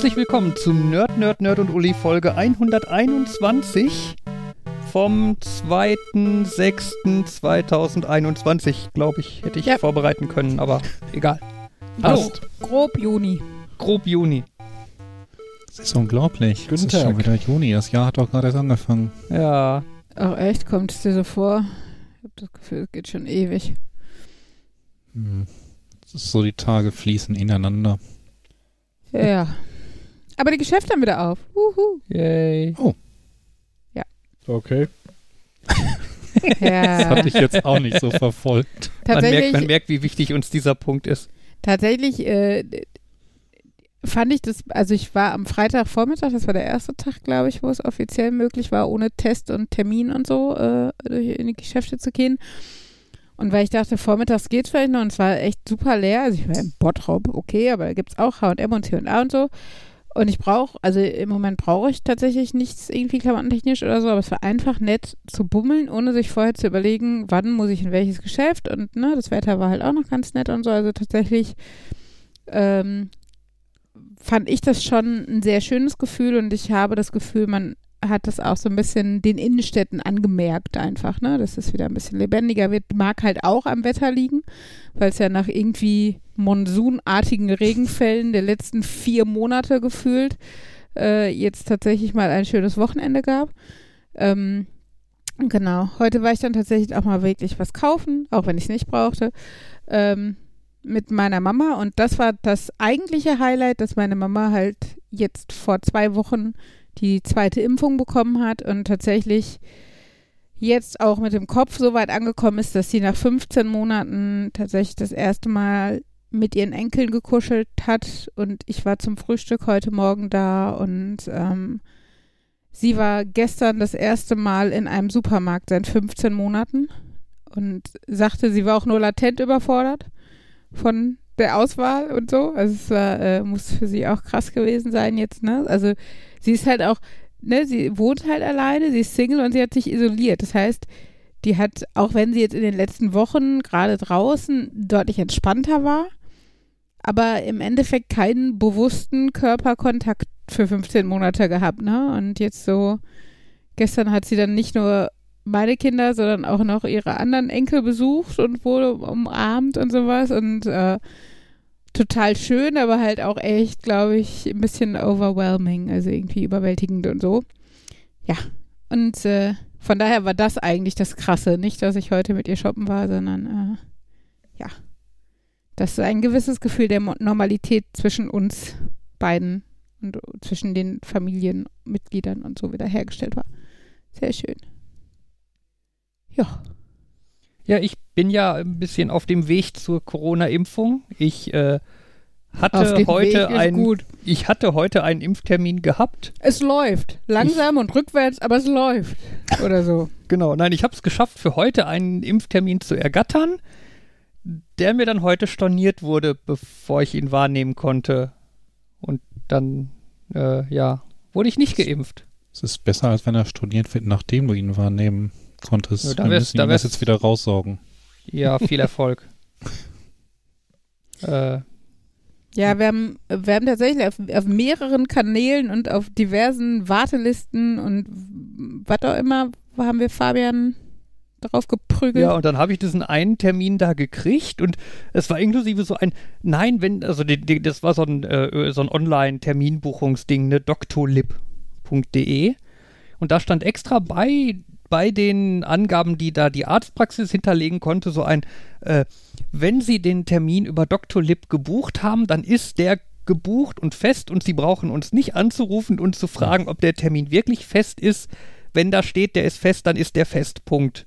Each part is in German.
Herzlich willkommen zu Nerd, Nerd, Nerd und Uli Folge 121 vom 2.6.2021, glaube ich, hätte ich Ja. vorbereiten können, aber egal. Hallo, Passt. Grob Juni. grob Juni. Das ist unglaublich. Guten es ist schon Tag. wieder Juni. Das Jahr hat doch gerade erst angefangen. Ja, Ach echt, kommt es dir so vor? Ich habe das Gefühl, es geht schon ewig. Hm. So, die Tage fließen ineinander. Ja. Aber die Geschäfte haben wieder auf. Wuhu. yay. Okay. Das Ja. hatte ich jetzt auch nicht so verfolgt. Man merkt, tatsächlich, man merkt, wie wichtig uns dieser Punkt ist. tatsächlich äh, fand ich das, also ich war am Freitagvormittag, das war der erste Tag, glaube ich, wo es offiziell möglich war, ohne Test und Termin und so äh, durch- in die Geschäfte zu gehen. Und weil ich dachte, vormittags geht es vielleicht noch und es war echt super leer. Also ich war im Bottrop, okay, aber da gibt es auch H&M und C&A und so. Und ich brauche, also im Moment brauche ich tatsächlich nichts irgendwie klamottentechnisch oder so, aber es war einfach nett zu bummeln, ohne sich vorher zu überlegen, wann muss ich in welches Geschäft und ne, das Wetter war halt auch noch ganz nett und so. Also tatsächlich ähm, fand ich das schon ein sehr schönes Gefühl und ich habe das Gefühl, man hat das auch so ein bisschen den Innenstädten angemerkt einfach, ne, dass es wieder ein bisschen lebendiger wird. Mag halt auch am Wetter liegen, weil es ja nach irgendwie monsunartigen Regenfällen der letzten vier Monate gefühlt äh, jetzt tatsächlich mal ein schönes Wochenende gab. Ähm, genau, heute war ich dann tatsächlich auch mal wirklich was kaufen, auch wenn ich es nicht brauchte, ähm, mit meiner Mama und das war das eigentliche Highlight, dass meine Mama halt jetzt vor zwei Wochen die zweite Impfung bekommen hat und tatsächlich jetzt auch mit dem Kopf so weit angekommen ist, dass sie nach 15 Monaten tatsächlich das erste Mal mit ihren Enkeln gekuschelt hat. Und ich war zum Frühstück heute Morgen da und ähm, sie war gestern das erste Mal in einem Supermarkt seit 15 Monaten und sagte, sie war auch nur latent überfordert von der Auswahl und so. Also es war, äh, muss für sie auch krass gewesen sein jetzt, ne? Also sie ist halt auch, ne, sie wohnt halt alleine, sie ist Single und sie hat sich isoliert. Das heißt, die hat, auch wenn sie jetzt in den letzten Wochen gerade draußen deutlich entspannter war, aber im Endeffekt keinen bewussten Körperkontakt für 15 Monate gehabt, ne? Und jetzt so, gestern hat sie dann nicht nur meine Kinder, sondern auch noch ihre anderen Enkel besucht und wurde umarmt und sowas und äh, total schön, aber halt auch echt, glaube ich, ein bisschen overwhelming, also irgendwie überwältigend und so. Ja, und äh, von daher war das eigentlich das Krasse. Nicht, dass ich heute mit ihr shoppen war, sondern äh, ja, dass ein gewisses Gefühl der Normalität zwischen uns beiden und zwischen den Familienmitgliedern und so wiederhergestellt war. Sehr schön. Ja. Ja, ich bin ja ein bisschen auf dem Weg zur Corona-Impfung. Ich äh, hatte heute ein, gut. ich hatte heute einen Impftermin gehabt. Es läuft. Langsam und rückwärts, aber es läuft. Oder so. Genau, nein, ich habe es geschafft, für heute einen Impftermin zu ergattern, der mir dann heute storniert wurde, bevor ich ihn wahrnehmen konnte. Und dann, äh, ja, wurde ich nicht geimpft. Es ist besser, als wenn er storniert wird, nachdem du ihn wahrnehmen konntest. Ja, da Wir müssen da das jetzt wieder raussaugen. Ja, viel Erfolg. äh, Ja, wir haben, wir haben tatsächlich auf, auf mehreren Kanälen und auf diversen Wartelisten und was auch immer haben wir Fabian drauf geprügelt. ja, und dann habe ich diesen einen Termin da gekriegt und es war inklusive so ein, nein, wenn, also die, die, das war so ein, äh, so ein Online-Terminbuchungsding, ne, doctolib.de und da stand extra bei, bei den Angaben, die da die Arztpraxis hinterlegen konnte, so ein, äh, wenn Sie den Termin über Doctolib gebucht haben, dann ist der gebucht und fest und Sie brauchen uns nicht anzurufen und zu fragen, ob der Termin wirklich fest ist. Wenn da steht, der ist fest, dann ist der fest. Punkt.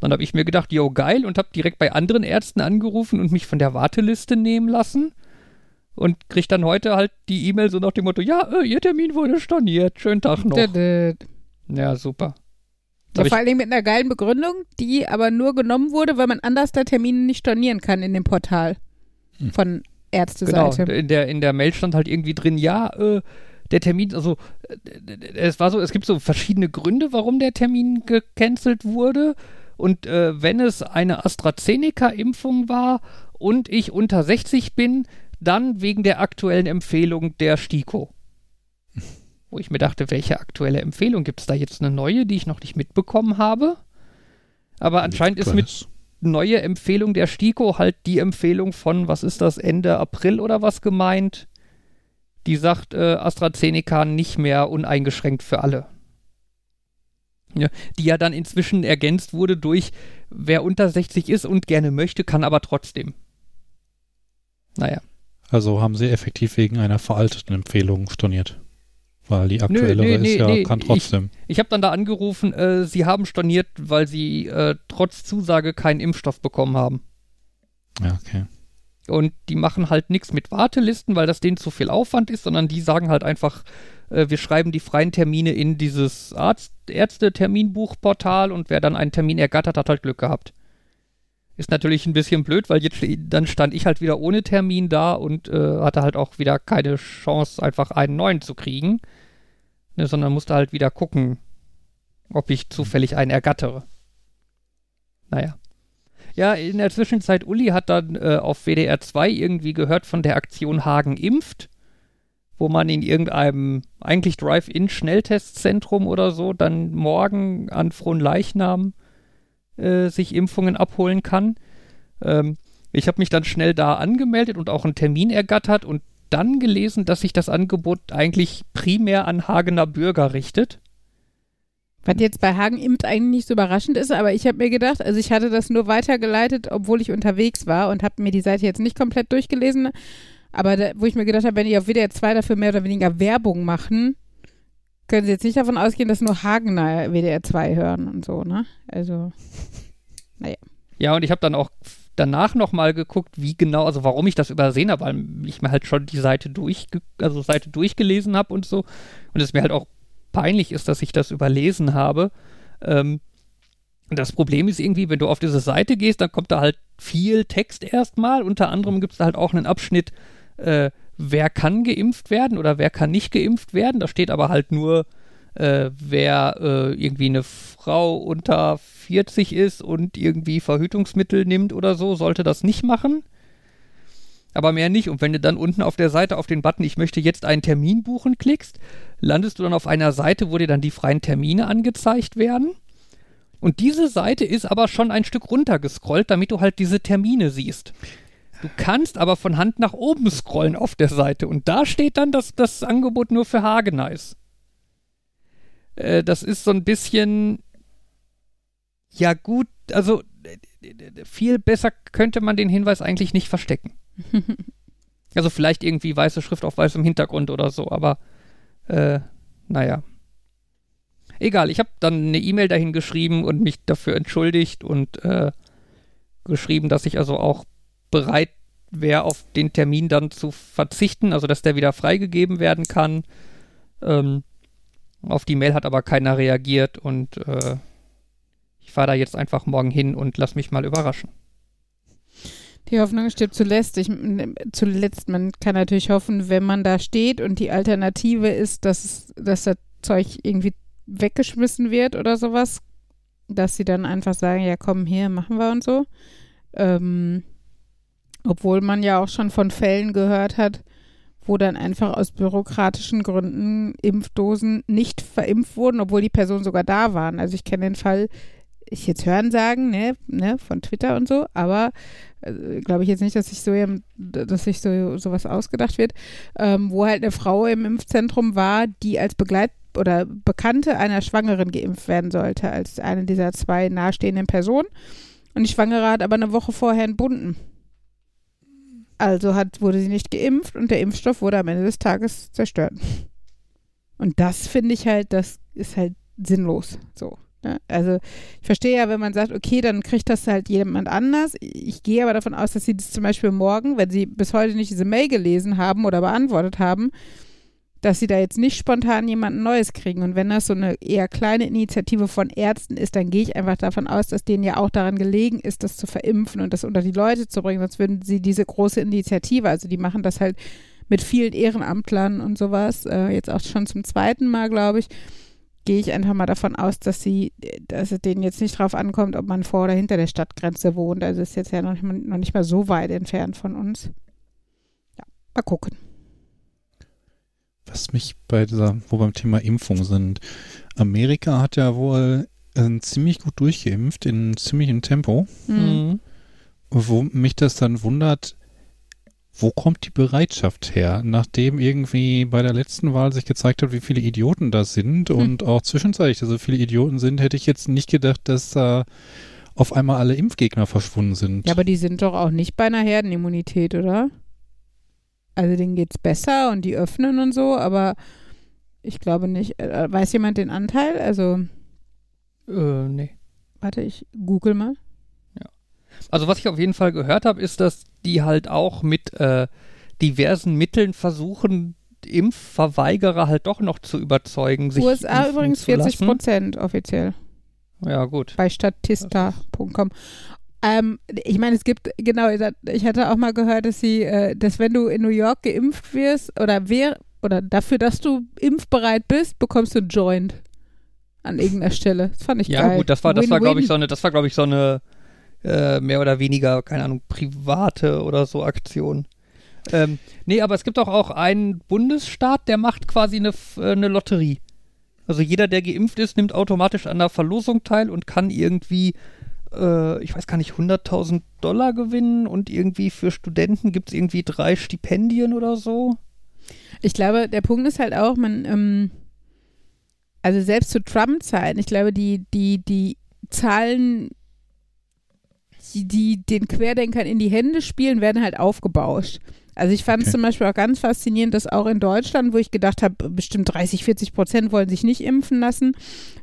Dann habe ich mir gedacht, yo, geil, und habe direkt bei anderen Ärzten angerufen und mich von der Warteliste nehmen lassen. Und krieg dann heute halt die E-Mail so nach dem Motto, ja, äh, Ihr Termin wurde storniert, schönen Tag noch. Ja, super. Ja, vor allen Dingen mit einer geilen Begründung, die aber nur genommen wurde, weil man anders da Termine nicht stornieren kann in dem Portal Hm. von Genau, Ärzteseite. in der, in der Mail stand halt irgendwie drin, ja, äh, der Termin, also äh, es war so, es gibt so verschiedene Gründe, warum der Termin gecancelt wurde. Und äh, wenn es eine AstraZeneca-Impfung war und ich unter 60 bin, dann wegen der aktuellen Empfehlung der STIKO. Wo ich mir dachte, welche aktuelle Empfehlung? Gibt es da jetzt eine neue, die ich noch nicht mitbekommen habe? Aber anscheinend ist mit neue Empfehlung der STIKO halt die Empfehlung von, was ist das, Ende April oder was gemeint? Die sagt, äh, AstraZeneca nicht mehr uneingeschränkt für alle. Ja, die ja dann inzwischen ergänzt wurde durch, wer unter 60 ist und gerne möchte, kann aber trotzdem. Naja. Also haben sie effektiv wegen einer veralteten Empfehlung storniert. Weil die aktuelle nö, nö, ist ja, nee, kann trotzdem. Ich, ich habe dann da angerufen, äh, sie haben storniert, weil sie äh, trotz Zusage keinen Impfstoff bekommen haben. Ja, okay. Und die machen halt nichts mit Wartelisten, weil das denen zu viel Aufwand ist, sondern die sagen halt einfach, äh, wir schreiben die freien Termine in dieses Arzt Ärzte-Terminbuchportal und wer dann einen Termin ergattert, hat halt Glück gehabt. Ist natürlich ein bisschen blöd, weil jetzt dann stand ich halt wieder ohne Termin da und äh, hatte halt auch wieder keine Chance, einfach einen neuen zu kriegen, ne, sondern musste halt wieder gucken, ob ich zufällig einen ergattere. Naja. Ja, in der Zwischenzeit, Uli hat dann äh, auf WDR 2 irgendwie gehört von der Aktion Hagen impft, wo man in irgendeinem eigentlich Drive-In-Schnelltestzentrum oder so dann morgen an Fronleichnam äh, sich Impfungen abholen kann. Ähm, ich habe mich dann schnell da angemeldet und auch einen Termin ergattert und dann gelesen, dass sich das Angebot eigentlich primär an Hagener Bürger richtet. Was jetzt bei Hagen Immt eigentlich nicht so überraschend ist, aber ich habe mir gedacht, also ich hatte das nur weitergeleitet, obwohl ich unterwegs war und habe mir die Seite jetzt nicht komplett durchgelesen. Aber da, wo ich mir gedacht habe, wenn die auf WDR 2 dafür mehr oder weniger Werbung machen, können sie jetzt nicht davon ausgehen, dass nur Hagener WDR 2 hören und so, ne? Also, naja. Ja, und ich habe dann auch danach nochmal geguckt, wie genau, also warum ich das übersehen habe, weil ich mir halt schon die Seite durch, also Seite durchgelesen habe und so. Und es mir halt auch peinlich ist, dass ich das überlesen habe. Ähm, das Problem ist irgendwie, wenn du auf diese Seite gehst, dann kommt da halt viel Text erstmal. Unter anderem gibt es da halt auch einen Abschnitt, äh, wer kann geimpft werden oder wer kann nicht geimpft werden. Da steht aber halt nur, äh, wer äh, irgendwie eine Frau unter 40 ist und irgendwie Verhütungsmittel nimmt oder so, sollte das nicht machen aber mehr nicht. Und wenn du dann unten auf der Seite auf den Button Ich möchte jetzt einen Termin buchen klickst, landest du dann auf einer Seite, wo dir dann die freien Termine angezeigt werden. Und diese Seite ist aber schon ein Stück runtergescrollt, damit du halt diese Termine siehst. Du kannst aber von Hand nach oben scrollen auf der Seite und da steht dann, dass das Angebot nur für Hagener ist. Äh, das ist so ein bisschen, ja gut, also viel besser könnte man den Hinweis eigentlich nicht verstecken. also vielleicht irgendwie weiße Schrift auf weißem Hintergrund oder so, aber äh, naja. Egal, ich habe dann eine E-Mail dahin geschrieben und mich dafür entschuldigt und äh, geschrieben, dass ich also auch bereit wäre, auf den Termin dann zu verzichten, also dass der wieder freigegeben werden kann. Ähm, auf die Mail hat aber keiner reagiert und äh, ich fahre da jetzt einfach morgen hin und lass mich mal überraschen. Die Hoffnung stirbt zuletzt. Ich, zuletzt, man kann natürlich hoffen, wenn man da steht und die Alternative ist, dass, dass das Zeug irgendwie weggeschmissen wird oder sowas, dass sie dann einfach sagen, ja komm, hier, machen wir und so. Ähm, obwohl man ja auch schon von Fällen gehört hat, wo dann einfach aus bürokratischen Gründen Impfdosen nicht verimpft wurden, obwohl die Personen sogar da waren. Also ich kenne den Fall, ich jetzt hören sagen, ne, ne, von Twitter und so, aber äh, glaube ich jetzt nicht, dass sich so, dass sich so sowas ausgedacht wird, ähm, wo halt eine Frau im Impfzentrum war, die als Begleit oder Bekannte einer Schwangeren geimpft werden sollte, als eine dieser zwei nahestehenden Personen. Und die Schwangere hat aber eine Woche vorher entbunden. Also hat, wurde sie nicht geimpft und der Impfstoff wurde am Ende des Tages zerstört. Und das finde ich halt, das ist halt sinnlos. So. Ne? Also ich verstehe ja, wenn man sagt, okay, dann kriegt das halt jemand anders. Ich gehe aber davon aus, dass sie das zum Beispiel morgen, wenn sie bis heute nicht diese Mail gelesen haben oder beantwortet haben, dass sie da jetzt nicht spontan jemanden Neues kriegen. Und wenn das so eine eher kleine Initiative von Ärzten ist, dann gehe ich einfach davon aus, dass denen ja auch daran gelegen ist, das zu verimpfen und das unter die Leute zu bringen. Sonst würden sie diese große Initiative, also die machen das halt mit vielen Ehrenamtlern und sowas, äh, jetzt auch schon zum zweiten Mal, glaube ich gehe ich einfach mal davon aus, dass sie, dass es denen jetzt nicht drauf ankommt, ob man vor oder hinter der Stadtgrenze wohnt. Also ist jetzt ja noch nicht mal, noch nicht mal so weit entfernt von uns. Ja. Mal gucken. Was mich bei dieser, wo beim Thema Impfung sind, Amerika hat ja wohl äh, ziemlich gut durchgeimpft in ziemlichem Tempo, Hm. Mhm. wo mich das dann wundert, wo kommt die Bereitschaft her, nachdem irgendwie bei der letzten Wahl sich gezeigt hat, wie viele Idioten das sind Hm. und auch zwischenzeitlich, dass so viele Idioten sind, hätte ich jetzt nicht gedacht, dass da auf einmal alle Impfgegner verschwunden sind. Ja, aber die sind doch auch nicht bei einer Herdenimmunität, oder? Also denen geht's besser und die öffnen und so, aber ich glaube nicht. Äh, weiß jemand den Anteil? Also, Äh, nee. warte, ich google mal. Also was ich auf jeden Fall gehört habe, ist, dass die halt auch mit äh, diversen Mitteln versuchen, Impfverweigerer halt doch noch zu überzeugen, sich USA übrigens zu 40 lassen. Prozent offiziell Ja, gut. bei statista.com. Ähm, ich meine, es gibt, genau, ich hatte auch mal gehört, dass sie, äh, dass wenn du in New York geimpft wirst oder wer, oder dafür, dass du impfbereit bist, bekommst du einen Joint an irgendeiner Stelle. Das fand ich Ja, geil. gut, das war, das war, glaube ich, so eine, das war, glaube ich, so eine äh, mehr oder weniger, keine Ahnung, private oder so Aktion. Ähm, nee, aber es gibt auch, auch einen Bundesstaat, der macht quasi eine, äh, eine Lotterie. Also jeder, der geimpft ist, nimmt automatisch an der Verlosung teil und kann irgendwie, äh, ich weiß gar nicht, 100.000 Dollar gewinnen und irgendwie für Studenten gibt es irgendwie drei Stipendien oder so. Ich glaube, der Punkt ist halt auch, man, ähm, also selbst zu Trump-Zeiten, ich glaube, die, die, die Zahlen, die, die den Querdenkern in die Hände spielen, werden halt aufgebauscht. Also ich fand es Okay. zum Beispiel auch ganz faszinierend, dass auch in Deutschland, wo ich gedacht habe, bestimmt 30, 40 Prozent wollen sich nicht impfen lassen,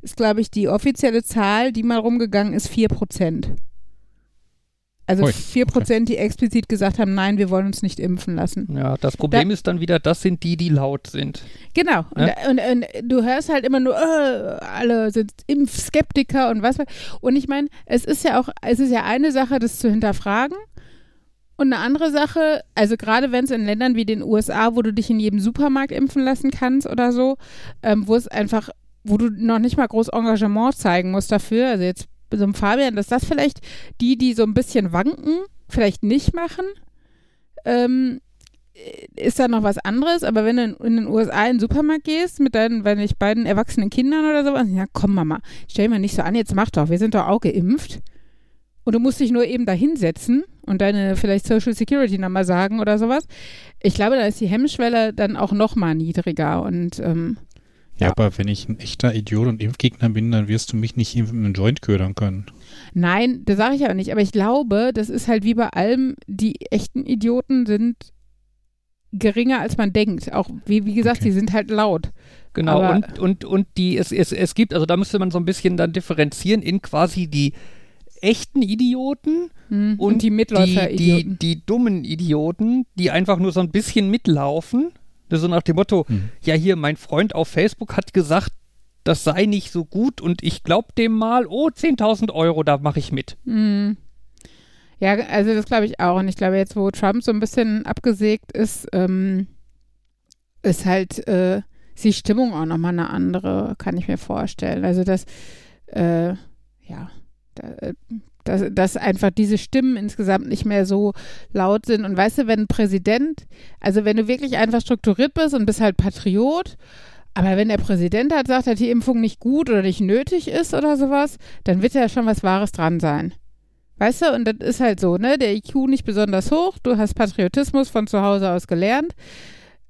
ist, glaube ich, die offizielle Zahl, die mal rumgegangen ist, 4 Prozent. Also 4 Prozent, die explizit gesagt haben, nein, wir wollen uns nicht impfen lassen. Ja, das Problem ist dann wieder, das sind die, die laut sind. Genau. Und, Ja. und, und du hörst halt immer nur, äh, alle sind Impfskeptiker und was. weiß- Und ich meine, es ist ja auch, es ist ja eine Sache, das zu hinterfragen. Und eine andere Sache, also gerade wenn es in Ländern wie den USA, wo du dich in jedem Supermarkt impfen lassen kannst oder so, ähm, wo es einfach, wo du noch nicht mal groß Engagement zeigen musst dafür, also jetzt so ein Fabian, dass das vielleicht die, die so ein bisschen wanken, vielleicht nicht machen, ähm, ist da noch was anderes, aber wenn du in, in den USA in den Supermarkt gehst mit deinen, wenn ich beiden erwachsenen Kindern oder sowas, ja komm Mama, stell mal nicht so an, jetzt mach doch, wir sind doch auch geimpft. Und du musst dich nur eben da hinsetzen und deine vielleicht Social Security Nummer sagen oder sowas. Ich glaube, da ist die Hemmschwelle dann auch noch mal niedriger und ähm, Ja, Ja. aber wenn ich ein echter Idiot und Impfgegner bin, dann wirst du mich nicht im Joint ködern können. Nein, das sage ich aber nicht. Aber ich glaube, das ist halt wie bei allem, die echten Idioten sind geringer, als man denkt. Auch, wie, wie gesagt, Okay. die sind halt laut. Genau, Aber- und, und, und die, es, es, es gibt, also da müsste man so ein bisschen dann differenzieren in quasi die echten Idioten Hm. und, die die, Mitläufer-Idioten. die, die dummen Idioten, die einfach nur so ein bisschen mitlaufen. So nach dem Motto, Hm. ja hier, mein Freund auf Facebook hat gesagt, das sei nicht so gut und ich glaub dem mal, oh, 10.000 Euro, da mache ich mit. Hm. Ja, also das glaube ich auch. Und ich glaube, jetzt, wo Trump so ein bisschen abgesägt ist, ähm, ist halt äh, die Stimmung auch nochmal eine andere, kann ich mir vorstellen. Also, dass, äh, ja, dass, dass einfach diese Stimmen insgesamt nicht mehr so laut sind. Und weißt du, wenn ein Präsident, also wenn du wirklich einfach strukturiert bist und bist halt Patriot, aber wenn der Präsident halt sagt, dass die Impfung nicht gut oder nicht nötig ist oder sowas, dann wird ja schon was Wahres dran sein. Weißt du, und das ist halt so, ne? Der IQ nicht besonders hoch, du hast Patriotismus von zu Hause aus gelernt,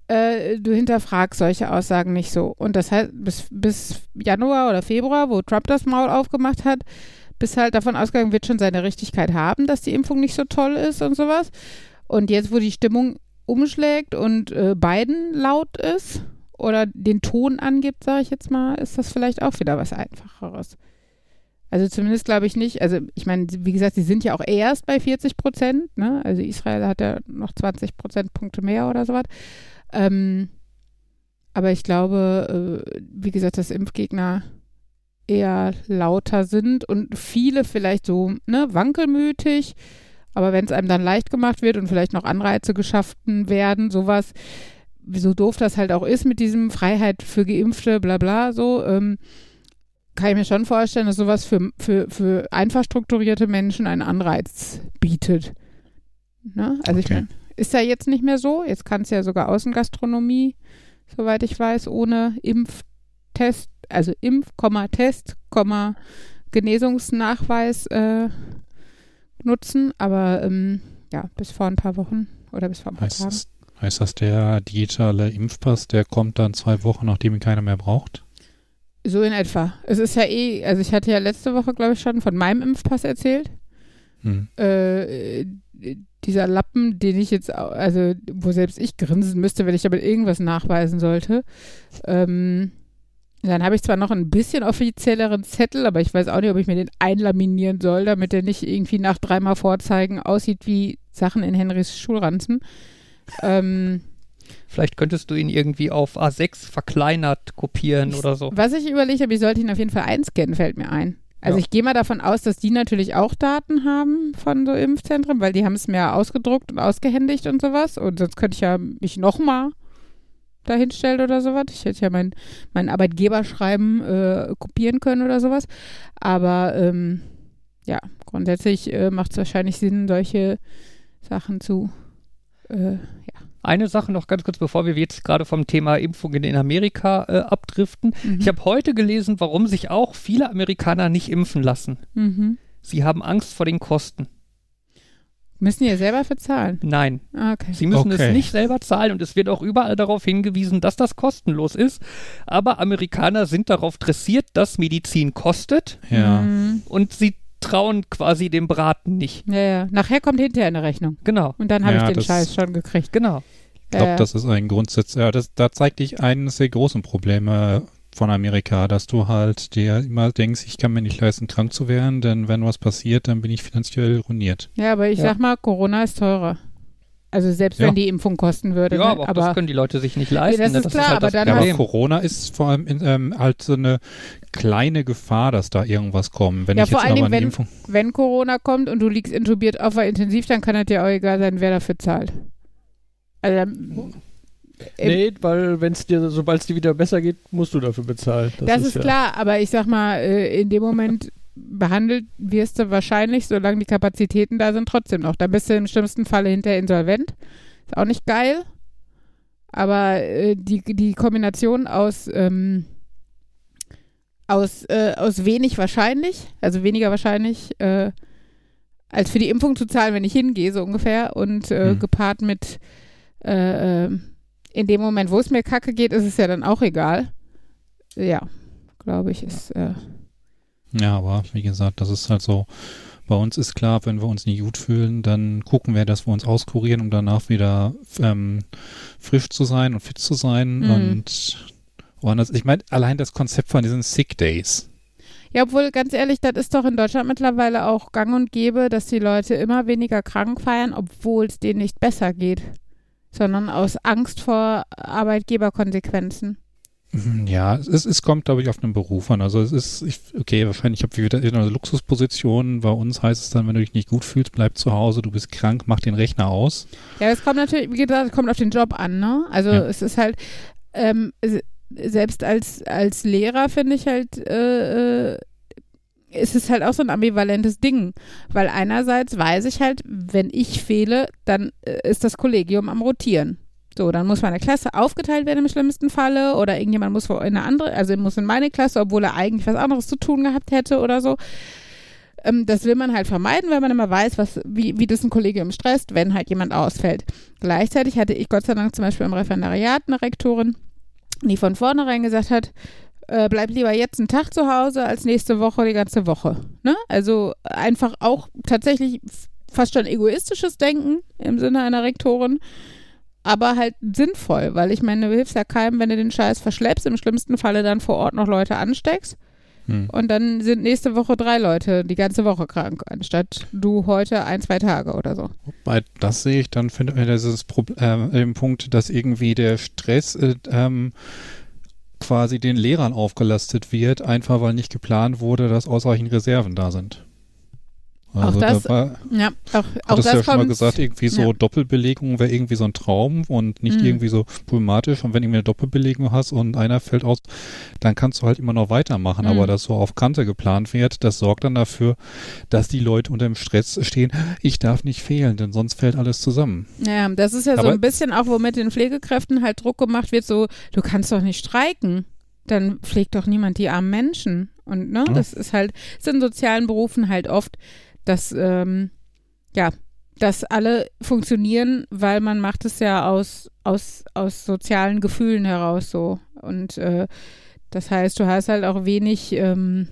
äh, du hinterfragst solche Aussagen nicht so. Und das heißt, bis, bis Januar oder Februar, wo Trump das Maul aufgemacht hat, bis halt davon ausgegangen wird schon seine Richtigkeit haben, dass die Impfung nicht so toll ist und sowas. Und jetzt, wo die Stimmung umschlägt und äh, Biden laut ist oder den Ton angibt, sage ich jetzt mal, ist das vielleicht auch wieder was Einfacheres. Also zumindest glaube ich nicht, also ich meine, wie gesagt, sie sind ja auch erst bei 40 Prozent, ne? Also Israel hat ja noch 20 Prozentpunkte mehr oder sowas. Ähm, aber ich glaube, äh, wie gesagt, dass Impfgegner eher lauter sind und viele vielleicht so, ne, wankelmütig. Aber wenn es einem dann leicht gemacht wird und vielleicht noch Anreize geschaffen werden, sowas, so doof das halt auch ist mit diesem Freiheit für Geimpfte, bla bla, so, ähm, kann ich mir schon vorstellen, dass sowas für, für, für einfach strukturierte Menschen einen Anreiz bietet. Ne? Also ich Okay. meine, ist ja jetzt nicht mehr so. Jetzt kann es ja sogar Außengastronomie, soweit ich weiß, ohne Impftest, also Impf, Test, Genesungsnachweis äh, nutzen. Aber ähm, ja, bis vor ein paar Wochen oder bis vor ein paar Heißt Tagen. das, heißt das, der digitale Impfpass, der kommt dann zwei Wochen, nachdem ihn keiner mehr braucht? So in etwa. Es ist ja eh, also ich hatte ja letzte Woche, glaube ich, schon von meinem Impfpass erzählt. Hm. Äh, dieser Lappen, den ich jetzt, also wo selbst ich grinsen müsste, wenn ich damit irgendwas nachweisen sollte. Ähm, dann habe ich zwar noch ein bisschen offizielleren Zettel, aber ich weiß auch nicht, ob ich mir den einlaminieren soll, damit der nicht irgendwie nach dreimal Vorzeigen aussieht wie Sachen in Henrys Schulranzen. Ähm, Vielleicht könntest du ihn irgendwie auf A6 verkleinert kopieren Ich- oder so. Was ich überlegt habe, ich sollte ihn auf jeden Fall einscannen, fällt mir ein. Also Ja. ich gehe mal davon aus, dass die natürlich auch Daten haben von so Impfzentren, weil die haben es mir ausgedruckt und ausgehändigt und sowas. Und sonst könnte ich ja mich nochmal dahinstellen oder sowas. Ich hätte ja mein, mein Arbeitgeberschreiben äh, kopieren können oder sowas. Aber ähm, ja, grundsätzlich äh, macht es wahrscheinlich Sinn, solche Sachen zu äh, Eine Sache noch ganz kurz, bevor wir jetzt gerade vom Thema Impfungen in Amerika äh, abdriften. mhm. Ich habe heute gelesen, warum sich auch viele Amerikaner nicht impfen lassen. mhm. Sie haben Angst vor den Kosten. Müssen die ja selber bezahlen. Nein, Ah, Okay. sie müssen Okay. es nicht selber zahlen und es wird auch überall darauf hingewiesen, dass das kostenlos ist. Aber Amerikaner sind darauf dressiert, dass Medizin kostet Ja. Mhm. und sie trauen quasi dem Braten nicht. Ja, ja. Nachher kommt hinterher eine Rechnung. Genau, Und dann habe Ja, ich den Scheiß schon gekriegt. genau. Ich glaube, das ist ein Grundsatz. Ja, das, da zeigt dich eines der großen Probleme von Amerika, dass du halt dir immer denkst, ich kann mir nicht leisten, krank zu werden, denn wenn was passiert, dann bin ich finanziell ruiniert. ja, aber ich Ja. sag mal, Corona ist teurer. Also selbst Ja. wenn die Impfung kosten würde. Ja, ne? aber, aber das können die Leute sich nicht leisten. das ne? ist klar, halt aber das dann Ja, aber. Corona ist vor allem in, ähm, halt so eine kleine Gefahr, dass da irgendwas kommt. Wenn Ja, ich vor jetzt allen Dingen, wenn- Impfung. wenn Corona kommt und du liegst intubiert auf der Intensiv, dann kann es dir auch egal sein, wer dafür zahlt. Also dann, Nee, weil wenn es dir, sobald es dir wieder besser geht, musst du dafür bezahlen. das, ist ja- klar, aber ich sag mal, äh, in dem Moment behandelt wirst du wahrscheinlich, solange die Kapazitäten da sind, trotzdem noch. Dann bist du im schlimmsten Falle hinterher insolvent. Ist auch nicht geil. Aber äh, die, die Kombination aus, ähm, aus, äh, aus wenig wahrscheinlich, also weniger wahrscheinlich, äh, als für die Impfung zu zahlen, wenn ich hingehe, so ungefähr, und äh, Hm. gepaart mit äh, ähm, in dem Moment, wo es mir kacke geht, ist es ja dann auch egal. Ja, glaube ich, ist. Äh, Ja, aber wie gesagt, das ist halt so. Bei uns ist klar, wenn wir uns nicht gut fühlen, dann gucken wir, dass wir uns auskurieren, um danach wieder ähm, frisch zu sein und fit zu sein. Mhm. Und woanders, ich meine, allein das Konzept von diesen Sick Days. Ja, obwohl, ganz ehrlich, das ist doch in Deutschland mittlerweile auch gang und gäbe, dass die Leute immer weniger krank feiern, obwohl es denen nicht besser geht, sondern aus Angst vor Arbeitgeberkonsequenzen. Mhm, Ja, es, es kommt, glaube ich, auf den Beruf an. Also es ist, ich, okay, wahrscheinlich habe ich wieder eine Luxusposition. Bei uns heißt es dann, wenn du dich nicht gut fühlst, bleib zu Hause, du bist krank, mach den Rechner aus. Ja, es kommt natürlich, wie gesagt, es kommt auf den Job an, ne? Also Ja. es ist halt, ähm, se- selbst als, als Lehrer finde ich halt, äh, äh, ist es halt auch so ein ambivalentes Ding. Weil einerseits weiß ich halt, wenn ich fehle, dann äh, ist das Kollegium am Rotieren. So, dann muss meine Klasse aufgeteilt werden im schlimmsten Falle oder irgendjemand muss in eine andere, also muss in meine Klasse, obwohl er eigentlich was anderes zu tun gehabt hätte oder so. Ähm, das will man halt vermeiden, weil man immer weiß, was, wie, wie das ein Kollegium stresst, wenn halt jemand ausfällt. Gleichzeitig hatte ich Gott sei Dank zum Beispiel im Referendariat eine Rektorin, die von vornherein gesagt hat, äh, bleib lieber jetzt einen Tag zu Hause als nächste Woche die ganze Woche. Ne? Also einfach auch tatsächlich fast schon egoistisches Denken im Sinne einer Rektorin, aber halt sinnvoll, weil ich meine, du hilfst ja keinem, wenn du den Scheiß verschleppst, im schlimmsten Falle dann vor Ort noch Leute ansteckst Hm. und dann sind nächste Woche drei Leute die ganze Woche krank, anstatt du heute ein, zwei Tage oder so. Wobei, das sehe ich dann, finde ich, das ist das Problem, äh, Punkt, dass irgendwie der Stress äh, ähm, quasi den Lehrern aufgelastet wird, einfach weil nicht geplant wurde, dass ausreichend Reserven da sind. Also das- da war, Ja, auch, auch das du ja schon mal gesagt, irgendwie so ja. Doppelbelegung wäre irgendwie so ein Traum und nicht Mhm. irgendwie so problematisch. Und wenn du eine Doppelbelegung hast und einer fällt aus, dann kannst du halt immer noch weitermachen. Mhm. Aber dass so auf Kante geplant wird, das sorgt dann dafür, dass die Leute unter dem Stress stehen, ich darf nicht fehlen, denn sonst fällt alles zusammen. Ja, das ist ja so Aber- ein bisschen auch, womit den Pflegekräften halt Druck gemacht wird, so, du kannst doch nicht streiken. Dann pflegt doch niemand die armen Menschen. Und ne, Ja. das ist halt, ist in sozialen Berufen halt oft, dass, ähm, ja, dass alle funktionieren, weil man macht es ja aus, aus, aus sozialen Gefühlen heraus so. Und äh, das heißt, du hast halt auch wenig, ähm,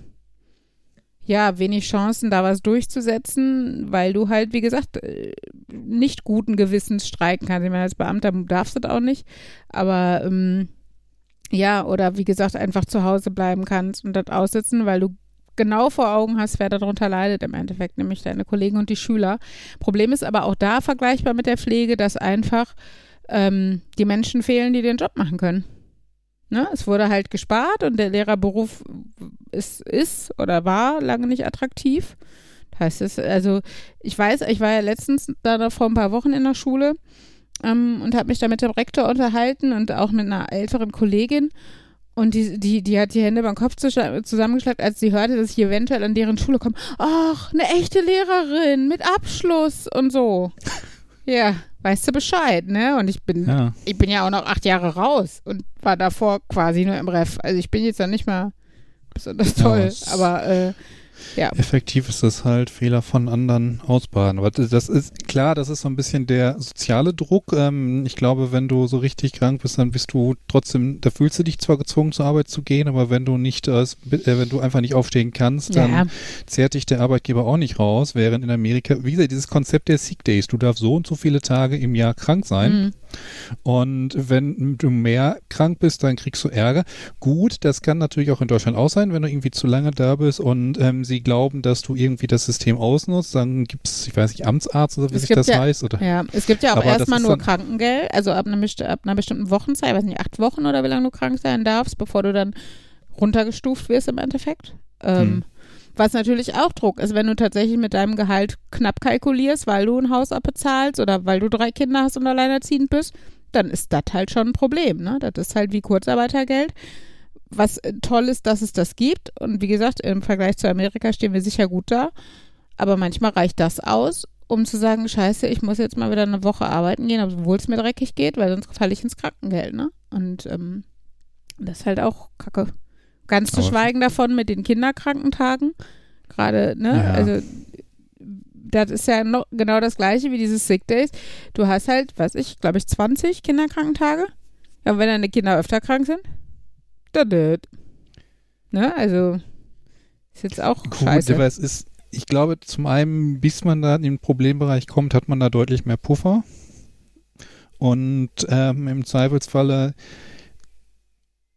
ja, wenig Chancen, da was durchzusetzen, weil du halt, wie gesagt, äh, nicht guten Gewissens streiken kannst. Ich meine, als Beamter darfst du das auch nicht, aber ähm, ja, oder wie gesagt, einfach zu Hause bleiben kannst und das aussitzen, weil du genau vor Augen hast, wer darunter leidet im Endeffekt, nämlich deine Kollegen und die Schüler. Problem ist aber auch da vergleichbar mit der Pflege, dass einfach ähm, die Menschen fehlen, die den Job machen können. Ne? Es wurde halt gespart und der Lehrerberuf ist, ist oder war lange nicht attraktiv. Heißt es, also ich weiß, ich war ja letztens da noch vor ein paar Wochen in der Schule ähm, und habe mich da mit dem Rektor unterhalten und auch mit einer älteren Kollegin. Und die, die, die hat die Hände beim Kopf zusammengeschlagen, als sie hörte, dass ich eventuell an deren Schule komme. Ach, eine echte Lehrerin mit Abschluss und so. Ja, weißt du Bescheid, ne? Und ich bin, Ja. ich bin ja auch noch acht Jahre raus und war davor quasi nur im Ref. Also ich bin jetzt dann nicht mal besonders Ja, toll, es- aber äh, ja. Effektiv ist es halt Fehler von anderen ausbaden. Aber das ist klar, das ist so ein bisschen der soziale Druck. Ähm, ich glaube, wenn du so richtig krank bist, dann bist du trotzdem, da fühlst du dich zwar gezwungen zur Arbeit zu gehen, aber wenn du nicht, äh, wenn du einfach nicht aufstehen kannst, dann Ja. zehrt dich der Arbeitgeber auch nicht raus. Während in Amerika, wie gesagt, dieses Konzept der Sick Days, du darfst so und so viele Tage im Jahr krank sein. Mhm. Und wenn du mehr krank bist, dann kriegst du Ärger. Gut, das kann natürlich auch in Deutschland auch sein, wenn du irgendwie zu lange da bist und ähm, sie glauben, dass du irgendwie das System ausnutzt, dann gibt es, ich weiß nicht, Amtsarzt oder wie Es sich das ja- heißt. Oder? Ja, es gibt ja auch erstmal nur Krankengeld, also ab einer, ab einer bestimmten Wochenzeit, ich weiß nicht, acht Wochen oder wie lange du krank sein darfst, bevor du dann runtergestuft wirst im Endeffekt. Ähm, Hm. Was natürlich auch Druck ist, wenn du tatsächlich mit deinem Gehalt knapp kalkulierst, weil du ein Haus abbezahlst oder weil du drei Kinder hast und alleinerziehend bist, dann ist das halt schon ein Problem. Ne? Das ist halt wie Kurzarbeitergeld. Was äh, toll ist, dass es das gibt. Und wie gesagt, im Vergleich zu Amerika stehen wir sicher gut da. Aber manchmal reicht das aus, um zu sagen, scheiße, ich muss jetzt mal wieder eine Woche arbeiten gehen, obwohl es mir dreckig geht, weil sonst falle ich ins Krankengeld. Ne? Und ähm, das ist halt auch kacke. Ganz zu Aber- schweigen davon mit den Kinderkrankentagen. Gerade, ne? Ja. Also das ist ja noch genau das gleiche wie dieses Sick Days. Du hast halt, weiß ich, glaube ich, 20 Kinderkrankentage. Ja, wenn deine Kinder öfter krank sind, nicht. Ne? Also ist jetzt auch Gut, scheiße. aber es ist, ich glaube, zum einen, bis man da in den Problembereich kommt, hat man da deutlich mehr Puffer. Und ähm, im Zweifelsfalle,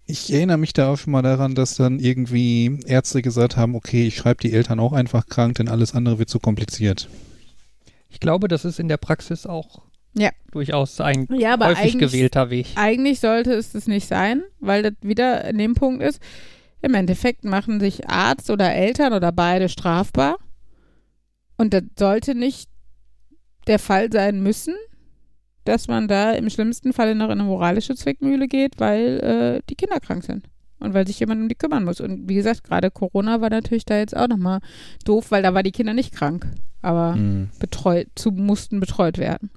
ich erinnere mich da auch schon mal daran, dass dann irgendwie Ärzte gesagt haben, okay, ich schreibe die Eltern auch einfach krank, denn alles andere wird zu kompliziert. Ich glaube, das ist in der Praxis auch Ja. durchaus ein Ja, aber häufig eigentlich, gewählter Weg. eigentlich sollte es das nicht sein, weil das wieder in dem Punkt ist, im Endeffekt machen sich Arzt oder Eltern oder beide strafbar. Und das sollte nicht der Fall sein müssen, dass man da im schlimmsten Falle noch in eine moralische Zwickmühle geht, weil äh, die Kinder krank sind. Und weil sich jemand um die kümmern muss. Und wie gesagt, gerade Corona war natürlich da jetzt auch nochmal doof, weil da war die Kinder nicht krank, aber Hm. betreut, zu, mussten betreut werden.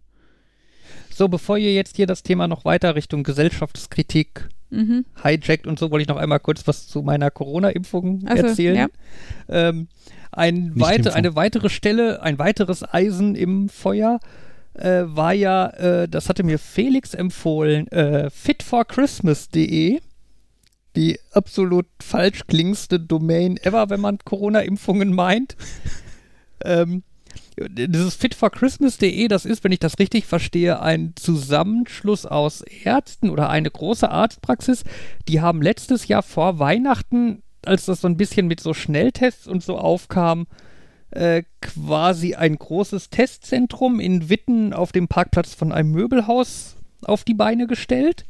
So, bevor ihr jetzt hier das Thema noch weiter Richtung Gesellschaftskritik Mhm. hijackt und so, wollte ich noch einmal kurz was zu meiner Corona-Impfung Ach so, erzählen. ja. Ähm, ein weite, Impfung. eine weitere Stelle, ein weiteres Eisen im Feuer äh, war ja, äh, das hatte mir Felix empfohlen, äh, fitforchristmas.de. Die absolut falsch klingendste Domain ever, wenn man Corona-Impfungen meint. ähm, dieses fitforchristmas.de, das ist, wenn ich das richtig verstehe, ein Zusammenschluss aus Ärzten oder eine große Arztpraxis. Die haben letztes Jahr vor Weihnachten, als das so ein bisschen mit so Schnelltests und so aufkam, äh, quasi ein großes Testzentrum in Witten auf dem Parkplatz von einem Möbelhaus auf die Beine gestellt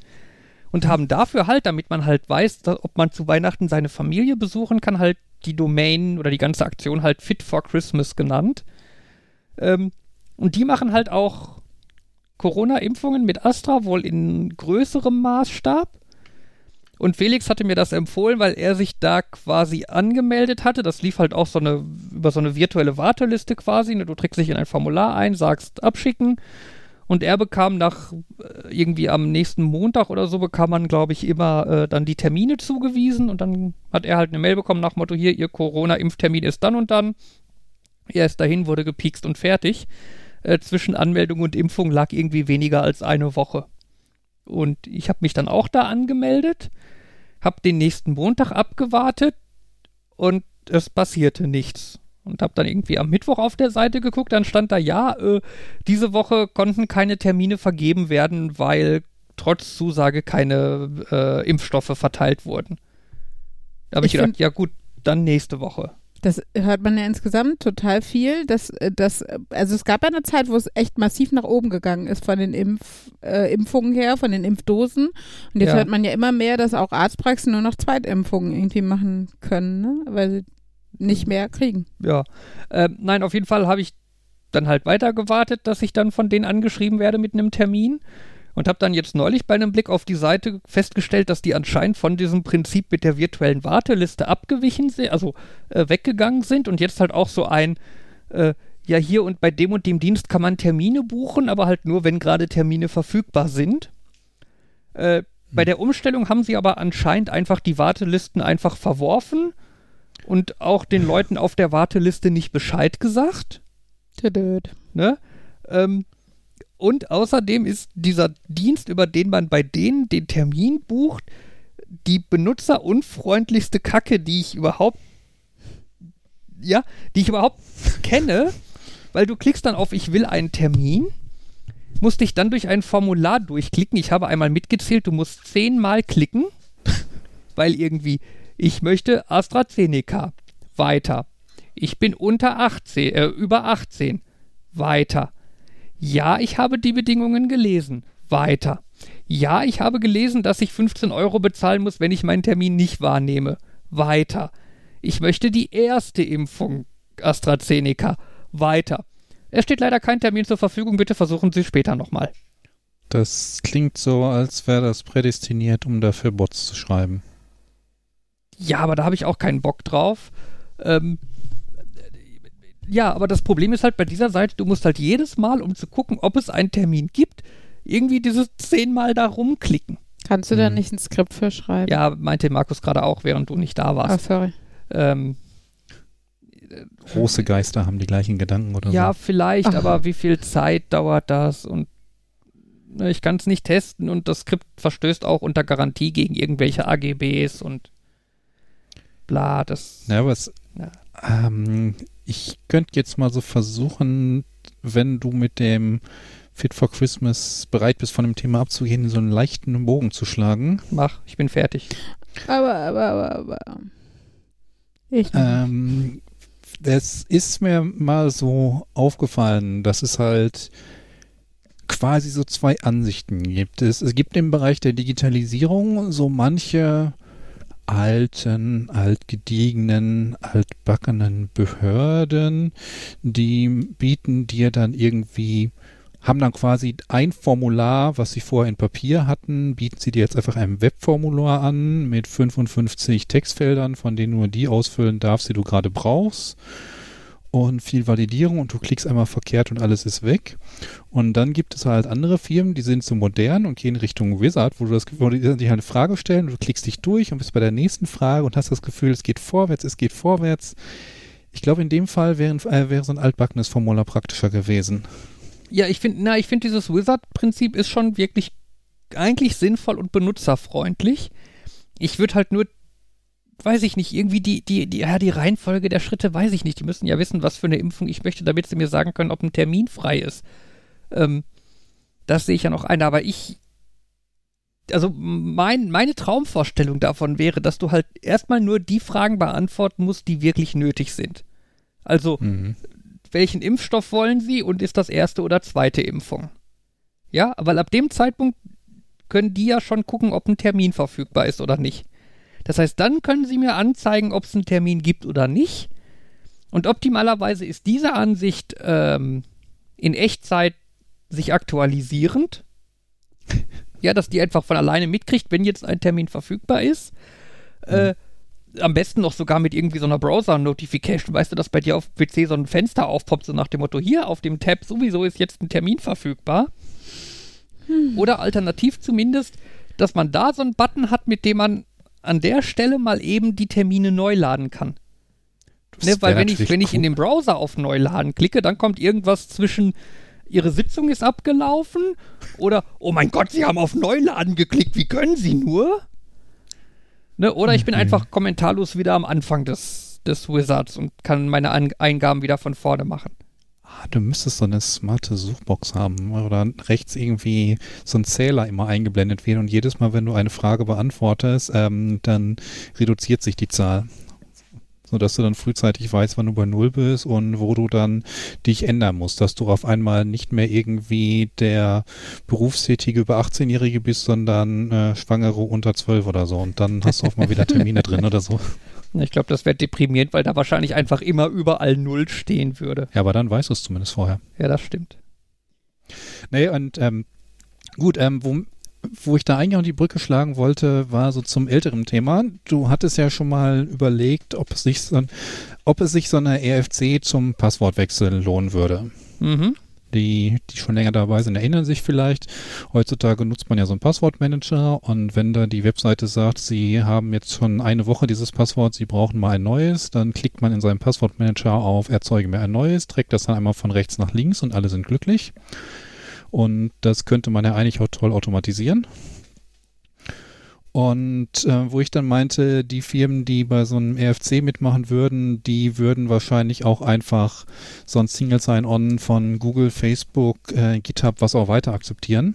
und haben dafür halt, damit man halt weiß, dass, ob man zu Weihnachten seine Familie besuchen kann, halt die Domain oder die ganze Aktion halt Fit for Christmas genannt. Ähm, und die machen halt auch Corona-Impfungen mit Astra, wohl in größerem Maßstab. Und Felix hatte mir das empfohlen, weil er sich da quasi angemeldet hatte. Das lief halt auch so eine, über so eine virtuelle Warteliste quasi. Ne? Du trägst dich in ein Formular ein, sagst abschicken. Und er bekam nach äh, irgendwie am nächsten Montag oder so bekam man, glaube ich, immer äh, dann die Termine zugewiesen. Und dann hat er halt eine Mail bekommen nach Motto, hier, ihr Corona-Impftermin ist dann und dann. Er ist dahin, wurde gepikst und fertig. Äh, zwischen Anmeldung und Impfung lag irgendwie weniger als eine Woche. Und ich habe mich dann auch da angemeldet, habe den nächsten Montag abgewartet und es passierte nichts. Und habe dann irgendwie am Mittwoch auf der Seite geguckt, dann stand da, ja, äh, diese Woche konnten keine Termine vergeben werden, weil trotz Zusage keine äh, Impfstoffe verteilt wurden. Da habe ich, Ich gedacht, ja gut, dann nächste Woche. Das hört man ja insgesamt total viel. Dass, dass, also es gab ja eine Zeit, wo es echt massiv nach oben gegangen ist von den Impf, äh, Impfungen her, von den Impfdosen. Und jetzt Ja. hört man ja immer mehr, dass auch Arztpraxen nur noch Zweitimpfungen irgendwie machen können, ne? weil sie nicht mehr kriegen. Ja. Ähm, nein, auf jeden Fall habe ich dann halt weiter gewartet, dass ich dann von denen angeschrieben werde mit einem Termin. Und habe dann jetzt neulich bei einem Blick auf die Seite festgestellt, dass die anscheinend von diesem Prinzip mit der virtuellen Warteliste abgewichen sind, also äh, weggegangen sind und jetzt halt auch so ein, äh, ja, hier und bei dem und dem Dienst kann man Termine buchen, aber halt nur, wenn gerade Termine verfügbar sind. Äh, bei der Umstellung haben sie aber anscheinend einfach die Wartelisten einfach verworfen und auch den Leuten auf der Warteliste nicht Bescheid gesagt. Tüdöd. Ne? Ähm, und außerdem ist dieser Dienst, über den man bei denen den Termin bucht, die benutzerunfreundlichste Kacke, die ich überhaupt, ja, die ich überhaupt kenne, weil du klickst dann auf Ich will einen Termin, musst dich dann durch ein Formular durchklicken. Ich habe einmal mitgezählt, du musst zehnmal klicken, weil irgendwie, ich möchte AstraZeneca, weiter. Ich bin unter 18, äh, über 18, weiter. Ja, ich habe die Bedingungen gelesen. Weiter. Ja, ich habe gelesen, dass ich 15 Euro bezahlen muss, wenn ich meinen Termin nicht wahrnehme. Weiter. Ich möchte die erste Impfung AstraZeneca. Weiter. Es steht leider kein Termin zur Verfügung. Bitte versuchen Sie später nochmal. Das klingt so, als wäre das prädestiniert, um dafür Bots zu schreiben. Ja, aber da habe ich auch keinen Bock drauf. Ähm, ja, aber das Problem ist halt bei dieser Seite, du musst halt jedes Mal, um zu gucken, ob es einen Termin gibt, irgendwie dieses zehnmal da rumklicken. Kannst du da Hm. nicht ein Skript für schreiben? Ja, meinte Markus gerade auch, während du nicht da Oh, warst. sorry. Ähm, Große Geister haben die gleichen Gedanken oder ja, so. vielleicht, Ach. aber wie viel Zeit dauert das? Und ne, ich kann es nicht testen und das Skript verstößt auch unter Garantie gegen irgendwelche AGBs und bla, das. Ja, aber es, Ja. ähm, ich könnte jetzt mal so versuchen, wenn du mit dem Fit for Christmas bereit bist, von dem Thema abzugehen, so einen leichten Bogen zu schlagen. Mach, ich bin fertig. Aber, aber, aber, aber. Ich. Ähm, das ist mir mal so aufgefallen, dass es halt quasi so zwei Ansichten gibt. Es, es gibt im Bereich der Digitalisierung so manche alten, altgediegenen, altbackenen Behörden, die bieten dir dann irgendwie haben dann quasi ein Formular, was sie vorher in Papier hatten, bieten sie dir jetzt einfach ein Webformular an mit 55 Textfeldern, von denen nur die ausfüllen darfst, die du gerade brauchst. Und viel Validierung und du klickst einmal verkehrt und alles ist weg. Und dann gibt es halt andere Firmen, die sind so modern und gehen Richtung Wizard, wo du das wo die halt eine Frage stellen, du klickst dich durch und bist bei der nächsten Frage und hast das Gefühl, es geht vorwärts, es geht vorwärts. Ich glaube, in dem Fall wären, äh, wäre so ein altbackenes Formular praktischer gewesen. Ja, ich finde, na, ich finde dieses Wizard-Prinzip ist schon wirklich eigentlich sinnvoll und benutzerfreundlich. Ich würde halt nur, weiß ich nicht, irgendwie die, die, die, ja, die Reihenfolge der Schritte weiß ich nicht. Die müssen ja wissen, was für eine Impfung ich möchte, damit sie mir sagen können, ob ein Termin frei ist. Ähm, das sehe ich ja noch ein, aber ich, also mein, meine Traumvorstellung davon wäre, dass du halt erstmal nur die Fragen beantworten musst, die wirklich nötig sind. Also, Mhm. welchen Impfstoff wollen Sie und ist das erste oder zweite Impfung? Ja, weil ab dem Zeitpunkt können die ja schon gucken, ob ein Termin verfügbar ist oder nicht. Das heißt, dann können Sie mir anzeigen, ob es einen Termin gibt oder nicht. Und optimalerweise ist diese Ansicht ähm, in Echtzeit sich aktualisierend. ja, dass die einfach von alleine mitkriegt, wenn jetzt ein Termin verfügbar ist. Äh, am besten noch sogar mit irgendwie so einer Browser-Notification, weißt du, dass bei dir auf PC so ein Fenster aufpoppt, so nach dem Motto, hier auf dem Tab sowieso ist jetzt ein Termin verfügbar. Oder alternativ zumindest, dass man da so einen Button hat, mit dem man an der Stelle mal eben die Termine neu laden kann. Ne, weil wenn ich, wenn ich in cool. dem Browser auf Neuladen klicke, dann kommt irgendwas zwischen Ihre Sitzung ist abgelaufen oder Oh mein Gott, Sie haben auf Neuladen geklickt, wie können Sie nur? Ne, oder ich bin Mhm. einfach kommentarlos wieder am Anfang des, des Wizards und kann meine An Eingaben wieder von vorne machen. Ah, du müsstest so eine smarte Suchbox haben oder rechts irgendwie so ein Zähler immer eingeblendet wird und jedes Mal, wenn du eine Frage beantwortest, ähm, dann reduziert sich die Zahl. Sodass du dann frühzeitig weißt, wann du bei Null bist und wo du dann dich ändern musst, dass du auf einmal nicht mehr irgendwie der berufstätige über 18-Jährige bist, sondern äh, Schwangere unter 12 oder so und dann hast du auch mal wieder Termine drin oder so. Ich glaube, das wäre deprimierend, weil da wahrscheinlich einfach immer überall Null stehen würde. Ja, aber dann weißt du es zumindest vorher. Ja, das stimmt. Nee, und ähm, gut, ähm, wo, wo ich da eigentlich auch die Brücke schlagen wollte, war so zum älteren Thema. Du hattest ja schon mal überlegt, ob es sich so, ob es sich so eine EFC zum Passwortwechsel lohnen würde. Mhm. Die, die schon länger dabei sind, erinnern sich vielleicht. Heutzutage nutzt man ja so einen Passwortmanager und wenn da die Webseite sagt, sie haben jetzt schon eine Woche dieses Passwort, sie brauchen mal ein neues, dann klickt man in seinem Passwortmanager auf Erzeuge mir ein neues, trägt das dann einmal von rechts nach links und alle sind glücklich. Und das könnte man ja eigentlich auch toll automatisieren. Und äh, wo ich dann meinte, die Firmen, die bei so einem RFC mitmachen würden, die würden wahrscheinlich auch einfach so ein Single Sign-On von Google, Facebook, äh, GitHub, was auch weiter akzeptieren.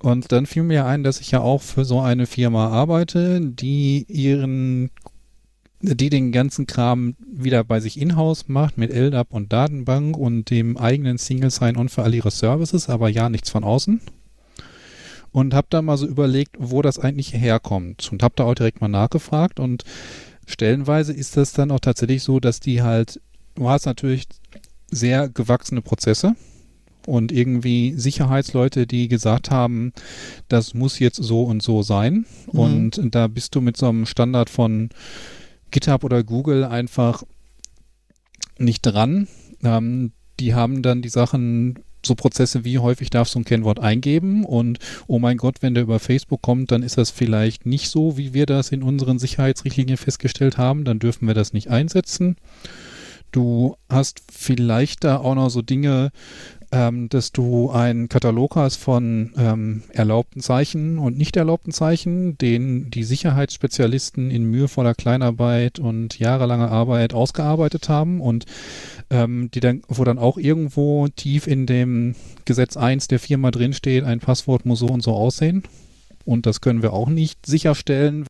Und dann fiel mir ein, dass ich ja auch für so eine Firma arbeite, die ihren, die den ganzen Kram wieder bei sich in-house macht mit LDAP und Datenbank und dem eigenen Single Sign-On für all ihre Services, aber ja nichts von außen und habe da mal so überlegt, wo das eigentlich herkommt und habe da auch direkt mal nachgefragt und stellenweise ist das dann auch tatsächlich so, dass die halt, du hast natürlich sehr gewachsene Prozesse und irgendwie Sicherheitsleute, die gesagt haben, das muss jetzt so und so sein Mhm. und da bist du mit so einem Standard von GitHub oder Google einfach nicht dran. Ähm, die haben dann die Sachen so Prozesse wie häufig darfst du ein Kennwort eingeben und oh mein Gott, wenn der über Facebook kommt, dann ist das vielleicht nicht so, wie wir das in unseren Sicherheitsrichtlinien festgestellt haben, dann dürfen wir das nicht einsetzen. Du hast vielleicht da auch noch so Dinge, ähm, dass du einen Katalog hast von ähm, erlaubten Zeichen und nicht erlaubten Zeichen, den die Sicherheitsspezialisten in mühevoller Kleinarbeit und jahrelanger Arbeit ausgearbeitet haben und ähm, die dann, wo dann auch irgendwo tief in dem Gesetz 1 der Firma drinsteht, ein Passwort muss so und so aussehen. Und das können wir auch nicht sicherstellen.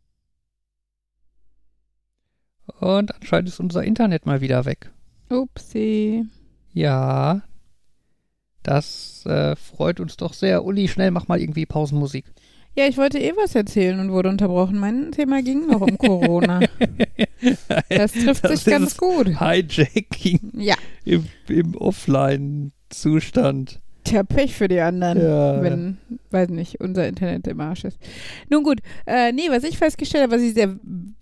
Und anscheinend ist unser Internet mal wieder weg. Upsi. Ja, das äh, freut uns doch sehr. Uli, schnell mach mal irgendwie Pausenmusik. Ja, ich wollte eh was erzählen und wurde unterbrochen. Mein Thema ging noch um Corona. Das trifft Das sich ganz gut. Hijacking Ja, im, im Offline-Zustand. tja, Pech für die anderen. Ja. wenn, weiß nicht, unser Internet im Arsch ist. Nun gut, äh, nee, was ich festgestellt habe, was ich sehr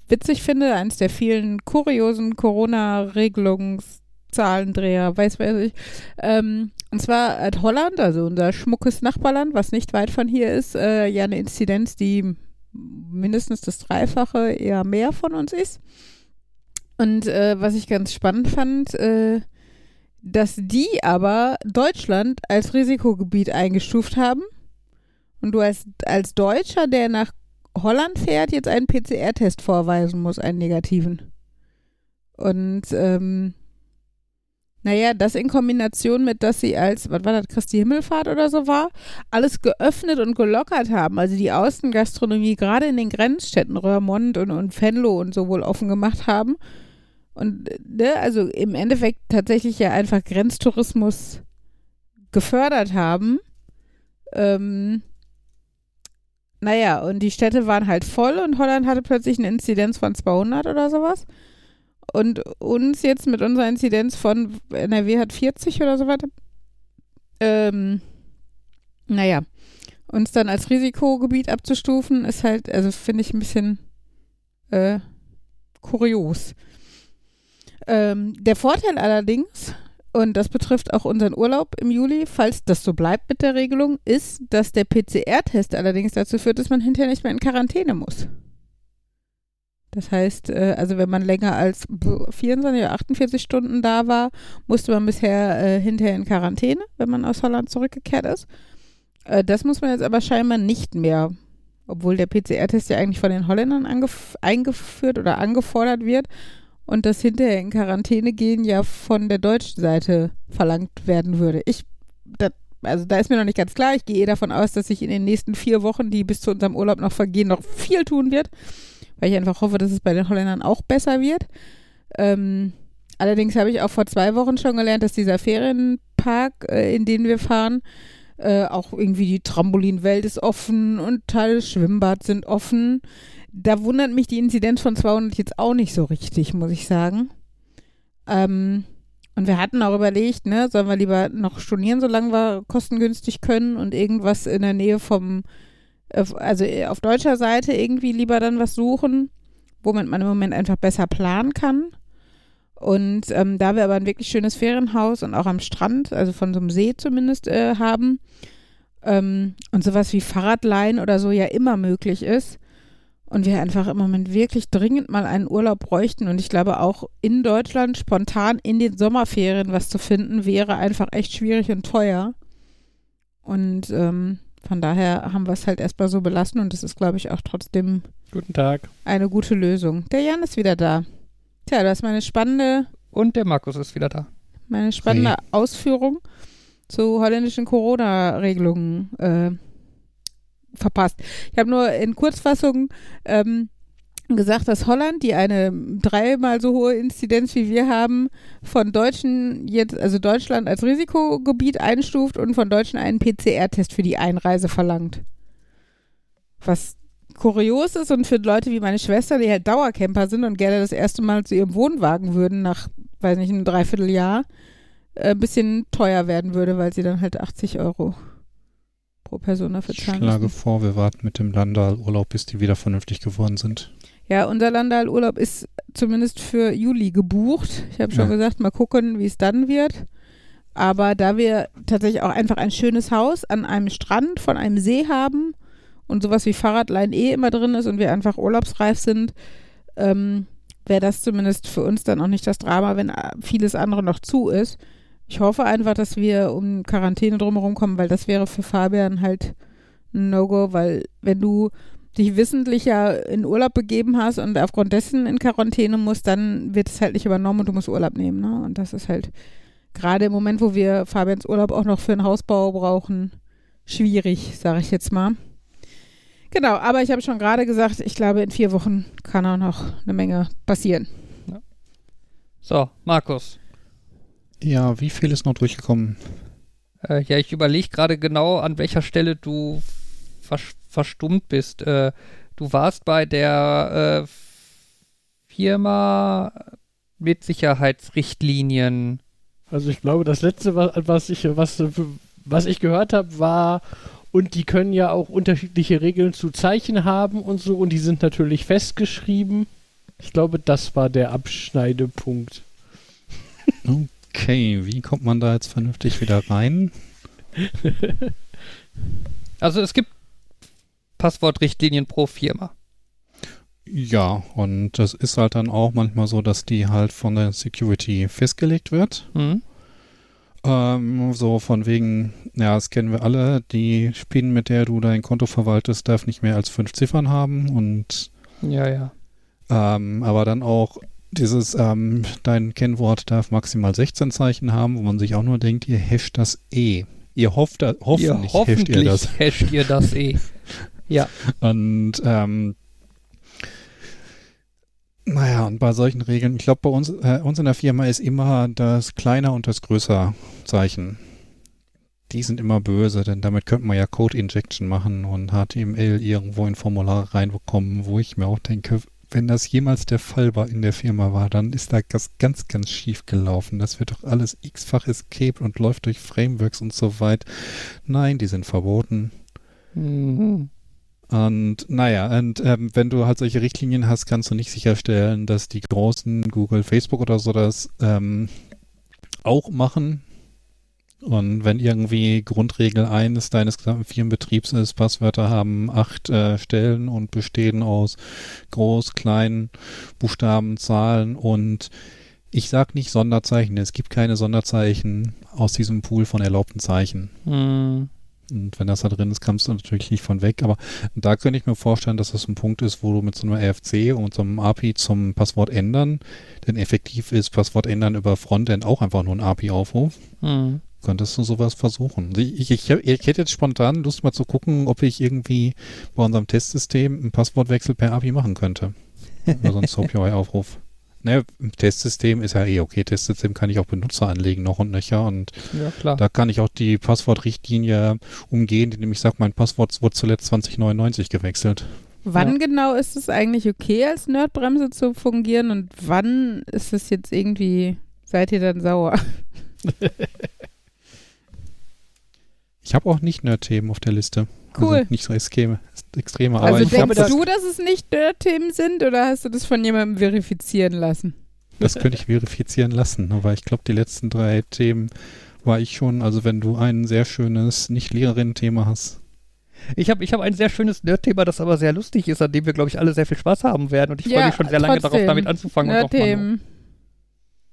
witzig finde, eines der vielen kuriosen Corona-Regelungszahlendreher, weiß weiß ich, ähm, und zwar hat Holland, also unser schmuckes Nachbarland, was nicht weit von hier ist, äh, ja eine Inzidenz, die mindestens das Dreifache, eher mehr von uns ist. Und äh, was ich ganz spannend fand, äh, dass die aber Deutschland als Risikogebiet eingestuft haben und du als, als Deutscher, der nach Holland fährt, jetzt einen PCR-Test vorweisen muss, einen negativen. Und ähm, naja, das in Kombination mit, dass sie als, was war das, Christi Himmelfahrt oder so war, alles geöffnet und gelockert haben. Also die Außengastronomie gerade in den Grenzstädten Röhrmond und, und Venlo und so wohl offen gemacht haben. Und ne, also im Endeffekt tatsächlich ja einfach Grenztourismus gefördert haben. Ähm, naja, und die Städte waren halt voll und Holland hatte plötzlich eine Inzidenz von 200 oder sowas. Und uns jetzt mit unserer Inzidenz von NRW hat 40 oder so weiter. Ähm, naja, uns dann als Risikogebiet abzustufen, ist halt, also finde ich ein bisschen äh, kurios. Ähm, der Vorteil allerdings, und das betrifft auch unseren Urlaub im Juli, falls das so bleibt mit der Regelung, ist, dass der PCR-Test allerdings dazu führt, dass man hinterher nicht mehr in Quarantäne muss. Das heißt, äh, also wenn man länger als 24 oder 48 Stunden da war, musste man bisher äh, hinterher in Quarantäne, wenn man aus Holland zurückgekehrt ist. Äh, das muss man jetzt aber scheinbar nicht mehr, obwohl der PCR-Test ja eigentlich von den Holländern eingeführt oder angefordert wird und das hinterher in Quarantäne gehen ja von der deutschen Seite verlangt werden würde. Ich, das, also da ist mir noch nicht ganz klar. Ich gehe eh davon aus, dass sich in den nächsten vier Wochen, die bis zu unserem Urlaub noch vergehen, noch viel tun wird, weil ich einfach hoffe, dass es bei den Holländern auch besser wird. Ähm, allerdings habe ich auch vor zwei Wochen schon gelernt, dass dieser Ferienpark, äh, in den wir fahren, äh, auch irgendwie die Trampolinwelt ist offen und Teile des Schwimmbads sind offen da wundert mich die Inzidenz von 200 jetzt auch nicht so richtig, muss ich sagen. Ähm, und wir hatten auch überlegt, ne, sollen wir lieber noch stornieren, solange wir kostengünstig können und irgendwas in der Nähe vom, also äh, auf deutscher Seite irgendwie lieber dann was suchen, womit man im Moment einfach besser planen kann. Und ähm, da wir aber ein wirklich schönes Ferienhaus und auch am Strand, also von so einem See zumindest, äh, haben ähm, und sowas wie Fahrradleihen oder so ja immer möglich ist, und wir einfach im Moment wirklich dringend mal einen Urlaub bräuchten. Und ich glaube auch in Deutschland spontan in den Sommerferien was zu finden, wäre einfach echt schwierig und teuer. Und ähm, von daher haben wir es halt erstmal so belassen und das ist, glaube ich, auch trotzdem Guten Tag. eine gute Lösung. Der Jan ist wieder da. Tja, das ist meine spannende. Und der Markus ist wieder da. Meine spannende hey. Ausführung zu holländischen Corona-Regelungen äh, verpasst. Ich habe nur in Kurzfassung ähm, gesagt, dass Holland, die eine dreimal so hohe Inzidenz wie wir haben, von Deutschen jetzt, also Deutschland als Risikogebiet einstuft und von Deutschen einen PCR-Test für die Einreise verlangt. Was kurios ist und für Leute wie meine Schwester, die halt Dauercamper sind und gerne das erste Mal zu ihrem Wohnwagen würden, nach, weiß nicht, einem Dreivierteljahr, ein äh, bisschen teuer werden würde, weil sie dann halt 80 Euro pro Person dafür zahlen Ich schlage müssen. vor, wir warten mit dem Landal-Urlaub, bis die wieder vernünftig geworden sind. Ja, unser Landal-Urlaub ist zumindest für Juli gebucht. Ich habe schon ja. gesagt, mal gucken, wie es dann wird. Aber da wir tatsächlich auch einfach ein schönes Haus an einem Strand von einem See haben und sowas wie Fahrradlein eh immer drin ist und wir einfach urlaubsreif sind, ähm, wäre das zumindest für uns dann auch nicht das Drama, wenn vieles andere noch zu ist. Ich hoffe einfach, dass wir um Quarantäne drumherum kommen, weil das wäre für Fabian halt ein No-Go, weil wenn du dich wissentlich ja in Urlaub begeben hast und aufgrund dessen in Quarantäne musst, dann wird es halt nicht übernommen und du musst Urlaub nehmen. Ne? Und das ist halt gerade im Moment, wo wir Fabians Urlaub auch noch für einen Hausbau brauchen, schwierig, sage ich jetzt mal. Genau, aber ich habe schon gerade gesagt, ich glaube, in vier Wochen kann auch noch eine Menge passieren. Ja. So, Markus, ja, wie viel ist noch durchgekommen? Äh, ja, ich überlege gerade genau, an welcher Stelle du vers verstummt bist. Äh, du warst bei der äh, Firma mit Sicherheitsrichtlinien. Also ich glaube, das letzte, was ich, was, was ich gehört habe, war, und die können ja auch unterschiedliche Regeln zu Zeichen haben und so, und die sind natürlich festgeschrieben. Ich glaube, das war der Abschneidepunkt. Okay, wie kommt man da jetzt vernünftig wieder rein? also es gibt Passwortrichtlinien pro Firma. Ja, und das ist halt dann auch manchmal so, dass die halt von der Security festgelegt wird. Mhm. Ähm, so von wegen, ja, das kennen wir alle, die PIN, mit der du dein Konto verwaltest, darf nicht mehr als fünf Ziffern haben und ja, ja. Ähm, aber dann auch dieses, ähm, dein Kennwort darf maximal 16 Zeichen haben, wo man sich auch nur denkt, ihr hasht das eh. Ihr hofft, hoffentlich, ihr hoffentlich hasht ihr das. Hasht ihr das eh. ja. Und ähm, naja, und bei solchen Regeln, ich glaube, bei uns, äh, uns in der Firma ist immer das kleiner und das größer Zeichen die sind immer böse, denn damit könnte man ja Code Injection machen und HTML irgendwo in Formulare reinbekommen, wo ich mir auch denke, wenn das jemals der Fall war in der Firma war, dann ist da das ganz, ganz schief gelaufen. Das wird doch alles x-fach escaped und läuft durch Frameworks und so weit. Nein, die sind verboten. Mhm. Und naja, und ähm, wenn du halt solche Richtlinien hast, kannst du nicht sicherstellen, dass die großen Google, Facebook oder so das ähm, auch machen. Und wenn irgendwie Grundregel eines deines gesamten Firmenbetriebs ist, Passwörter haben acht äh, Stellen und bestehen aus Groß-, Klein-, Buchstaben, Zahlen und ich sag nicht Sonderzeichen, es gibt keine Sonderzeichen aus diesem Pool von erlaubten Zeichen. Mhm. Und wenn das da drin ist, kommst du natürlich nicht von weg. Aber da könnte ich mir vorstellen, dass das ein Punkt ist, wo du mit so einem RFC und so einem API zum Passwort ändern, denn effektiv ist Passwort ändern über Frontend auch einfach nur ein API-Aufruf. Mhm. Könntest du sowas versuchen? Ich, ich, ich hätte jetzt spontan Lust mal zu gucken, ob ich irgendwie bei unserem Testsystem einen Passwortwechsel per API machen könnte. Oder so ein SoapUI-Aufruf. Ne, im Testsystem ist ja eh okay. Testsystem kann ich auch Benutzer anlegen noch und nöcher und Ja, klar. da kann ich auch die Passwortrichtlinie umgehen, indem ich sage, mein Passwort wurde zuletzt 2099 gewechselt. Wann Ja. genau ist es eigentlich okay, als Nerdbremse zu fungieren und wann ist es jetzt irgendwie, seid ihr dann sauer? Ich habe auch nicht Nerd-Themen auf der Liste. Cool. Also nicht so extreme, extreme aber Also ich denkst das, du, dass es nicht Nerd-Themen sind oder hast du das von jemandem verifizieren lassen? das könnte ich verifizieren lassen. Aber ich glaube, die letzten drei Themen war ich schon. Also wenn du ein sehr schönes Nicht-Lehrerinnen-Thema hast. Ich habe ich hab ein sehr schönes Nerd-Thema, das aber sehr lustig ist, an dem wir, glaube ich, alle sehr viel Spaß haben werden. Und ich freue Ja, mich schon sehr lange darauf, damit anzufangen. und auch mal- Nerd-Themen.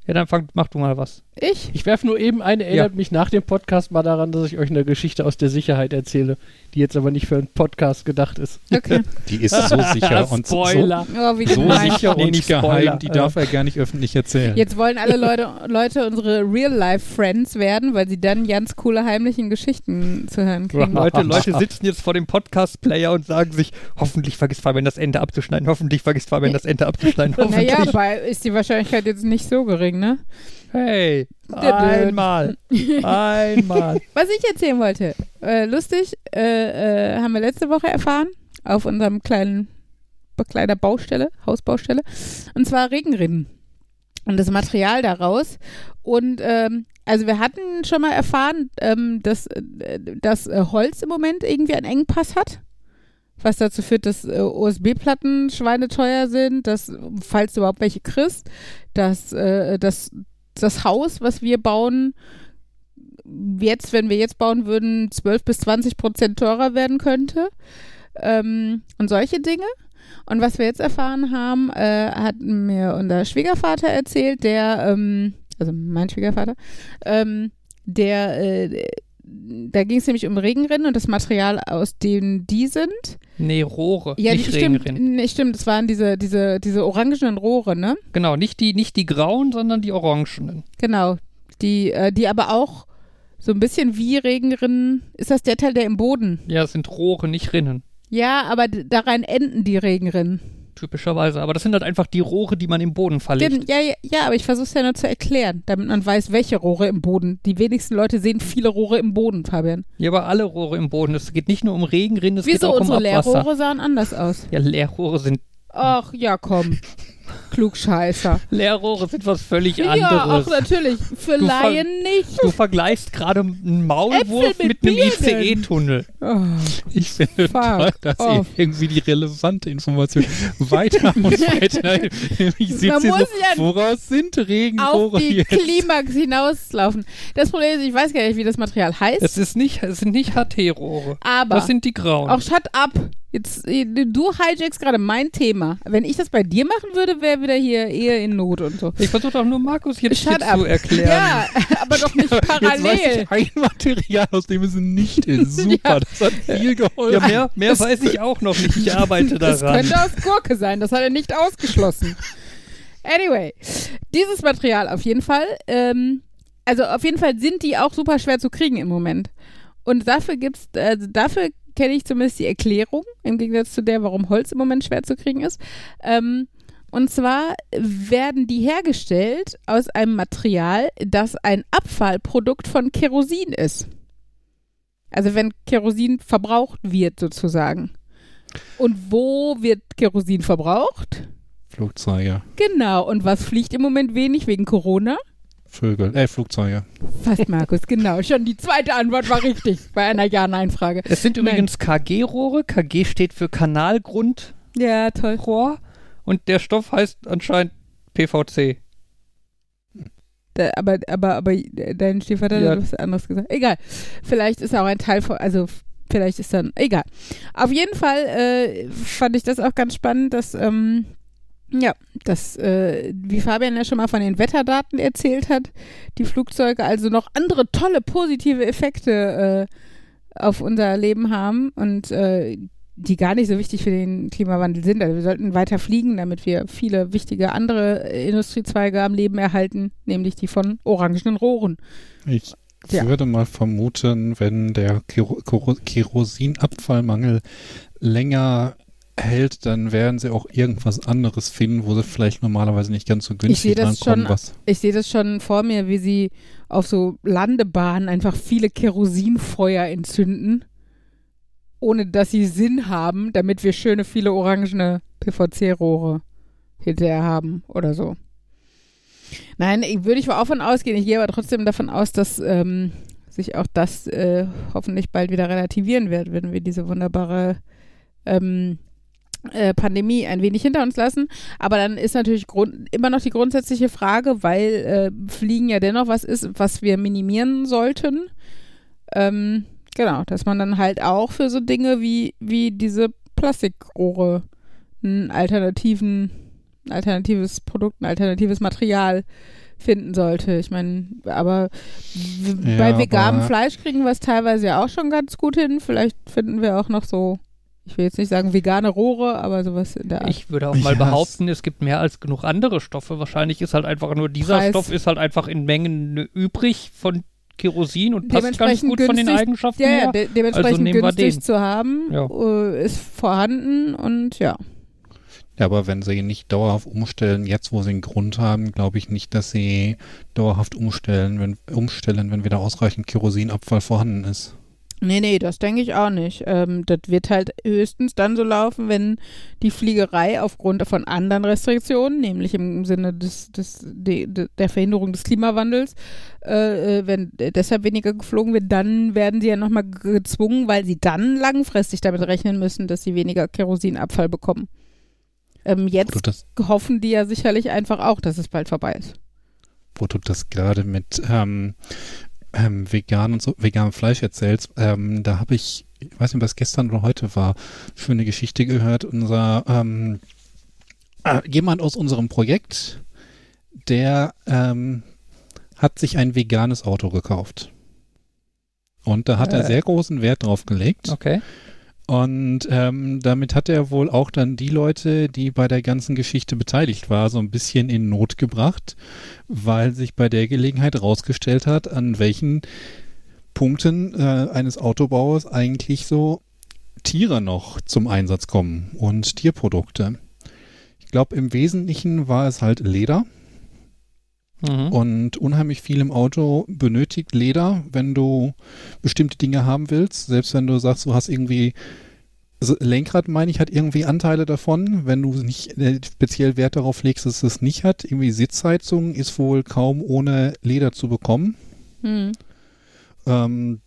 Ja, dann fang, mach du mal was. Ich? Ich werfe nur eben ein, erinnert mich nach dem Podcast mal daran, dass ich euch eine Geschichte aus der Sicherheit erzähle, die jetzt aber nicht für einen Podcast gedacht ist. Okay. Die ist so sicher und so, Spoiler. Oh, wie so gemein. sicher Nee, und nicht geheim, Spoiler. die darf er gar nicht öffentlich erzählen. Jetzt wollen alle Leute, Leute unsere Real-Life-Friends werden, weil sie dann ganz coole heimlichen Geschichten zu hören kriegen. Leute, Leute sitzen jetzt vor dem Podcast-Player und sagen sich, hoffentlich vergisst Fabian das Ende abzuschneiden, hoffentlich vergisst Fabian das Ende abzuschneiden, hoffentlich. Naja, aber ist die Wahrscheinlichkeit jetzt nicht so gering, ne? Hey, einmal, einmal. Was ich erzählen wollte, äh, lustig, äh, äh, haben wir letzte Woche erfahren, auf unserem kleinen, kleiner Baustelle, Hausbaustelle, und zwar Regenrinnen und das Material daraus. Und ähm, also wir hatten schon mal erfahren, ähm, dass, äh, dass äh, Holz im Moment irgendwie einen Engpass hat. Was dazu führt, dass äh, USB-Platten schweineteuer sind, dass, falls du überhaupt welche kriegst, dass, äh, dass das Haus, was wir bauen, jetzt, wenn wir jetzt bauen würden, 12 bis 20 Prozent teurer werden könnte. Ähm, und solche Dinge. Und was wir jetzt erfahren haben, äh, hat mir unser Schwiegervater erzählt, der, ähm, also mein Schwiegervater, ähm, der, äh, da ging es nämlich um Regenrinnen und das Material, aus dem die sind. Nee, Rohre, Ja, nicht die, stimmt, Regenrinnen. nee, stimmt, das waren diese, diese, diese orangenen Rohre, ne? Genau, nicht die, nicht die grauen, sondern die orangenen. Genau. Die, äh, die aber auch so ein bisschen wie Regenrinnen. Ist das der Teil, der im Boden? Ja, es sind Rohre, nicht Rinnen. Ja, aber daran enden die Regenrinnen. Typischerweise. Aber das sind halt einfach die Rohre, die man im Boden verlegt. Ja, ja, ja, aber ich versuche es ja nur zu erklären, damit man weiß, welche Rohre im Boden. Die wenigsten Leute sehen viele Rohre im Boden, Fabian. Ja, aber alle Rohre im Boden. Es geht nicht nur um Regenrinnen, es geht Wieso auch um unsere Abwasser. Leerrohre sahen anders aus? Ja, Leerrohre sind Ach, ja, komm. Klugscheißer. Leerrohre sind was völlig Ja, anderes. auch natürlich. Für Du Laien nicht. Du vergleichst gerade einen Maulwurf Äpfel mit mit, einem. ICE-Tunnel. Oh, Ich finde Fuck toll, dass off. irgendwie die relevante Information weiter und weiter. Ich sitze so, ja woraus sind auf Regenrohre die jetzt? Klimax hinauslaufen. Das Problem ist, ich weiß gar nicht, wie das Material heißt, Es, ist nicht, es sind nicht HT-Rohre. aber Das sind die grauen. auch shut up. Jetzt, äh, du hijackst gerade mein Thema. Wenn ich das bei dir machen würde, wäre wieder hier Ehe in Not und so. ich versuche doch nur Markus jetzt Shut hier up. zu erklären. Ja, aber doch nicht Jetzt weiß parallel. ich ein Material, aus dem es nicht ist. Super, das hat viel geholfen. Ja, mehr, mehr weiß ich auch noch nicht. Ich arbeite Das daran. könnte aus Gurke sein, das hat er nicht ausgeschlossen. Anyway, dieses Material auf jeden Fall, ähm, also auf jeden Fall sind die auch super schwer zu kriegen im Moment. Und dafür gibt's, also dafür kenne ich zumindest die Erklärung, im Gegensatz zu der, warum Holz im Moment schwer zu kriegen ist. Ähm, und zwar werden die hergestellt aus einem Material, das ein Abfallprodukt von Kerosin ist. Also wenn Kerosin verbraucht wird sozusagen. Und wo wird Kerosin verbraucht? Flugzeuge, Genau. Und was fliegt im Moment wenig wegen Corona? Vögel, äh, Flugzeuge. Fast, Markus, genau. Schon die zweite Antwort war richtig bei einer Ja-Nein-Frage. Es sind übrigens KG-Rohre. KG steht für Kanalgrundrohr Ja, toll. und der Stoff heißt anscheinend PVC. Da, aber, aber, aber dein Stiefvater Ja. hat was anderes gesagt. Egal. Vielleicht ist auch ein Teil von, also vielleicht ist dann, egal. Auf jeden Fall äh, fand ich das auch ganz spannend, dass, ähm, ja, dass, äh, wie Fabian ja schon mal von den Wetterdaten erzählt hat, die Flugzeuge also noch andere tolle positive Effekte äh, auf unser Leben haben und äh, die gar nicht so wichtig für den Klimawandel sind. Also wir sollten weiter fliegen, damit wir viele wichtige andere Industriezweige am Leben erhalten, nämlich die von orangenen Rohren. Ich Ja. würde mal vermuten, wenn der Kero Kero Kerosinabfallmangel länger hält, dann werden sie auch irgendwas anderes finden, wo sie vielleicht normalerweise nicht ganz so günstig das rankommen. schon- Was Ich sehe das schon vor mir, wie sie auf so Landebahnen einfach viele Kerosinfeuer entzünden, ohne dass sie Sinn haben, damit wir schöne viele orangene PVC-Rohre hinterher haben oder so. Nein, ich, würde ich mal auch von ausgehen. Ich gehe aber trotzdem davon aus, dass ähm, sich auch das äh, hoffentlich bald wieder relativieren wird, wenn wir diese wunderbare ähm, äh, Pandemie ein wenig hinter uns lassen. Aber dann ist natürlich Grund, immer noch die grundsätzliche Frage, weil äh, Fliegen ja dennoch was ist, was wir minimieren sollten. Ähm, genau, dass man dann halt auch für so Dinge wie, wie diese Plastikrohre einen alternativen, ein alternatives Produkt, ein alternatives Material finden sollte. Ich meine, aber Ja, bei veganem aber- Fleisch kriegen wir es teilweise ja auch schon ganz gut hin. Vielleicht finden wir auch noch so, ich will jetzt nicht sagen vegane Rohre, aber sowas in der Art. Ich würde auch mal Ja, behaupten, es gibt mehr als genug andere Stoffe. Wahrscheinlich ist halt einfach nur dieser Preis. Stoff ist halt einfach in Mengen übrig von Kerosin und passt ganz Dementsprechend gut von den günstig- Eigenschaften Ja, ja, de dementsprechend Also günstig den. zu haben, Ja. äh, ist vorhanden und ja. Ja, aber wenn sie nicht dauerhaft umstellen, jetzt wo sie einen Grund haben, glaube ich nicht, dass sie dauerhaft umstellen, wenn, umstellen, wenn wieder ausreichend Kerosinabfall vorhanden ist. Nee, nee, das denke ich auch nicht. Ähm, das wird halt höchstens dann so laufen, wenn die Fliegerei aufgrund von anderen Restriktionen, nämlich im Sinne des, des, de, de, der Verhinderung des Klimawandels, äh, äh, wenn deshalb weniger geflogen wird, dann werden sie ja nochmal gezwungen, weil sie dann langfristig damit rechnen müssen, dass sie weniger Kerosinabfall bekommen. Ähm, jetzt hoffen die ja sicherlich einfach auch, dass es bald vorbei ist. wo du das gerade mit ähm, ähm, vegan und so, veganem Fleisch erzählst, ähm, da habe ich, ich weiß nicht, was gestern oder heute war, schöne Geschichte gehört. Unser ähm, äh, jemand aus unserem Projekt, der ähm, hat sich ein veganes Auto gekauft. Und da hat er Äh. sehr großen Wert drauf gelegt. Okay. Und ähm, damit hat er wohl auch dann die Leute, die bei der ganzen Geschichte beteiligt waren, so ein bisschen in Not gebracht, weil sich bei der Gelegenheit herausgestellt hat, an welchen Punkten äh, eines Autobauers eigentlich so Tiere noch zum Einsatz kommen und Tierprodukte. Ich glaube, im Wesentlichen war es halt Leder. Mhm. Und unheimlich viel im Auto benötigt Leder, wenn du bestimmte Dinge haben willst. Selbst wenn du sagst, du hast irgendwie, also Lenkrad meine ich, hat irgendwie Anteile davon. Wenn du nicht äh, speziell Wert darauf legst, dass es nicht hat. Irgendwie Sitzheizung ist wohl kaum ohne Leder zu bekommen. Hm. Ähm,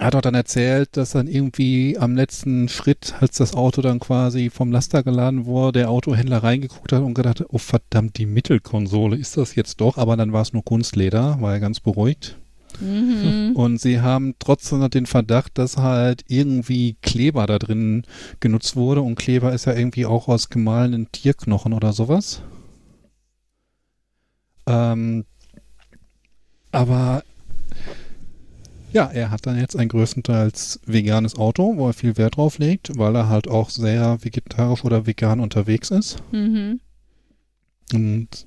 er hat auch dann erzählt, dass dann irgendwie am letzten Schritt, als das Auto dann quasi vom Laster geladen wurde, der Autohändler reingeguckt hat und gedacht, hat, oh verdammt, die Mittelkonsole ist das jetzt doch, aber dann war es nur Kunstleder, war er ganz beruhigt. Mhm. Und sie haben trotzdem noch den Verdacht, dass halt irgendwie Kleber da drin genutzt wurde und Kleber ist ja irgendwie auch aus gemahlenen Tierknochen oder sowas. Ähm, aber ja, er hat dann jetzt ein größtenteils veganes Auto, wo er viel Wert drauf legt, weil er halt auch sehr vegetarisch oder vegan unterwegs ist. Mhm. Und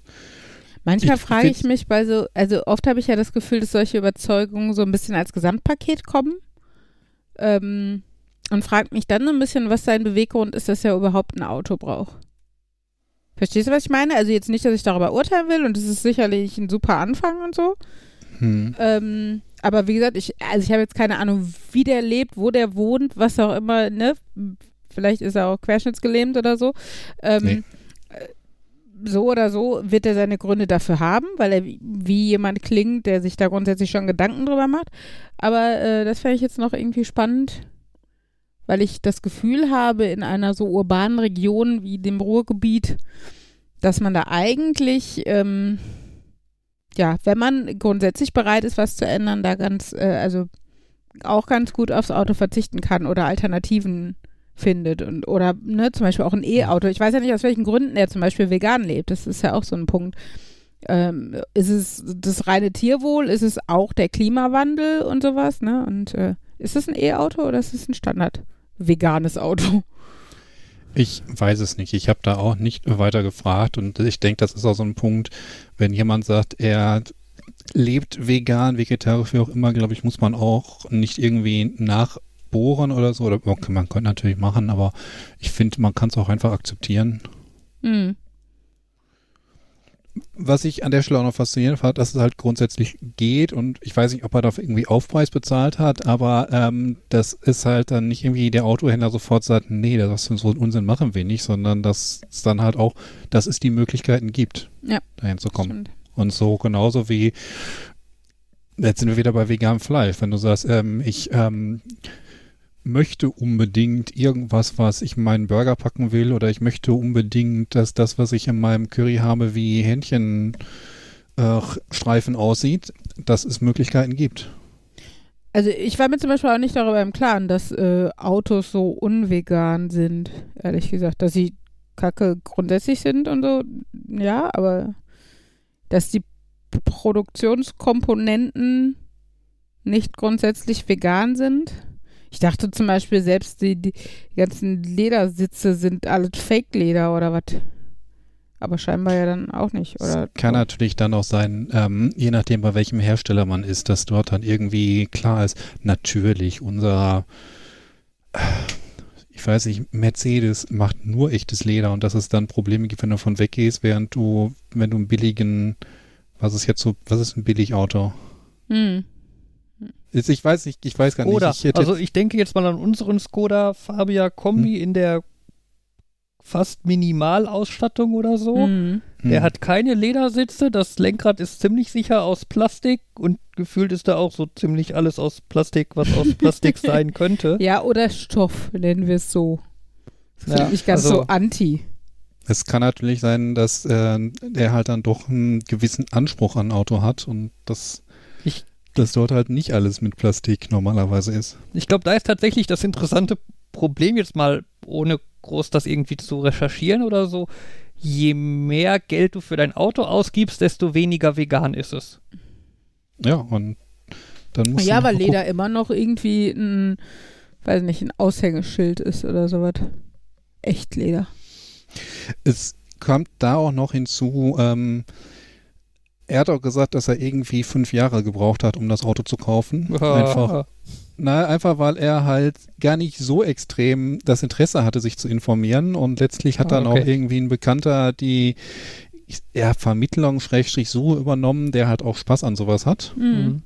Manchmal frage ich mich bei so, also oft habe ich ja das Gefühl, dass solche Überzeugungen so ein bisschen als Gesamtpaket kommen. Ähm, und frage mich dann so ein bisschen, was sein Beweggrund ist, dass er überhaupt ein Auto braucht. Verstehst du, was ich meine? Also jetzt nicht, dass ich darüber urteilen will und es ist sicherlich ein super Anfang und so. hm, Ähm, aber wie gesagt, ich, also ich habe jetzt keine Ahnung, wie der lebt, wo der wohnt, was auch immer, ne? Vielleicht ist er auch querschnittsgelähmt oder so. Ähm, Nee. äh, So oder so wird er seine Gründe dafür haben, weil er wie- wie jemand klingt, der sich da grundsätzlich schon Gedanken drüber macht. Aber äh, das fände ich jetzt noch irgendwie spannend, weil ich das Gefühl habe, in einer so urbanen Region wie dem Ruhrgebiet, dass man da eigentlich, ähm, ja, wenn man grundsätzlich bereit ist, was zu ändern, da ganz, äh, also auch ganz gut aufs Auto verzichten kann oder Alternativen findet und oder ne, zum Beispiel auch ein E-Auto. Ich weiß ja nicht, aus welchen Gründen er zum Beispiel vegan lebt. Das ist ja auch so ein Punkt. Ähm, ist es das reine Tierwohl? Ist es auch der Klimawandel und sowas? Ne? Und äh, ist es ein E-Auto oder ist es ein Standard veganes Auto? Ich weiß es nicht. Ich habe da auch nicht weiter gefragt und ich denke, das ist auch so ein Punkt, wenn jemand sagt, er lebt vegan, vegetarisch, wie auch immer, glaube ich, muss man auch nicht irgendwie nachbohren oder so. Oder okay, man könnte natürlich machen, aber ich finde, man kann es auch einfach akzeptieren. Hm. Was ich an der Stelle auch noch faszinierend fand, dass es halt grundsätzlich geht und ich weiß nicht, ob er dafür irgendwie Aufpreis bezahlt hat, aber ähm, das ist halt dann nicht irgendwie der Autohändler sofort sagt, nee, das ist so einen Unsinn machen wir nicht, sondern dass es dann halt auch, dass es die Möglichkeiten gibt, Ja. dahin zu kommen. Stimmt. Und so genauso wie, jetzt sind wir wieder bei veganem Fleisch, wenn du sagst, ähm, ich ähm, möchte unbedingt irgendwas, was ich in meinen Burger packen will, oder ich möchte unbedingt, dass das, was ich in meinem Curry habe, wie Hähnchenstreifen äh, aussieht, dass es Möglichkeiten gibt. Also ich war mir zum Beispiel auch nicht darüber im Klaren, dass äh, Autos so unvegan sind, ehrlich gesagt. Dass sie kacke grundsätzlich sind und so, ja, aber dass die Produktionskomponenten nicht grundsätzlich vegan sind. Ich dachte zum Beispiel, selbst die, die ganzen Ledersitze sind alles Fake-Leder oder was. Aber scheinbar ja dann auch nicht, oder? Es kann natürlich dann auch sein, ähm, je nachdem bei welchem Hersteller man ist, dass dort dann irgendwie klar ist, natürlich unser, äh, ich weiß nicht, Mercedes macht nur echtes Leder und dass es dann Probleme gibt, wenn du von weggehst, während du, wenn du einen billigen, was ist jetzt so, was ist ein Billigauto? Hm. Ist- Ich weiß nicht, ich weiß gar nicht. Oder, ich also ich denke jetzt mal an unseren Skoda Fabia Kombi in der fast Minimalausstattung oder so. Hm. Der Hm. hat keine Ledersitze, das Lenkrad ist ziemlich sicher aus Plastik und gefühlt ist da auch so ziemlich alles aus Plastik, was aus Plastik sein könnte. Ja, oder Stoff, nennen wir es so. Das Ja, ich ganz also- so anti. Es kann natürlich sein, dass äh, der halt dann doch einen gewissen Anspruch an Auto hat und Ich- dass dort halt nicht alles mit Plastik normalerweise ist. Ich glaube, da ist tatsächlich das interessante Problem jetzt mal, ohne groß das irgendwie zu recherchieren oder so. Je mehr Geld du für dein Auto ausgibst, desto weniger vegan ist es. Ja, und dann muss Ja, man weil Leder immer noch irgendwie ein, weiß nicht, ein Aushängeschild ist oder sowas. Echt Leder. Es kommt da auch noch hinzu, ähm, er hat auch gesagt, dass er irgendwie fünf Jahre gebraucht hat, um das Auto zu kaufen. Einfach, na, einfach weil er halt gar nicht so extrem das Interesse hatte, sich zu informieren und letztlich hat Ah, dann okay. auch irgendwie ein Bekannter die ja, Vermittlung Schrägstrich so übernommen, der halt auch Spaß an sowas hat. Mhm. Mhm.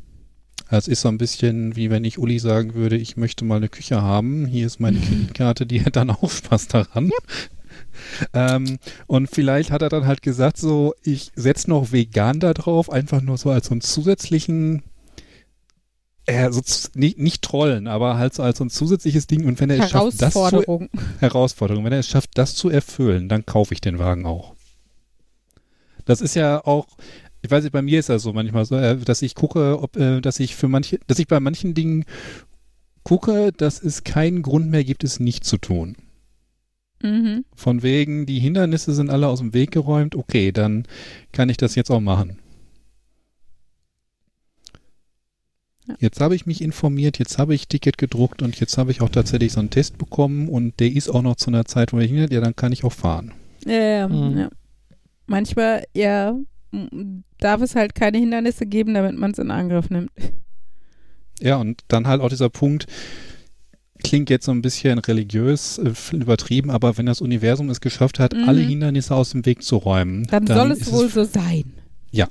Es ist so ein bisschen wie wenn ich Uli sagen würde, ich möchte mal eine Küche haben. Hier ist meine Kreditkarte, die hat dann auch Spaß daran. Ähm, und vielleicht hat er dann halt gesagt, so, ich setze noch vegan da drauf, einfach nur so als so einen zusätzlichen, äh, so, nicht, nicht trollen, aber halt so als so ein zusätzliches Ding. Und wenn er es schafft, das zu, Herausforderung. Herausforderung, wenn er es schafft, das zu erfüllen, dann kaufe ich den Wagen auch. Das ist ja auch, ich weiß nicht, bei mir ist das so manchmal so, äh, dass ich gucke, ob, äh, dass ich für manche, dass ich bei manchen Dingen gucke, dass es keinen Grund mehr gibt, es nicht zu tun. Mhm. Von wegen, die Hindernisse sind alle aus dem Weg geräumt, okay, dann kann ich das jetzt auch machen. Ja. Jetzt habe ich mich informiert, jetzt habe ich Ticket gedruckt und jetzt habe ich auch tatsächlich so einen Test bekommen und der ist auch noch zu einer Zeit, wo ich hin, ja, dann kann ich auch fahren. Ja, ja, Mhm. ja. Manchmal, ja, darf es halt keine Hindernisse geben, damit man es in Angriff nimmt. Ja, und dann halt auch dieser Punkt, klingt jetzt so ein bisschen religiös äh, übertrieben, aber wenn das Universum es geschafft hat, Mhm. alle Hindernisse aus dem Weg zu räumen, Dann, soll es wohl so sein. Ja.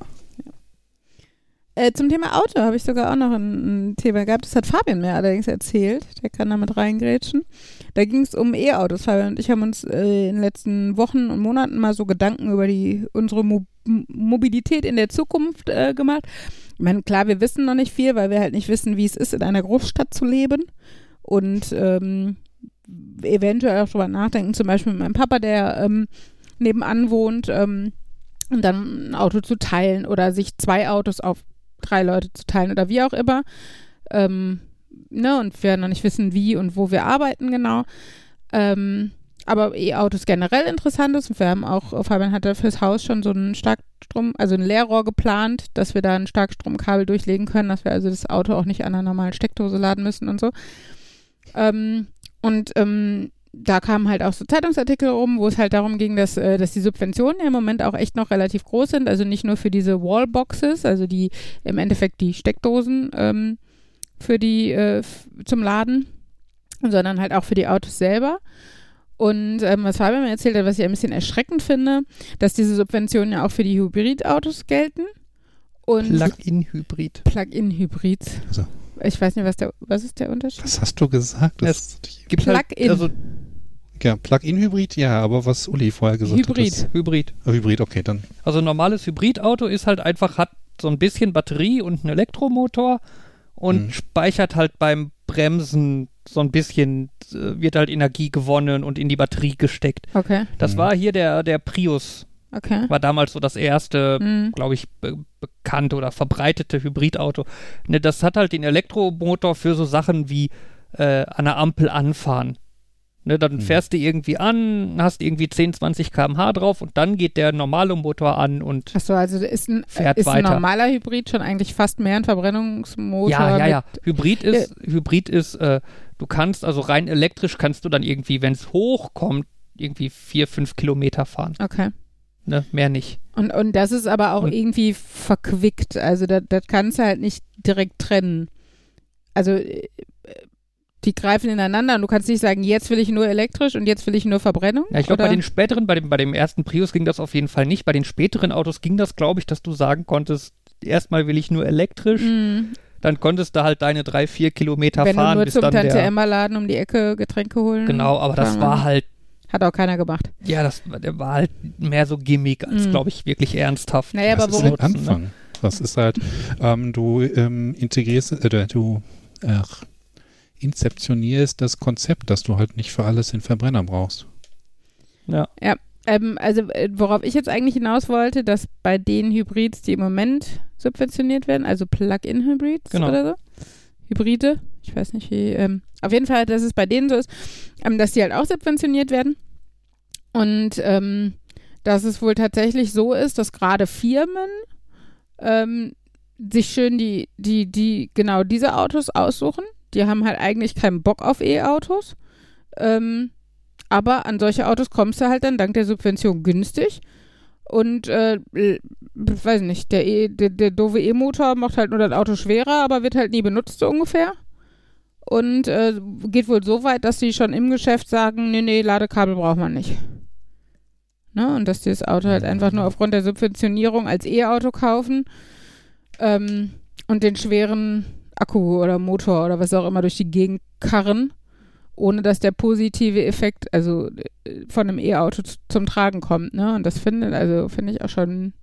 Äh, zum Thema Auto habe ich sogar auch noch ein, ein, Thema gehabt. Das hat Fabian mir allerdings erzählt. Der kann da mit reingrätschen. Da ging es um E-Autos. Fabian und ich haben uns äh, in den letzten Wochen und Monaten mal so Gedanken über die unsere Mo Mobilität in der Zukunft äh, gemacht. Ich meine, klar, wir wissen noch nicht viel, weil wir halt nicht wissen, wie es ist, in einer Großstadt zu leben. Und ähm, eventuell auch drüber nachdenken, zum Beispiel mit meinem Papa, der ähm, nebenan wohnt, ähm, und dann ein Auto zu teilen oder sich zwei Autos auf drei Leute zu teilen oder wie auch immer. Ähm, ne, und wir noch nicht wissen, wie und wo wir arbeiten genau. Ähm, aber E-Autos generell interessant ist. Und wir haben auch, Fabian hatte fürs Haus schon so einen Starkstrom, also ein Leerrohr geplant, dass wir da ein Starkstromkabel durchlegen können, dass wir also das Auto auch nicht an einer normalen Steckdose laden müssen und so. Ähm, und ähm, da kamen halt auch so Zeitungsartikel rum, wo es halt darum ging, dass, äh, dass die Subventionen ja im Moment auch echt noch relativ groß sind. Also nicht nur für diese Wallboxes, also die im Endeffekt die Steckdosen ähm, für die äh, zum Laden, sondern halt auch für die Autos selber. Und ähm, was Fabian mir erzählt hat, was ich ein bisschen erschreckend finde, dass diese Subventionen ja auch für die Hybridautos gelten. Plug-in-Hybrid. Plug-in-Hybrid. Also. Ich weiß nicht, was der, was ist der Unterschied? Was hast du gesagt? Das gibt Plug-in. Halt, also, ja, Plug-in-Hybrid, ja, aber was Uli vorher gesagt Hybrid. hat. Hybrid. Oh, Hybrid, okay, dann. Also ein normales Hybridauto ist halt einfach, hat so ein bisschen Batterie und einen Elektromotor und hm. speichert halt beim Bremsen so ein bisschen, äh, wird halt Energie gewonnen und in die Batterie gesteckt. Okay. Das hm. war hier der, der Prius. Okay. War damals so das erste, hm. glaube ich, be bekannte oder verbreitete Hybridauto. Ne, das hat halt den Elektromotor für so Sachen wie äh, an der Ampel anfahren. Ne, dann mhm. fährst du irgendwie an, hast irgendwie 10, 20 km/h drauf und dann geht der normale Motor an und Achso, also ist ein, fährt ist weiter. ein normaler Hybrid schon eigentlich fast mehr ein Verbrennungsmotor? Ja, ja, ja. Hybrid ist, äh, Hybrid ist, äh, du kannst, also rein elektrisch kannst du dann irgendwie, wenn es hochkommt, irgendwie 4, 5 Kilometer fahren. Okay. Ne, mehr nicht. Und, und das ist aber auch Und- irgendwie verquickt. Also das, das kannst du halt nicht direkt trennen. Also äh, die greifen ineinander und du kannst nicht sagen, jetzt will ich nur elektrisch und jetzt will ich nur Verbrennung. Ja, ich glaube, bei den späteren, bei dem, bei dem ersten Prius ging das auf jeden Fall nicht. Bei den späteren Autos ging das, glaube ich, dass du sagen konntest, erstmal will ich nur elektrisch, Mhm. dann konntest du halt deine drei, vier Kilometer Wenn fahren, du nur bis zum Tante Emma Laden um die Ecke Getränke holen. Genau, aber das war halt, Hat auch keiner gemacht. ja, das der war halt mehr so Gimmick als, Mhm. glaube ich, wirklich ernsthaft. Naja, das aber ist der Anfang. Das ist halt, ähm, du ähm, integrierst, äh, du ach, inzeptionierst das Konzept, dass du halt nicht für alles den Verbrenner brauchst. Ja. Ähm, also äh, worauf ich jetzt eigentlich hinaus wollte, dass bei den Hybrids, die im Moment subventioniert werden, also Plug-in-Hybrids Genau. oder so, Hybride, ich weiß nicht wie, ähm, auf jeden Fall, dass es bei denen so ist, ähm, dass die halt auch subventioniert werden und ähm, dass es wohl tatsächlich so ist, dass gerade Firmen ähm, sich schön die, die, die, genau diese Autos aussuchen. Die haben halt eigentlich keinen Bock auf E-Autos. Ähm, aber an solche Autos kommst du halt dann dank der Subvention günstig. Und äh, weiß nicht, der, e, der, der doofe E-Motor macht halt nur das Auto schwerer, aber wird halt nie benutzt so ungefähr. Und äh, geht wohl so weit, dass sie schon im Geschäft sagen, nee, nee, Ladekabel braucht man nicht. Ne? Und dass die das Auto halt einfach nur aufgrund der Subventionierung als E-Auto kaufen ähm, und den schweren Akku oder Motor oder was auch immer durch die Gegend karren, ohne dass der positive Effekt, also äh, von einem E-Auto zum Tragen kommt, ne? Und das finde, also finde ich auch schon ein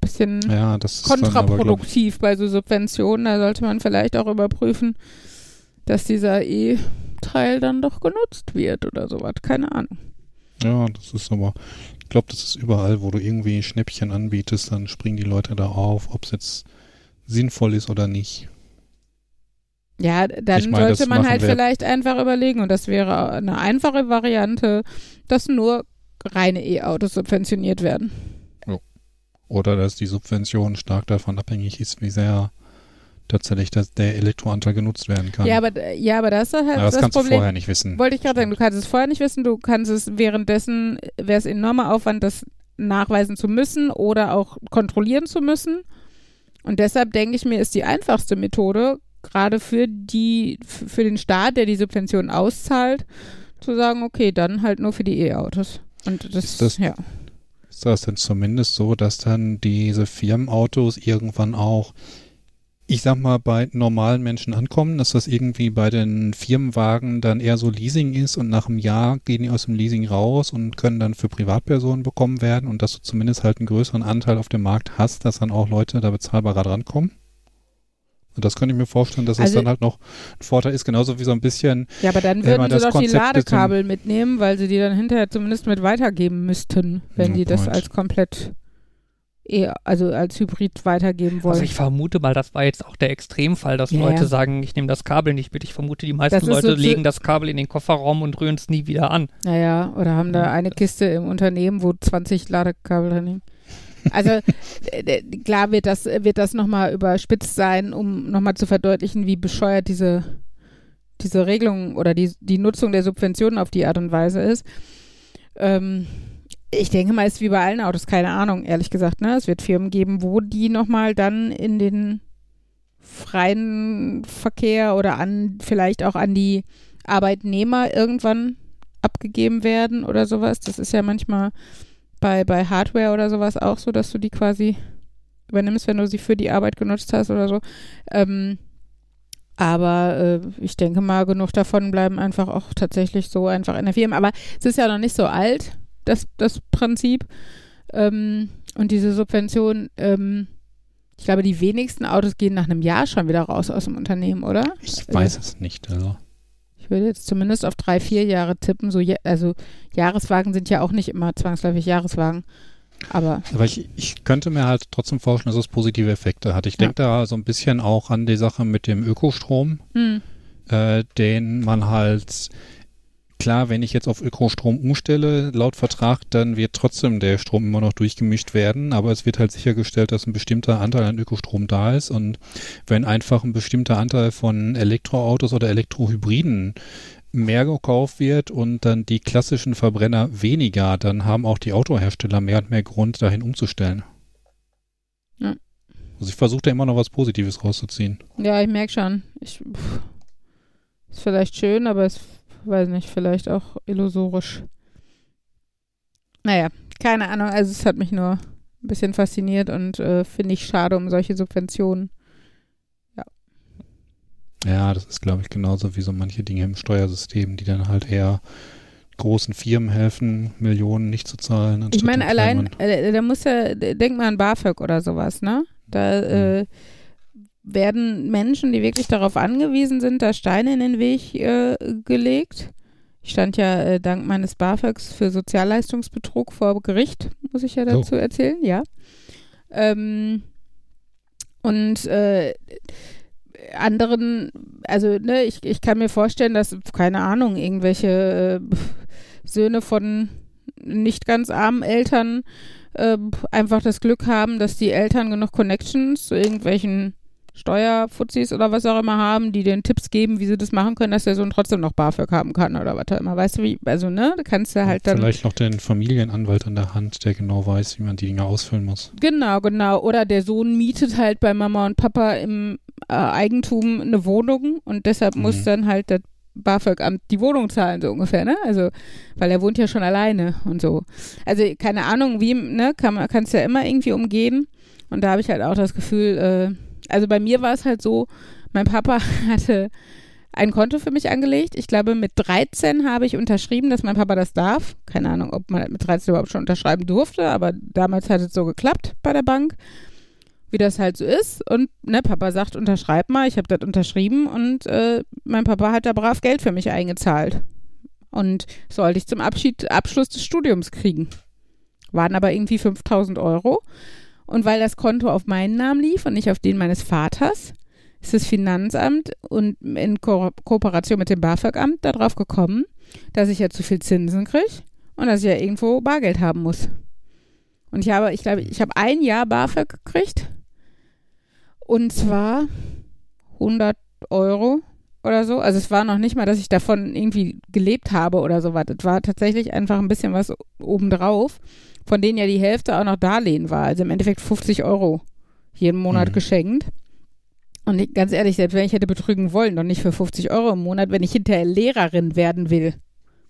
bisschen Ja, das ist dann aber, kontraproduktiv bei so Subventionen. Da sollte man vielleicht auch überprüfen, dass dieser E-Teil dann doch genutzt wird oder sowas. Keine Ahnung. ja, das ist aber, ich glaube, das ist überall, wo du irgendwie Schnäppchen anbietest, dann springen die Leute da auf, ob es jetzt sinnvoll ist oder nicht. Ja, dann Ich sollte man halt wir- vielleicht einfach überlegen, und das wäre eine einfache Variante, dass nur reine E-Autos subventioniert werden. Oder dass die Subvention stark davon abhängig ist, wie sehr tatsächlich das, der Elektroanteil genutzt werden kann. Ja, aber, ja, aber das ist halt Ja, das, das kannst du Problem. vorher nicht wissen. Wollte ich gerade sagen, du kannst es vorher nicht wissen, du kannst es währenddessen, wäre es enormer Aufwand, das nachweisen zu müssen oder auch kontrollieren zu müssen. Und deshalb denke ich mir, ist die einfachste Methode, gerade für die, für den Staat, der die Subventionen auszahlt, zu sagen, okay, dann halt nur für die E-Autos. Und das, Ist das- ja. Ist das denn zumindest so, dass dann diese Firmenautos irgendwann auch ich sag mal, bei normalen Menschen ankommen, dass das irgendwie bei den Firmenwagen dann eher so Leasing ist und nach einem Jahr gehen die aus dem Leasing raus und können dann für Privatpersonen bekommen werden und dass du zumindest halt einen größeren Anteil auf dem Markt hast, dass dann auch Leute da bezahlbarer drankommen? Und das könnte ich mir vorstellen, dass Also- es dann halt noch ein Vorteil ist, genauso wie so ein bisschen, Ja, aber dann Wenn würden man sie das doch die Konzept Ladekabel mitnehmen, weil sie die dann hinterher zumindest mit weitergeben müssten, wenn No die das point. als komplett, eher, also als Hybrid weitergeben wollen. Also ich vermute mal, das war jetzt auch der Extremfall, dass Ja, Leute sagen, ich nehme das Kabel nicht mit. Ich vermute, die meisten Das ist Leute so legen das Kabel in den Kofferraum und rühren es nie wieder an. Naja, oder haben da eine Kiste im Unternehmen, wo 20 Ladekabel drin hängen. Also äh, äh, klar wird das, wird das nochmal überspitzt sein, um nochmal zu verdeutlichen, wie bescheuert diese, diese Regelung oder die, die Nutzung der Subventionen auf die Art und Weise ist. Ähm, ich denke mal, es ist wie bei allen Autos, keine Ahnung, ehrlich gesagt. Ne? Es wird Firmen geben, wo die nochmal dann in den freien Verkehr oder an vielleicht auch an die Arbeitnehmer irgendwann abgegeben werden oder sowas. Das ist ja manchmal bei, bei Hardware oder sowas auch so, dass du die quasi übernimmst, wenn du sie für die Arbeit genutzt hast oder so. Ähm, aber äh, ich denke mal, genug davon bleiben einfach auch tatsächlich so einfach in der Firma. Aber es ist ja noch nicht so alt, das, das Prinzip. Ähm, und diese Subvention, ähm, ich glaube, die wenigsten Autos gehen nach einem Jahr schon wieder raus aus dem Unternehmen, oder? ich weiß es nicht. Also. Ich würde jetzt zumindest auf drei, vier Jahre tippen. So, also Jahreswagen sind ja auch nicht immer zwangsläufig Jahreswagen. Aber Aber ich, ich könnte mir halt trotzdem vorstellen, dass es positive Effekte hat. Ich Ja. denke da so ein bisschen auch an die Sache mit dem Ökostrom, hm, äh, den man halt, klar, wenn ich jetzt auf Ökostrom umstelle, laut Vertrag, dann wird trotzdem der Strom immer noch durchgemischt werden, aber es wird halt sichergestellt, dass ein bestimmter Anteil an Ökostrom da ist und wenn einfach ein bestimmter Anteil von Elektroautos oder Elektrohybriden mehr gekauft wird und dann die klassischen Verbrenner weniger, dann haben auch die Autohersteller mehr und mehr Grund, dahin umzustellen. Ja. Also ich versuche da immer noch was Positives rauszuziehen. ja, ich merke schon. Ich, pff, ist vielleicht schön, aber es weiß nicht, vielleicht auch illusorisch. Naja, keine Ahnung. Also es hat mich nur ein bisschen fasziniert und äh, finde ich schade um solche Subventionen. Ja, das ist, glaube ich, genauso wie so manche Dinge im Steuersystem, die dann halt eher großen Firmen helfen, Millionen nicht zu zahlen. Ich meine, allein, äh, da muss ja, denk mal an BAföG oder sowas, ne? Da äh, werden Menschen, die wirklich darauf angewiesen sind, da Steine in den Weg äh, gelegt. Ich stand ja äh, dank meines BAföGs für Sozialleistungsbetrug vor Gericht, muss ich ja So. dazu erzählen, ja. Ähm, und äh, anderen, also ne, ich, ich kann mir vorstellen, dass, keine Ahnung, irgendwelche äh, Söhne von nicht ganz armen Eltern äh, einfach das Glück haben, dass die Eltern genug Connections zu irgendwelchen Steuerfuzis oder was auch immer haben, die den Tipps geben, wie sie das machen können, dass der Sohn trotzdem noch BAföG haben kann oder was auch immer. Weißt du, wie, also ne, da kannst du halt dann. Vielleicht noch den Familienanwalt an der Hand, der genau weiß, wie man die Dinge ausfüllen muss. Genau, genau. Oder der Sohn mietet halt bei Mama und Papa im äh, Eigentum eine Wohnung und deshalb Mhm. muss dann halt das BAföG-Amt die Wohnung zahlen, so ungefähr, ne? Also, weil er wohnt ja schon alleine und so. Also, keine Ahnung, wie, ne, kann man, kannst ja immer irgendwie umgehen. Und da habe ich halt auch das Gefühl, äh, also bei mir war es halt so, mein Papa hatte ein Konto für mich angelegt. Ich glaube, mit 13 habe ich unterschrieben, dass mein Papa das darf. Keine Ahnung, ob man mit 13 überhaupt schon unterschreiben durfte, aber damals hat es so geklappt bei der Bank, wie das halt so ist. Und ne, Papa sagt, unterschreib mal. Ich habe das unterschrieben und äh, mein Papa hat da brav Geld für mich eingezahlt. Und sollte ich zum Abschied, Abschluss des Studiums kriegen. Waren aber irgendwie 5000 Euro. Und weil das Konto auf meinen Namen lief und nicht auf den meines Vaters, ist das Finanzamt und in Ko Kooperation mit dem BAföG-Amt darauf gekommen, dass ich ja zu viel Zinsen kriege und dass ich ja irgendwo Bargeld haben muss. Und ich habe, ich glaube, ich habe ein Jahr BAföG gekriegt. Und zwar 100 Euro oder so. Also es war noch nicht mal, dass ich davon irgendwie gelebt habe oder so was. Es war tatsächlich einfach ein bisschen was obendrauf, von denen ja die Hälfte auch noch Darlehen war. Also im Endeffekt 50 Euro jeden Monat Mhm. geschenkt. Und ich- ganz ehrlich, selbst wenn ich hätte betrügen wollen, doch nicht für 50 Euro im Monat, wenn ich hinterher Lehrerin werden will,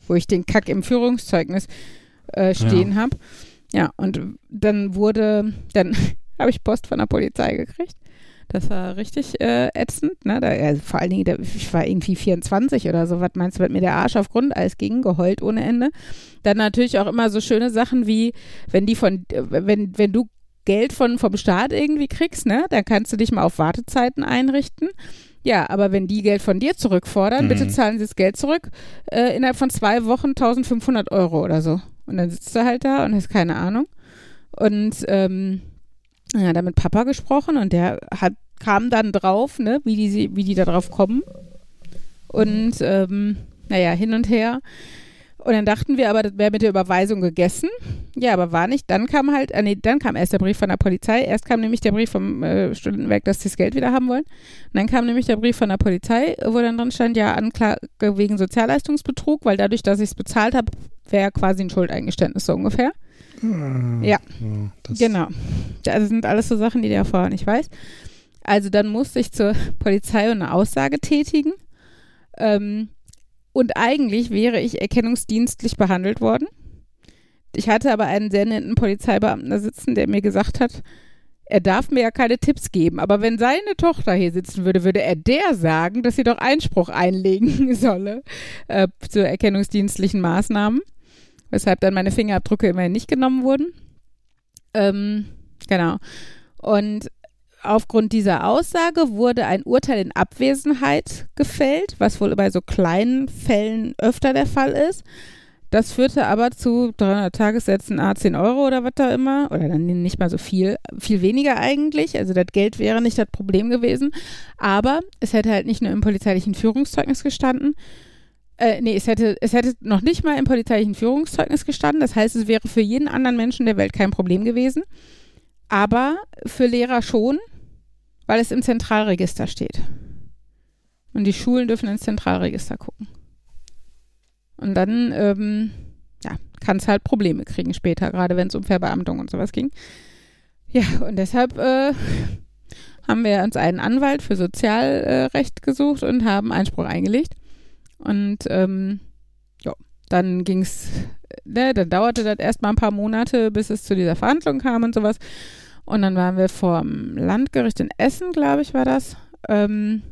wo ich den Kack im Führungszeugnis äh, stehen habe. Ja, und dann wurde, dann habe ich Post von der Polizei gekriegt. Das war richtig äh, ätzend. Ne? Da, also vor allen Dingen, der, ich war irgendwie 24 oder so. Was meinst du, wird mir der Arsch auf Grundeis ging, geheult ohne Ende. Dann natürlich auch immer so schöne Sachen wie, wenn die von, wenn, wenn du Geld von, vom Staat irgendwie kriegst, ne, dann kannst du dich mal auf Wartezeiten einrichten. Ja, aber wenn die Geld von dir zurückfordern, Mhm. bitte zahlen sie das Geld zurück. Äh, innerhalb von zwei Wochen 1500 Euro oder so. Und dann sitzt du halt da und hast keine Ahnung. Und ähm, ja, da mit Papa gesprochen und der hat, kam dann drauf, ne, wie die, wie die da drauf kommen. Und ähm, naja, hin und her. Und dann dachten wir aber, das wäre mit der Überweisung gegessen. Ja, aber war nicht. Dann kam halt, äh, nee, dann kam erst der Brief von der Polizei. Erst kam nämlich der Brief vom äh, Studentenwerk, dass sie das Geld wieder haben wollen. Und dann kam nämlich der Brief von der Polizei, wo dann drin stand, ja, Anklage wegen Sozialleistungsbetrug, weil dadurch, dass ich es bezahlt habe, wäre quasi ein Schuldeingeständnis so ungefähr. Ja. Das, Genau. Das sind alles so Sachen, die der vorher nicht weiß. Also dann musste ich zur Polizei und eine Aussage tätigen. Ähm, und eigentlich wäre ich erkennungsdienstlich behandelt worden. Ich hatte aber einen sehr netten Polizeibeamten da sitzen, der mir gesagt hat, er darf mir ja keine Tipps geben, aber wenn seine Tochter hier sitzen würde, würde er der sagen, dass sie doch Einspruch einlegen solle äh, zu erkennungsdienstlichen Maßnahmen, weshalb dann meine Fingerabdrücke immerhin nicht genommen wurden. Ähm, genau. Und aufgrund dieser Aussage wurde ein Urteil in Abwesenheit gefällt, was wohl bei so kleinen Fällen öfter der Fall ist. Das führte aber zu 300 Tagessätzen, A 10 Euro oder was da immer, oder dann nicht mal so viel, viel weniger eigentlich. Also das Geld wäre nicht das Problem gewesen. Aber es hätte halt nicht nur im polizeilichen Führungszeugnis gestanden, äh, nee, es hätte, es hätte noch nicht mal im polizeilichen Führungszeugnis gestanden. Das heißt, es wäre für jeden anderen Menschen der Welt kein Problem gewesen. Aber für Lehrer schon, weil es im Zentralregister steht. Und die Schulen dürfen ins Zentralregister gucken. Und dann, ähm, ja, kann es halt Probleme kriegen später, gerade wenn es um Verbeamtung und sowas ging. Ja, und deshalb äh, haben wir uns einen Anwalt für Sozialrecht gesucht und haben Einspruch eingelegt. Und ähm, ja, dann ging's, ne, dann dauerte das erstmal ein paar Monate, bis es zu dieser Verhandlung kam und sowas. Und dann waren wir vorm Landgericht in Essen, glaube ich, war das. Ähm,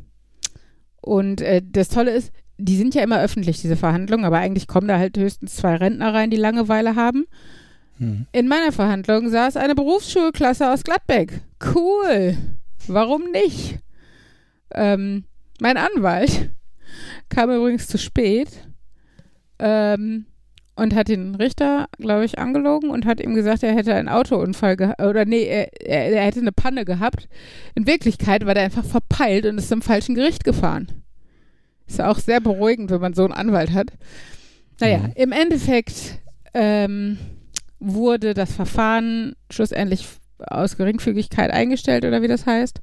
und äh, das Tolle ist, die sind ja immer öffentlich, diese Verhandlungen, aber eigentlich kommen da halt höchstens zwei Rentner rein, die Langeweile haben. Hm. In meiner Verhandlung saß eine Berufsschulklasse aus Gladbeck. Cool. Warum nicht? Ähm, mein Anwalt kam übrigens zu spät ähm, und hat den Richter, glaube ich, angelogen und hat ihm gesagt, er hätte einen Autounfall gehabt. Oder nee, er, er, er hätte eine Panne gehabt. In Wirklichkeit war der einfach verpeilt und ist zum falschen Gericht gefahren. Ist ja auch sehr beruhigend, wenn man so einen Anwalt hat. Naja, Mhm. im Endeffekt ähm, wurde das Verfahren schlussendlich aus Geringfügigkeit eingestellt oder wie das heißt.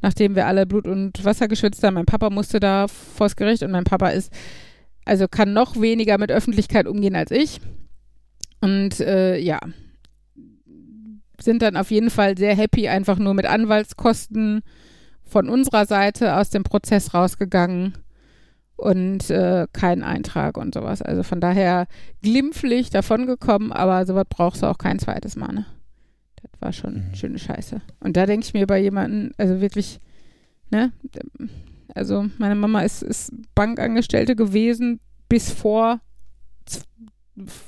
Nachdem wir alle Blut und Wasser geschützt haben. Mein Papa musste da vors Gericht und mein Papa ist, also kann noch weniger mit Öffentlichkeit umgehen als ich. Und äh, ja, sind dann auf jeden Fall sehr happy, einfach nur mit Anwaltskosten von unserer Seite aus dem Prozess rausgegangen und äh, kein Eintrag und sowas. Also von daher glimpflich davongekommen, aber sowas brauchst du auch kein zweites Mal, ne? Das war schon Mhm. schöne Scheiße. Und da denke ich mir bei jemandem, also wirklich, ne? Also meine Mama ist, ist Bankangestellte gewesen bis vor,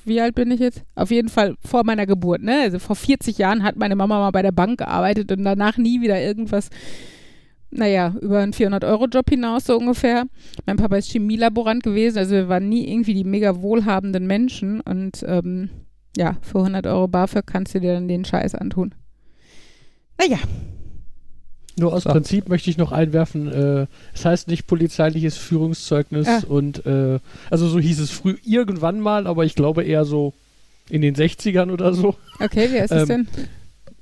wie alt bin ich jetzt? Auf jeden Fall vor meiner Geburt, ne? Also vor 40 Jahren hat meine Mama mal bei der Bank gearbeitet und danach nie wieder irgendwas naja, über einen 400-Euro-Job hinaus so ungefähr. Mein Papa ist Chemielaborant gewesen, also wir waren nie irgendwie die mega wohlhabenden Menschen und ähm, ja, für 100 Euro BAföG kannst du dir dann den Scheiß antun. Naja, Nur aus So. Prinzip möchte ich noch einwerfen, äh, es heißt nicht polizeiliches Führungszeugnis Ah. und äh, also so hieß es früh irgendwann mal, aber ich glaube eher so in den 60ern oder so. okay, wie heißt es Ähm, denn?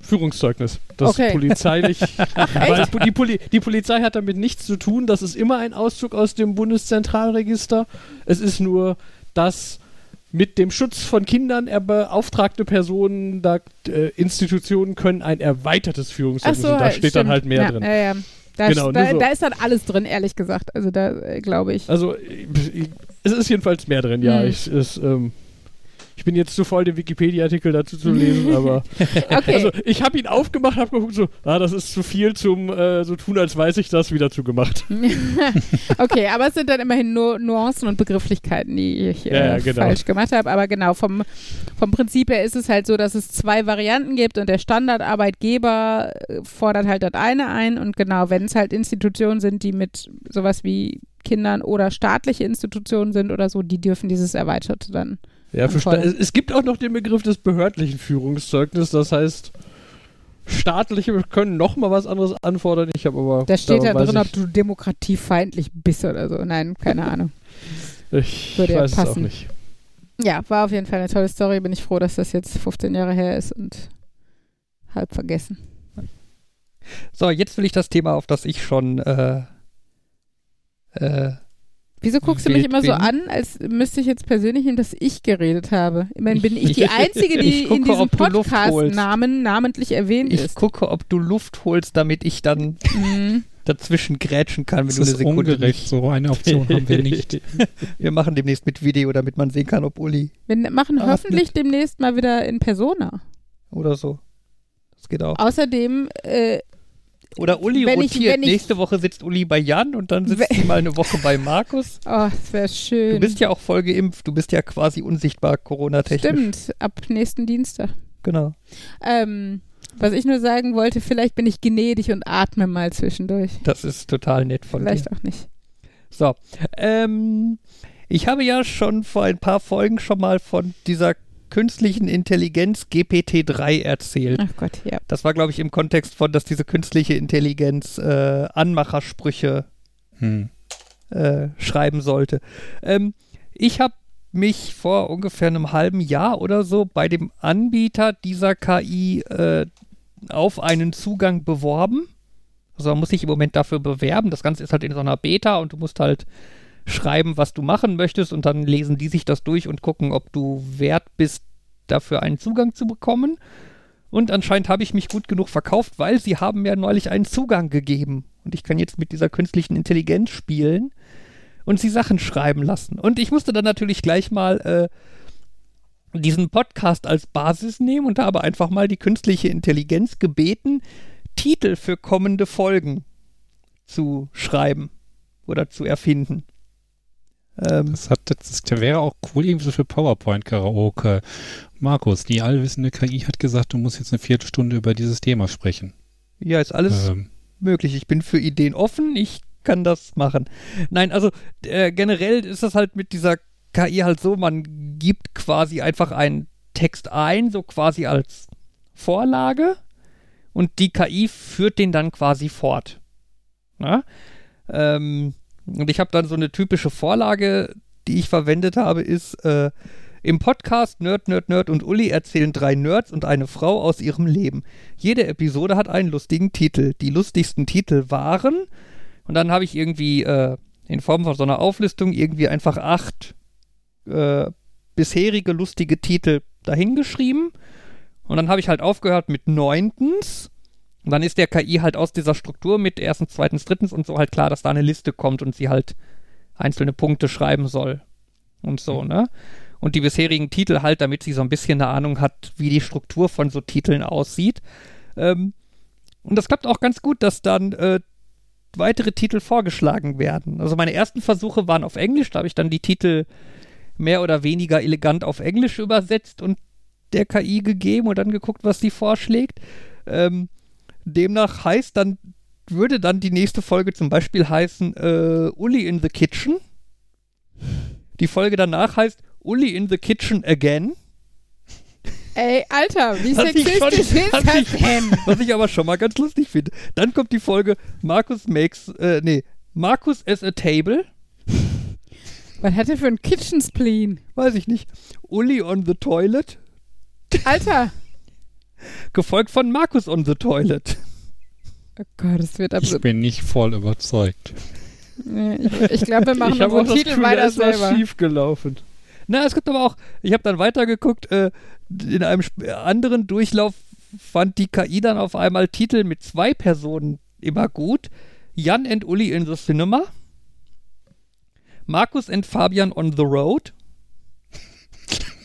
Führungszeugnis. Das Okay. ist polizeilich. weil die, Poli die Polizei hat damit nichts zu tun. Das ist immer ein Auszug aus dem Bundeszentralregister. Es ist nur, dass mit dem Schutz von Kindern er beauftragte Personen, da äh, Institutionen können ein erweitertes Führungszeugnis. so, da steht stimmt. dann halt mehr ja, drin. Ja, ja. Da, Genau, da, so. da ist dann alles drin, ehrlich gesagt. Also da äh, glaube ich. Also, äh, es ist jedenfalls mehr drin, ja. Hm. Ich, es, ähm, Ich bin jetzt zu voll, den Wikipedia-Artikel dazu zu lesen, aber Okay. also ich habe ihn aufgemacht, habe geguckt, so, ah, das ist zu viel zum äh, so tun, als weiß ich das, wieder zugemacht. okay, aber es sind dann immerhin nur Nuancen und Begrifflichkeiten, die ich äh, Ja, genau. falsch gemacht habe. Aber genau, vom, vom Prinzip her ist es halt so, dass es zwei Varianten gibt und der Standardarbeitgeber äh, fordert halt das eine ein. Und genau, wenn es halt Institutionen sind, die mit sowas wie Kindern oder staatliche Institutionen sind oder so, die dürfen dieses Erweiterte dann. Ja, für es, es gibt auch noch den Begriff des behördlichen Führungszeugnisses, das heißt, staatliche können noch mal was anderes anfordern. Ich habe aber Da steht ja drin, ob du demokratiefeindlich bist oder so. Nein, keine Ahnung. ich würde ja weiß es auch nicht. Ja, war auf jeden Fall eine tolle Story. Bin ich froh, dass das jetzt 15 Jahre her ist und halb vergessen. So, jetzt will ich das Thema, auf das ich schon äh, äh, Wieso guckst du mich immer so an, als müsste ich jetzt persönlich nehmen, dass ich geredet habe? Immerhin bin ich die Einzige, die Ich gucke, in diesem. Podcast-Namen namentlich erwähnt ich ist. gucke, ob du Luft holst, damit ich dann Mhm. dazwischen grätschen kann, wenn Das du eine ist Sekunde ungerecht, nicht. so eine Option haben wir nicht. Wir machen demnächst mit Video, damit man sehen kann, ob Uli Wir machen Atmet. hoffentlich demnächst mal wieder in Persona. oder so. Das geht auch. Außerdem, äh, Oder Uli Wenn ich- rotiert. wenn ich- Nächste Woche sitzt Uli bei Jan und dann sitzt sie mal eine Woche bei Markus. oh, das wäre schön. Du bist ja auch voll geimpft. Du bist ja quasi unsichtbar Corona-technisch. Stimmt, ab nächsten Dienstag. Genau. Ähm, was ich nur sagen wollte, vielleicht bin ich gnädig und atme mal zwischendurch. Das ist total nett von dir. Vielleicht auch nicht. So, ähm, ich habe ja schon vor ein paar Folgen schon mal von dieser künstlichen Intelligenz GPT-3 erzählt. Ach Gott, ja. Das war, glaube ich, im Kontext von, dass diese künstliche Intelligenz äh, Anmachersprüche Hm. äh, schreiben sollte. Ähm, ich habe mich vor ungefähr einem halben Jahr oder so bei dem Anbieter dieser KI äh, auf einen Zugang beworben. Also man muss sich im Moment dafür bewerben. Das Ganze ist halt in so einer Beta und du musst halt schreiben, was du machen möchtest und dann lesen die sich das durch und gucken, ob du wert bist, dafür einen Zugang zu bekommen. Und anscheinend habe ich mich gut genug verkauft, weil sie haben mir neulich einen Zugang gegeben. Und ich kann jetzt mit dieser künstlichen Intelligenz spielen und sie Sachen schreiben lassen. Und ich musste dann natürlich gleich mal äh, diesen Podcast als Basis nehmen und habe einfach mal die künstliche Intelligenz gebeten, Titel für kommende Folgen zu schreiben oder zu erfinden. Ähm, Das, hat, das wäre auch cool irgendwie so für PowerPoint-Karaoke. Markus, die allwissende KI hat gesagt, du musst jetzt eine Viertelstunde über dieses Thema sprechen. ja, ist alles Ähm, möglich. Ich bin für Ideen offen, ich kann das machen. Nein, also äh, generell ist das halt mit dieser KI halt so, man gibt quasi einfach einen Text ein, so quasi als Vorlage und die KI führt den dann quasi fort. Ähm, und ich habe dann so eine typische Vorlage, die ich verwendet habe, ist äh, im Podcast Nerd, Nerd, Nerd und Uli erzählen drei Nerds und eine Frau aus ihrem Leben. Jede Episode hat einen lustigen Titel. Die lustigsten Titel waren, und dann habe ich irgendwie äh, in Form von so einer Auflistung irgendwie einfach acht äh, bisherige lustige Titel dahingeschrieben. Und dann habe ich halt aufgehört mit neuntens. Und dann ist der KI halt aus dieser Struktur mit erstens, zweitens, drittens und so halt klar, dass da eine Liste kommt und sie halt einzelne Punkte schreiben soll. Und so, ne? Und die bisherigen Titel halt, damit sie so ein bisschen eine Ahnung hat, wie die Struktur von so Titeln aussieht. Ähm, und das klappt auch ganz gut, dass dann äh, weitere Titel vorgeschlagen werden. Also meine ersten Versuche waren auf Englisch, da habe ich dann die Titel mehr oder weniger elegant auf Englisch übersetzt und der KI gegeben und dann geguckt, was die vorschlägt. Ähm, demnach heißt dann, würde dann die nächste Folge zum Beispiel heißen äh, Uli in the Kitchen. Die Folge danach heißt Uli in the Kitchen again. Ey, Alter, wie Was ich schon- sexistisch ist was das ich- denn? Was ich aber schon mal ganz lustig finde. Dann kommt die Folge Markus makes, äh, nee, Markus as a table. Was hat er für ein Kitchen Spleen? Weiß ich nicht. Uli on the toilet. Alter. Gefolgt von Markus on the toilet. Oh Gott, es wird ich absurd. bin nicht voll überzeugt. Nee, Ich, ich glaube, wir machen ich habe auch unsere das Titel Gefühl, da weiter ist was selber. schief gelaufen. Na, es gibt aber auch, ich habe dann weitergeguckt, äh, in einem anderen Durchlauf fand die KI dann auf einmal Titel mit zwei Personen immer gut. Jan and Uli in the Cinema. Markus and Fabian on the Road.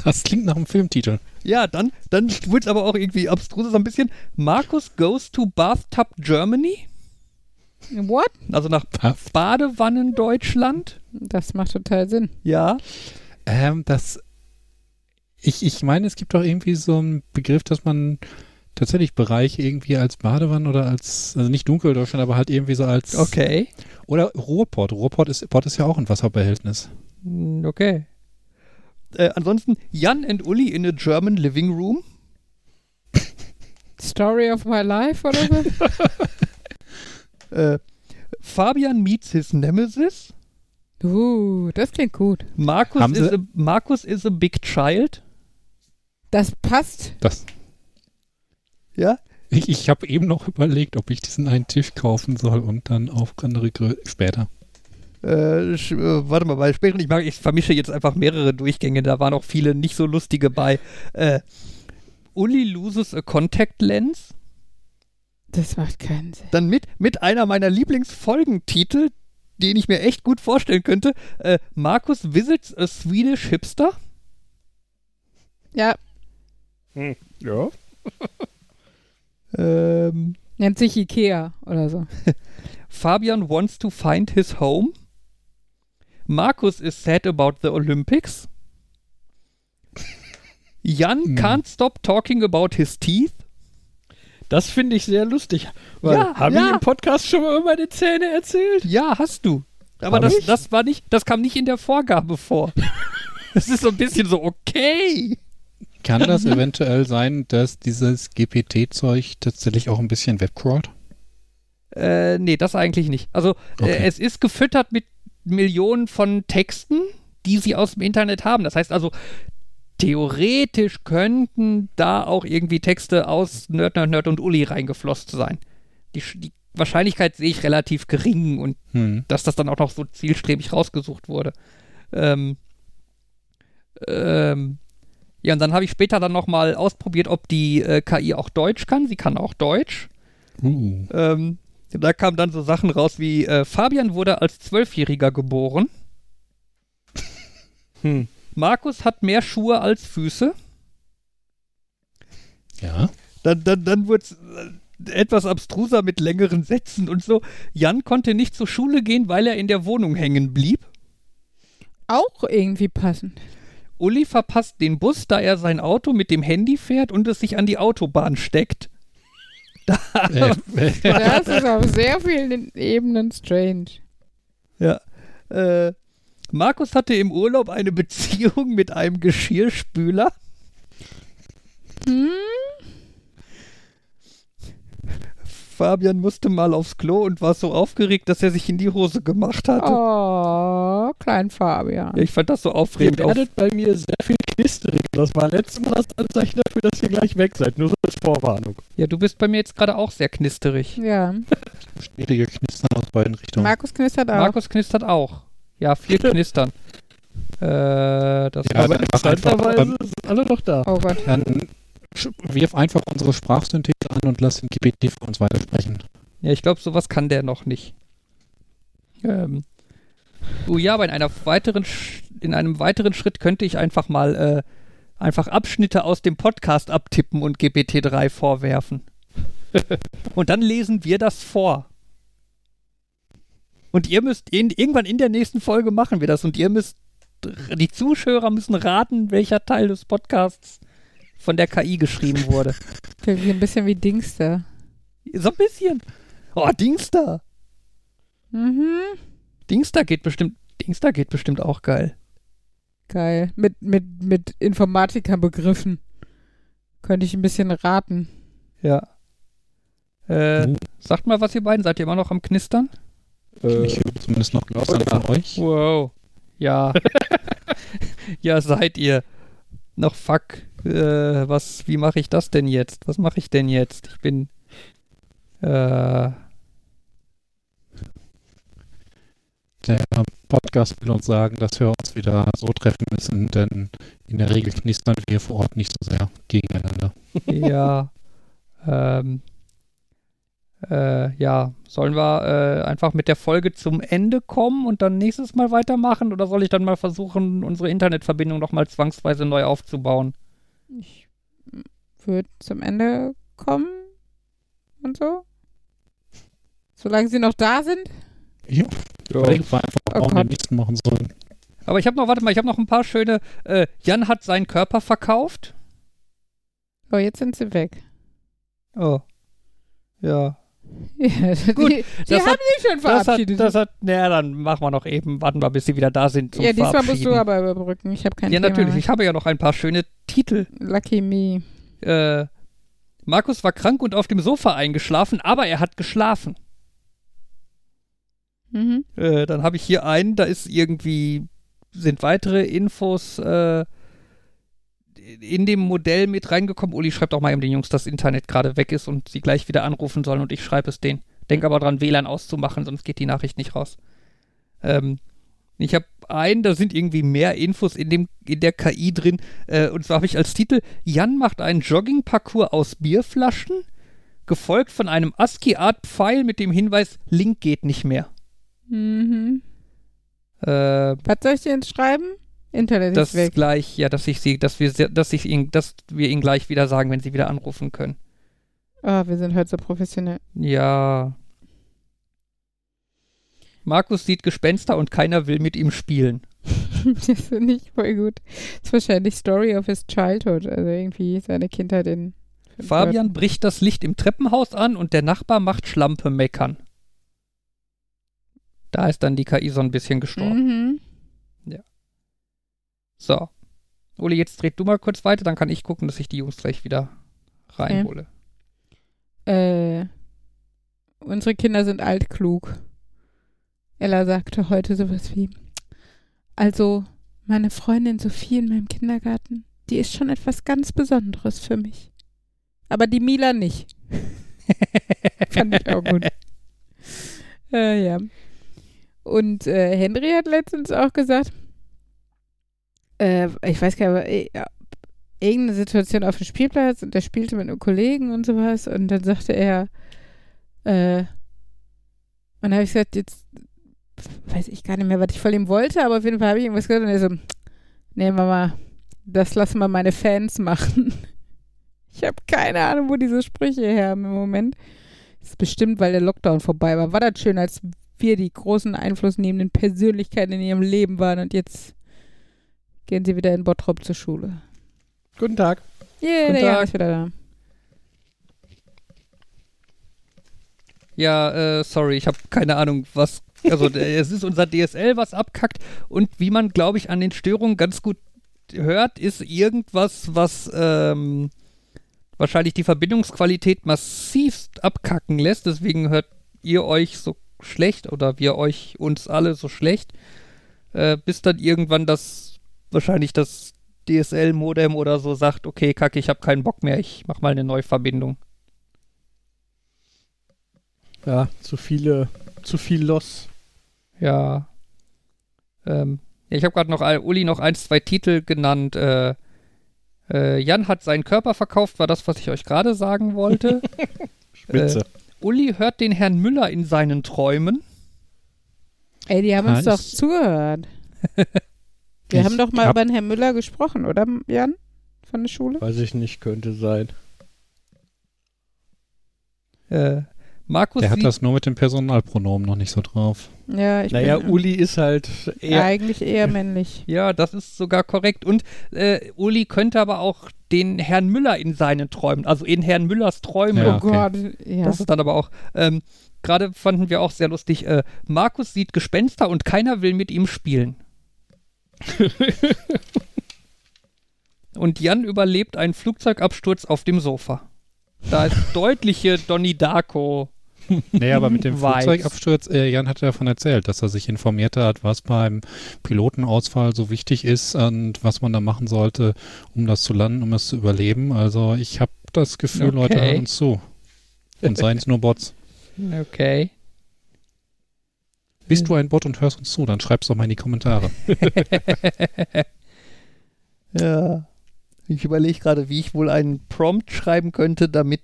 Das klingt nach einem Filmtitel. Ja, dann, dann wird es aber auch irgendwie abstrus so ein bisschen. Markus goes to Bathtub Germany. What? Also nach Bath- Badewannen Deutschland. Das macht total Sinn. Ja. Ähm, das. Ich, ich meine, es gibt doch irgendwie so einen Begriff, dass man tatsächlich Bereiche irgendwie als Badewanne oder als, also nicht Dunkeldeutschland, aber halt irgendwie so als. Okay. Oder Ruhrpott. Ruhrpott ist, Pott ist ja auch ein Wasserbehältnis. Hm, Okay. Äh, ansonsten Jan and Uli in a German living room. Story of my life oder so? Äh, Fabian meets his nemesis. uh, das klingt gut. Markus Haben is, Sie- a, Markus is a big child. Das passt. Das. Ja. Ich, ich habe eben noch überlegt, ob ich diesen einen Tisch kaufen soll und dann auf andere Grö später. Äh, äh, warte mal, bei späteren, ich, mag, ich vermische jetzt einfach mehrere Durchgänge, da waren auch viele nicht so lustige bei. Äh, Uli loses a contact lens. Das macht keinen Sinn. Dann mit, mit einer meiner Lieblingsfolgentitel, den ich mir echt gut vorstellen könnte. Äh, Markus visits a Swedish hipster. Ja, Ja. Ähm, nennt sich Ikea oder so. Fabian wants to find his home. Markus is sad about the Olympics. Jan Hm. can't stop talking about his teeth. Das finde ich sehr lustig. Weil, Ja, habe ja. ich im Podcast schon mal über meine Zähne erzählt? Ja, hast du. Aber Hab das, ich? das war nicht, das kam nicht in der Vorgabe vor. Das ist so ein bisschen so, okay. Kann das eventuell sein, dass dieses GPT-Zeug tatsächlich auch ein bisschen webcrawlt? Äh, nee, das eigentlich nicht. Also, äh, Okay. es ist gefüttert mit Millionen von Texten, die sie aus dem Internet haben. Das heißt also, theoretisch könnten da auch irgendwie Texte aus Nerd, Nerd, Nerd und Uli reingeflossen sein. Die, die Wahrscheinlichkeit sehe ich relativ gering und Hm. dass das dann auch noch so zielstrebig rausgesucht wurde. Ähm, ähm, ja, und dann habe ich später dann nochmal ausprobiert, ob die äh, KI auch Deutsch kann. Sie kann auch Deutsch. Uh. Ähm, da kamen dann so Sachen raus wie äh, Fabian wurde als Zwölfjähriger geboren. Hm. Markus hat mehr Schuhe als Füße. Ja. Dann, dann, dann wurde es etwas abstruser mit längeren Sätzen und so. Jan konnte nicht zur Schule gehen, weil er in der Wohnung hängen blieb. Auch irgendwie passend. Uli verpasst den Bus, da er sein Auto mit dem Handy fährt und es sich an die Autobahn steckt. Das ist auf sehr vielen Ebenen strange. Ja. Äh, Markus hatte im Urlaub eine Beziehung mit einem Geschirrspüler. Hm? Fabian musste mal aufs Klo und war so aufgeregt, dass er sich in die Hose gemacht hatte. Oh, klein Fabian. Ja, ich fand das so Ihr aufregend. Auf, werdet bei mir sehr viel knistrig. Das war letztes Mal das Anzeichen dafür, dass ihr gleich weg seid. Nur so als Vorwarnung. ja, du bist bei mir jetzt gerade auch sehr knisterig. Ja. Schwierige Knistern aus beiden Richtungen. Markus knistert auch. Markus knistert auch. Ja, viel knistern. äh, das Ja, war einfach, Interessanterweise sind alle noch da. oh Gott. dann wirf einfach unsere Sprachsynthese an und lass den GPT für uns weitersprechen. Ja, ich glaube, sowas kann der noch nicht. Ähm. Oh ja, aber in einer weiteren in einem weiteren Schritt könnte ich einfach mal äh, einfach Abschnitte aus dem Podcast abtippen und GPT-3 vorwerfen. und dann lesen wir das vor. Und ihr müsst in, irgendwann in der nächsten Folge machen wir das und ihr müsst die Zuschauer müssen raten, welcher Teil des Podcasts von der KI geschrieben wurde. Klingt wie ein bisschen wie Dingster. So ein bisschen. Oh, Dingster. Mhm. Dingster geht bestimmt, Dingster geht bestimmt auch geil. Geil. Mit, mit, mit Informatiker-Begriffen. Könnte ich ein bisschen raten. Ja. Äh, Uh. sagt mal, was ihr beiden, seid ihr immer noch am Knistern? ich höre zumindest noch Knistern von euch. Wow. Ja. ja, seid ihr. Noch fuck. Äh, was, wie mache ich das denn jetzt? Was mache ich denn jetzt? Ich bin. Äh, Der Podcast will uns sagen, dass wir uns wieder so treffen müssen, denn in der Regel knistern wir vor Ort nicht so sehr gegeneinander. ja. ähm, Äh, ja, sollen wir äh, einfach mit der Folge zum Ende kommen und dann nächstes Mal weitermachen? Oder soll ich dann mal versuchen, unsere Internetverbindung nochmal zwangsweise neu aufzubauen? Ich würde zum Ende kommen und so. Solange sie noch da sind. Ja. Ja. Ich war einfach, Oh warum wir Gott. nichts machen sollen. Aber ich habe noch, warte mal, ich habe noch ein paar schöne. Äh, Jan hat seinen Körper verkauft. Oh, jetzt sind sie weg. Oh. Ja. Ja, Gut, die, die haben hat- sich schon Das hat, verabschiedet. das hat, naja, dann machen wir noch eben, warten wir, bis sie wieder da sind. Ja, diesmal musst du aber überbrücken. Ich habe keinen Ja, natürlich. Ich habe ja noch ein paar schöne Titel. Lucky me. Äh, Markus war krank und auf dem Sofa eingeschlafen, aber er hat geschlafen. Mhm. Äh, dann habe ich hier einen, da ist irgendwie, sind weitere Infos äh, in dem Modell mit reingekommen. Uli schreibt auch mal eben den Jungs, dass das Internet gerade weg ist und sie gleich wieder anrufen sollen und ich schreibe es denen. Denk aber dran, WLAN auszumachen, sonst geht die Nachricht nicht raus. Ähm, ich habe einen, da sind irgendwie mehr Infos in, dem, in der KI drin. Äh, und zwar habe ich als Titel: Jan macht einen Jogging-Parcours aus Bierflaschen, gefolgt von einem ASCII-Art-Pfeil mit dem Hinweis: Link geht nicht mehr. Mhm. Äh, Was soll ich dir jetzt schreiben? Internet das ist weg. gleich, ja, dass ich sie, dass wir, dass ich ihn, dass wir ihn gleich wieder sagen, wenn sie wieder anrufen können. Oh, wir sind heute so professionell. Ja. Markus sieht Gespenster und keiner will mit ihm spielen. das finde ich voll gut. Das ist wahrscheinlich Story of his childhood. Also irgendwie seine Kindheit in. Fabian bricht das Licht im Treppenhaus an und der Nachbar macht Schlampe meckern. Da ist dann die KI so ein bisschen gestorben. Mhm. So. Uli, jetzt dreht du mal kurz weiter, dann kann ich gucken, dass ich die Jungs gleich wieder reinhole. Äh, unsere Kinder sind altklug. Ella sagte heute sowas wie: Also, meine Freundin Sophie in meinem Kindergarten, die ist schon etwas ganz Besonderes für mich. Aber die Mila nicht. Fand ich auch gut. Äh, ja. Und äh, Henry hat letztens auch gesagt, äh, ich weiß gar nicht, aber, äh, irgendeine Situation auf dem Spielplatz und der spielte mit einem Kollegen und sowas und dann sagte er, äh, und dann habe ich gesagt, jetzt weiß ich gar nicht mehr, was ich von ihm wollte, aber auf jeden Fall habe ich irgendwas gesagt und er so, nee Mama, das lassen wir meine Fans machen. Ich habe keine Ahnung, wo diese Sprüche her haben im Moment. Das ist bestimmt, weil der Lockdown vorbei war. War das schön, als wir die großen einflussnehmenden Persönlichkeiten in ihrem Leben waren und jetzt gehen sie wieder in Bottrop zur Schule. Guten Tag. Yeah, Guten der Jan Tag. ist wieder da. Ja, äh, sorry, ich habe keine Ahnung, was. Also, äh, es ist unser DSL, was abkackt. Und wie man, glaube ich, an den Störungen ganz gut hört, ist irgendwas, was ähm, wahrscheinlich die Verbindungsqualität massivst abkacken lässt. Deswegen hört ihr euch so schlecht oder wir euch uns alle so schlecht. Äh, bis dann irgendwann das, wahrscheinlich das DSL-Modem oder so sagt: Okay, kacke, ich habe keinen Bock mehr, ich mach mal eine Neuverbindung. Ja, zu viele, zu viel Loss. Ja. Ähm, ich habe gerade noch all- Uli noch ein, zwei Titel genannt. Äh, äh, Jan hat seinen Körper verkauft, war das, was ich euch gerade sagen wollte. Spitze. Uli hört den Herrn Müller in seinen Träumen. Ey, die haben uns doch Hans. zugehört. Wir Ich haben doch mal hab- über den Herrn Müller gesprochen, oder Jan? Von der Schule? Weiß ich nicht, könnte sein. Äh, Markus Der hat das nur mit dem Personalpronomen noch nicht so drauf. Ja, ich naja, bin Uli ist halt eher. eigentlich eher männlich. ja, das ist sogar korrekt. Und äh, Uli könnte aber auch den Herrn Müller in seinen Träumen, also in Herrn Müllers Träumen. Ja, oh okay. Gott, ja. Das ist dann aber auch, ähm, gerade fanden wir auch sehr lustig, äh, Markus sieht Gespenster und keiner will mit ihm spielen. und Jan überlebt einen Flugzeugabsturz auf dem Sofa. Da ist deutliche Donnie Darko. Nee, aber mit dem. Flugzeugabsturz, äh, Jan hat davon erzählt, dass er sich informiert hat, was beim Pilotenausfall so wichtig ist und was man da machen sollte, um das zu landen, um es zu überleben. Also ich habe das Gefühl, Okay. Leute hören uns zu. Und seien es nur Bots. Okay. Bist du ein Bot und hörst uns zu, dann schreib's doch mal in die Kommentare. ja. Ich überlege gerade, wie ich wohl einen Prompt schreiben könnte, damit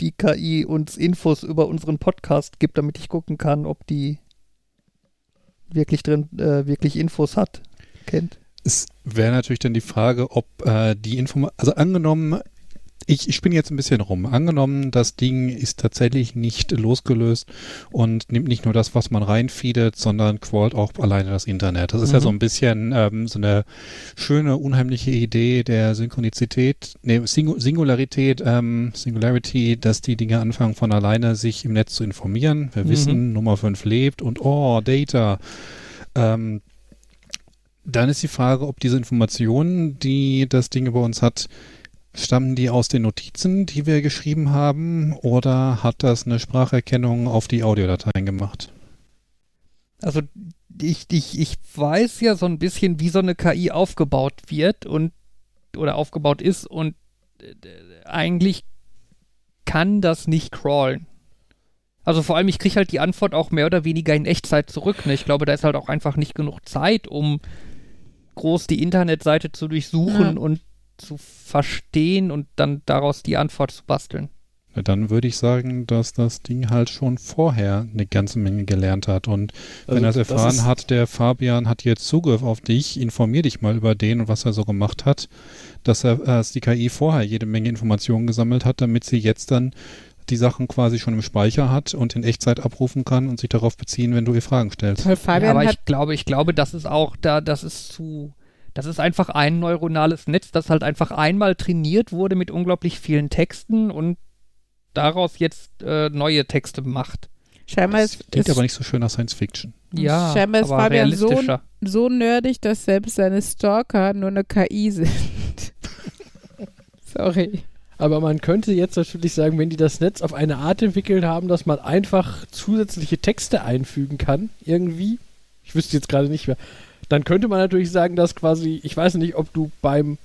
die KI uns Infos über unseren Podcast gibt, damit ich gucken kann, ob die wirklich drin, äh, wirklich Infos hat, kennt. Es wäre natürlich dann die Frage, ob äh, die Information, also angenommen, ich, ich spinne jetzt ein bisschen rum. Angenommen, das Ding ist tatsächlich nicht losgelöst und nimmt nicht nur das, was man reinfeedet, sondern crawlt auch alleine das Internet. Das ist ja Mhm. so ein bisschen ähm, so eine schöne, unheimliche Idee der Synchronizität, nee, Singu Singularität, ähm, Singularity, dass die Dinge anfangen von alleine sich im Netz zu informieren. Wir Mhm. wissen, Nummer 5 lebt und oh, Data. Ähm, dann ist die Frage, ob diese Informationen, die das Ding über uns hat, stammen die aus den Notizen, die wir geschrieben haben, oder hat das eine Spracherkennung auf die Audiodateien gemacht? Also ich, ich, ich weiß ja so ein bisschen, wie so eine KI aufgebaut wird und oder aufgebaut ist und äh, eigentlich kann das nicht crawlen. Also vor allem, ich kriege halt die Antwort auch mehr oder weniger in Echtzeit zurück. Ne? Ich glaube, da ist halt auch einfach nicht genug Zeit, um groß die Internetseite zu durchsuchen Ja. und zu verstehen und dann daraus die Antwort zu basteln. Na, Dann würde ich sagen, dass das Ding halt schon vorher eine ganze Menge gelernt hat. Und wenn er es Also, erfahren hat, der Fabian hat jetzt Zugriff auf dich, informier dich mal über den und was er so gemacht hat, dass er, äh, dass die KI vorher jede Menge Informationen gesammelt hat, damit sie jetzt dann die Sachen quasi schon im Speicher hat und in Echtzeit abrufen kann und sich darauf beziehen, wenn du ihr Fragen stellst. Ja, Fabian aber ich glaube, ich glaube, das ist auch da, das ist zu, das ist einfach ein neuronales Netz, das halt einfach einmal trainiert wurde mit unglaublich vielen Texten und daraus jetzt äh, neue Texte macht. scheinbar Das ist, klingt ist aber nicht so schön nach Science Fiction. Ja, Scheinbar ist aber Fabian so- realistischer. so nerdig, dass selbst seine Stalker nur eine KI sind. Sorry. Aber man könnte jetzt natürlich sagen, wenn die das Netz auf eine Art entwickelt haben, dass man einfach zusätzliche Texte einfügen kann, irgendwie, ich wüsste jetzt gerade nicht mehr, dann könnte man natürlich sagen, dass quasi, ich weiß nicht, ob du beim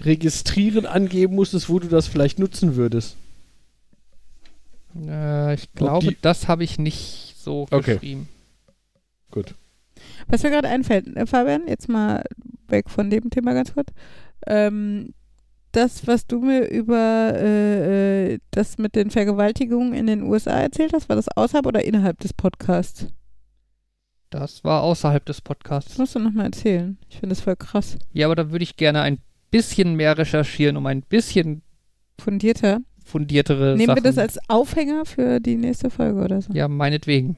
Registrieren angeben musstest, wo du das vielleicht nutzen würdest. Äh, ich glaube, die- das habe ich nicht so Okay. geschrieben. Gut. Was mir gerade einfällt, äh, Fabian, jetzt mal weg von dem Thema ganz kurz. Ähm, das, was du mir über äh, äh, das mit den Vergewaltigungen in den USA erzählt hast, war das außerhalb oder innerhalb des Podcasts? Das war außerhalb des Das Podcasts. musst du nochmal erzählen. Ich finde das voll krass. Ja, aber da würde ich gerne ein bisschen mehr recherchieren, um ein bisschen Fundierter. fundiertere Nehmen Sachen. wir das als Aufhänger für die nächste Folge oder so? ja, meinetwegen.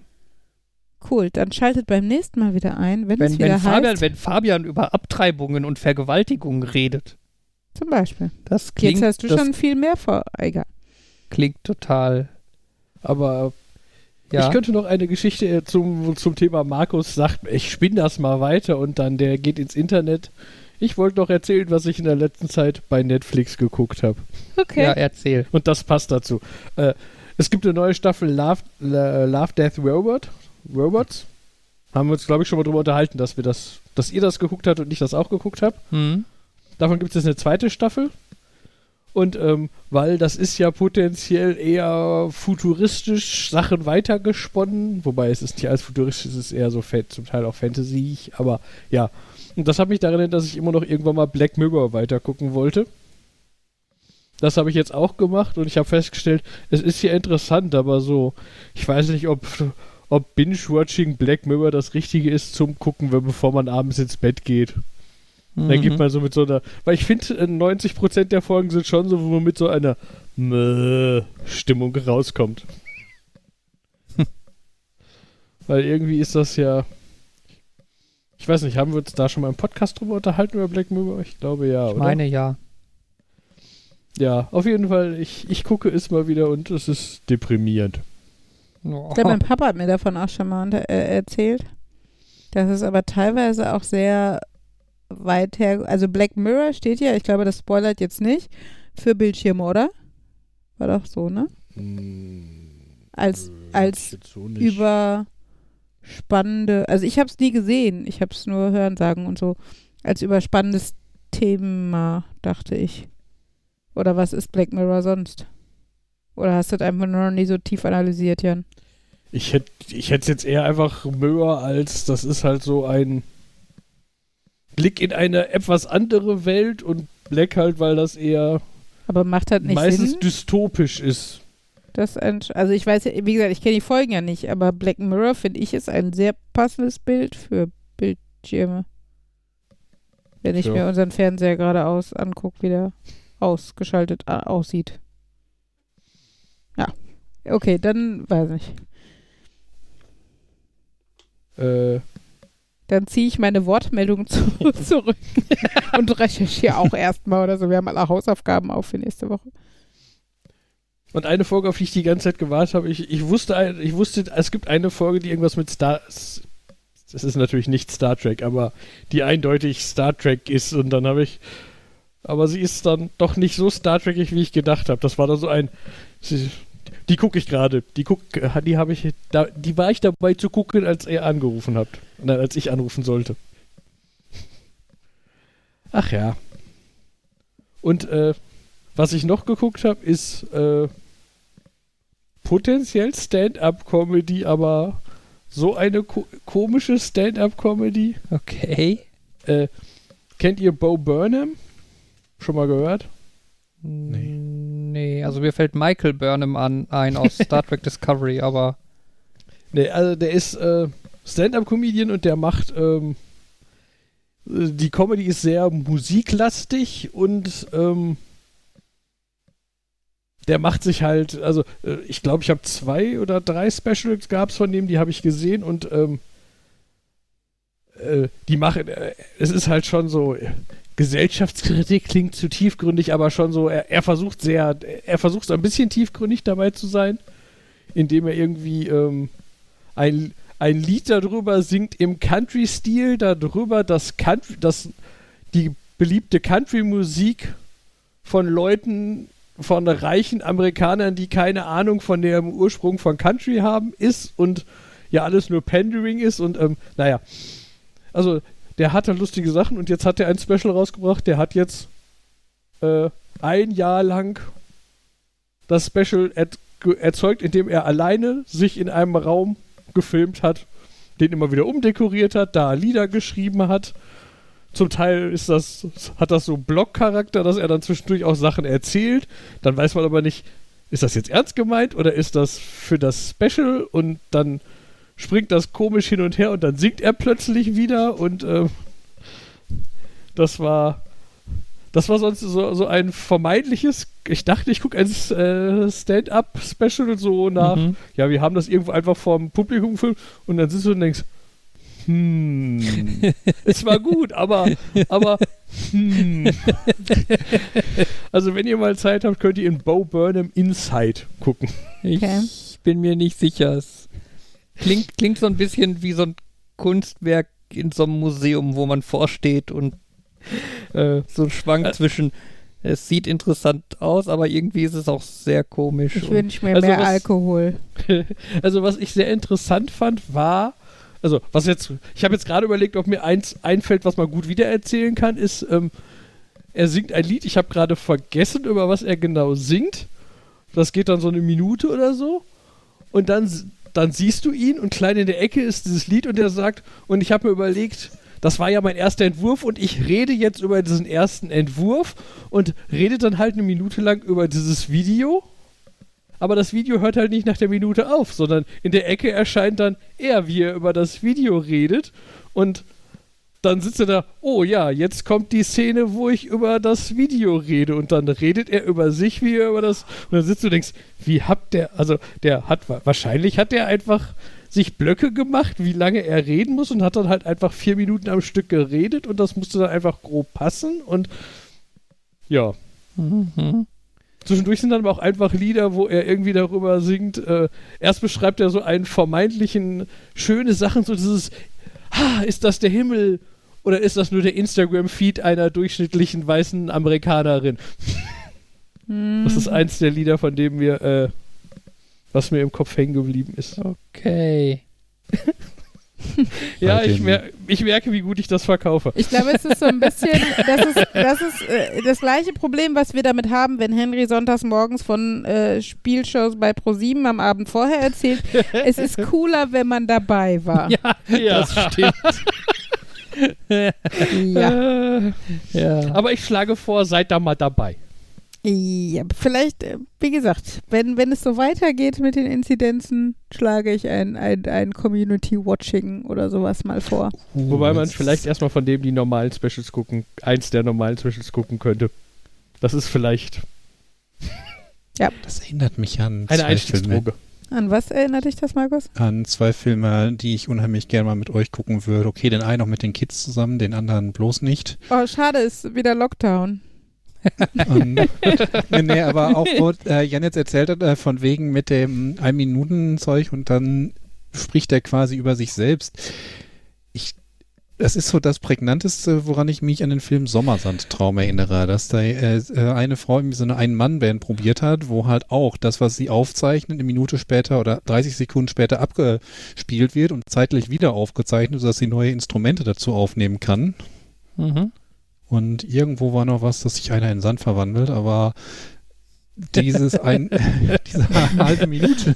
Cool, dann schaltet beim nächsten Mal wieder ein, wenn, es Wenn, wieder wenn, Fabian, heißt. wenn Fabian über Abtreibungen und Vergewaltigungen redet, Zum Beispiel. das klingt, Jetzt hast du das schon viel mehr vor. Egal. klingt total. Aber Ja. ich könnte noch eine Geschichte äh, zum, zum Thema Markus sagt, ich spinne das mal weiter und dann der geht ins Internet. Ich wollte noch erzählen, was ich in der letzten Zeit bei Netflix geguckt habe. Okay. Ja, erzähl. Und das passt dazu. Äh, es gibt eine neue Staffel Love, Love Death Robot. Robots. Haben wir uns, glaube ich, schon mal drüber unterhalten, dass wir das, dass ihr das geguckt habt und ich das auch geguckt habe. Hm. Davon gibt es jetzt eine zweite Staffel. Und ähm, weil das ist ja potenziell eher futuristisch Sachen weitergesponnen, wobei es ist nicht alles futuristisch, es ist eher so zum Teil auch Fantasy, aber ja. Und das hat mich daran erinnert, dass ich immer noch irgendwann mal Black Mirror weitergucken wollte. Das habe ich jetzt auch gemacht und ich habe festgestellt, es ist ja interessant, aber so, ich weiß nicht, ob, ob Binge-Watching Black Mirror das Richtige ist zum Gucken, bevor man abends ins Bett geht. Dann Mhm. gibt man so mit so einer. Weil ich finde, äh, 90% der Folgen sind schon so, wo man mit so einer Mö Stimmung rauskommt. Weil irgendwie ist das ja. Ich weiß nicht, haben wir uns da schon mal im Podcast drüber unterhalten über Black Mirror? Ich glaube ja, Ich oder? meine ja. Ja, auf jeden Fall, ich, ich gucke es mal wieder und es ist deprimierend. Oh. Ich glaube, mein Papa hat mir davon auch schon mal unter, äh, erzählt. Das ist aber teilweise auch sehr weit her. Also Black Mirror steht ja, ich glaube, das spoilert jetzt nicht, für Bildschirme, oder? War doch so, ne? Als, als überspannende, also ich habe es nie gesehen, ich habe es nur hören sagen und so, als überspannendes Thema, dachte ich. Oder was ist Black Mirror sonst? Oder hast du das einfach nur noch nie so tief analysiert, Jan? Ich hätte ich es jetzt eher einfach Mirror als, das ist halt so ein Blick in eine etwas andere Welt und Black halt, weil das eher Aber macht das nicht meistens Sinn? dystopisch ist. Das also ich weiß, wie gesagt, ich kenne die Folgen ja nicht, aber Black Mirror finde ich ist ein sehr passendes Bild für Bildschirme. Wenn ich Ja. mir unseren Fernseher gerade aus angucke, wie der ausgeschaltet äh, aussieht. Ja. Okay, dann weiß ich. Äh, Dann ziehe ich meine Wortmeldung zu, zurück und recherchiere auch erstmal oder so. Wir haben alle Hausaufgaben auf für nächste Woche. und eine Folge, auf die ich die ganze Zeit gewartet habe, ich, ich wusste, ich wusste, es gibt eine Folge, die irgendwas mit Star. Das ist natürlich nicht Star Trek, aber die eindeutig Star Trek ist. Und dann habe ich. Aber sie ist dann doch nicht so Star Trekig, wie ich gedacht habe. Das war dann so ein. sie- Die gucke ich gerade. Die guck, die habe ich. Da, die war ich dabei zu gucken, als ihr angerufen habt. Nein, als ich anrufen sollte. Ach ja. Und äh, was ich noch geguckt habe, ist äh, potenziell Stand-up-Comedy, aber so eine ko komische Stand-up-Comedy. Okay. Äh, kennt ihr Bo Burnham? Schon mal gehört? Nee. Nee, also mir fällt Michael Burnham an, ein aus Star Trek Discovery, aber Nee, also der ist äh, Stand-up-Comedian und der macht ähm, äh, die Comedy ist sehr musiklastig und ähm, der macht sich halt, also äh, ich glaube, ich habe zwei oder drei Specials gab es von dem, die habe ich gesehen und ähm, äh, die machen, äh, es ist halt schon so, Gesellschaftskritik klingt zu tiefgründig, aber schon so, er, er versucht sehr, er versucht so ein bisschen tiefgründig dabei zu sein, indem er irgendwie ähm, ein, ein Lied darüber singt im Country-Stil, darüber, dass, Country, dass die beliebte Country-Musik von Leuten, von reichen Amerikanern, die keine Ahnung von dem Ursprung von Country haben, ist und ja alles nur Pandering ist und ähm, naja. Also, der hatte lustige Sachen und jetzt hat er ein Special rausgebracht, der hat jetzt äh, ein Jahr lang das Special erzeugt, indem er alleine sich in einem Raum gefilmt hat, den immer wieder umdekoriert hat, da Lieder geschrieben hat. Zum Teil ist das, hat das so Blog-Charakter, dass er dann zwischendurch auch Sachen erzählt. Dann weiß man aber nicht, ist das jetzt ernst gemeint oder ist das für das Special und dann springt das komisch hin und her und dann singt er plötzlich wieder und ähm, das war das war sonst so, so ein vermeintliches, ich dachte, ich gucke ein äh, Stand-up-Special so nach, Mhm. ja, wir haben das irgendwo einfach vom Publikum gefilmt und dann sitzt du und denkst, hm, es war gut, aber, aber, hm. also wenn ihr mal Zeit habt, könnt ihr in Bo Burnham Inside gucken. ich Okay. bin mir nicht sicher. Es klingt, klingt so ein bisschen wie so ein Kunstwerk in so einem Museum, wo man vorsteht und Äh, so ein Schwank zwischen, es sieht interessant aus, aber irgendwie ist es auch sehr komisch. Ich wünsche mir Also mehr was- Alkohol. also was ich sehr interessant fand, war, also was jetzt, ich habe jetzt gerade überlegt, ob mir eins einfällt, was man gut wiedererzählen kann, ist, ähm, er singt ein Lied, ich habe gerade vergessen, über was er genau singt. Das geht dann so eine Minute oder so. Und dann, dann siehst du ihn und klein in der Ecke ist dieses Lied und er sagt, und ich habe mir überlegt, das war ja mein erster Entwurf und ich rede jetzt über diesen ersten Entwurf und rede dann halt eine Minute lang über dieses Video. Aber das Video hört halt nicht nach der Minute auf, sondern in der Ecke erscheint dann er, wie er über das Video redet. Und dann sitzt er da, oh ja, jetzt kommt die Szene, wo ich über das Video rede. Und dann redet er über sich, wie er über das. Und dann sitzt du und denkst, wie hat der, also der hat, wa- wahrscheinlich hat der einfach sich Blöcke gemacht, wie lange er reden muss und hat dann halt einfach vier Minuten am Stück geredet und das musste dann einfach grob passen. Und ja, Mhm. Zwischendurch sind dann aber auch einfach Lieder, wo er irgendwie darüber singt. Äh, erst beschreibt er so einen vermeintlichen schöne Sachen, so dieses, ist das der Himmel oder ist das nur der Instagram-Feed einer durchschnittlichen weißen Amerikanerin? Hm. Das ist eins der Lieder, von dem mir, äh, was mir im Kopf hängen geblieben ist. Okay. Ja, Bei ich, mer ich merke, wie gut ich das verkaufe. Ich glaube, es ist so ein bisschen, das ist das, ist, äh, das gleiche Problem, was wir damit haben, wenn Henry sonntags morgens von äh, Spielshows bei ProSieben am Abend vorher erzählt. es ist cooler, wenn man dabei war. Ja, Ja. das stimmt. Ja. Äh, ja. aber ich schlage vor, seid da mal dabei. Ja, vielleicht, äh, wie gesagt, wenn, wenn es so weitergeht mit den Inzidenzen, schlage ich ein, ein, ein Community-Watching oder sowas mal vor. Wobei man vielleicht erstmal von dem die normalen Specials gucken, eins der normalen Specials gucken könnte. Das ist vielleicht Das erinnert mich an eine zwei Filme. Einstiegsdroge. An was erinnert dich das, Markus? An zwei Filme, die ich unheimlich gerne mal mit euch gucken würde. Okay, den einen auch mit den Kids zusammen, den anderen bloß nicht. Oh, schade, ist wieder Lockdown. Und, nee, nee, aber auch, wo äh, Jan jetzt erzählt hat, äh, von wegen mit dem Ein-Minuten-Zeug und dann spricht er quasi über sich selbst. Ich, das ist so das Prägnanteste, woran ich mich an den Film Sommersandtraum erinnere, dass da äh, äh, eine Frau irgendwie so eine Ein-Mann-Band probiert hat, wo halt auch das, was sie aufzeichnet, eine Minute später oder 30 Sekunden später abgespielt wird und zeitlich wieder aufgezeichnet, sodass sie neue Instrumente dazu aufnehmen kann. Mhm. Und irgendwo war noch was, dass sich einer in Sand verwandelt, aber dieses ein, diese halbe Minute.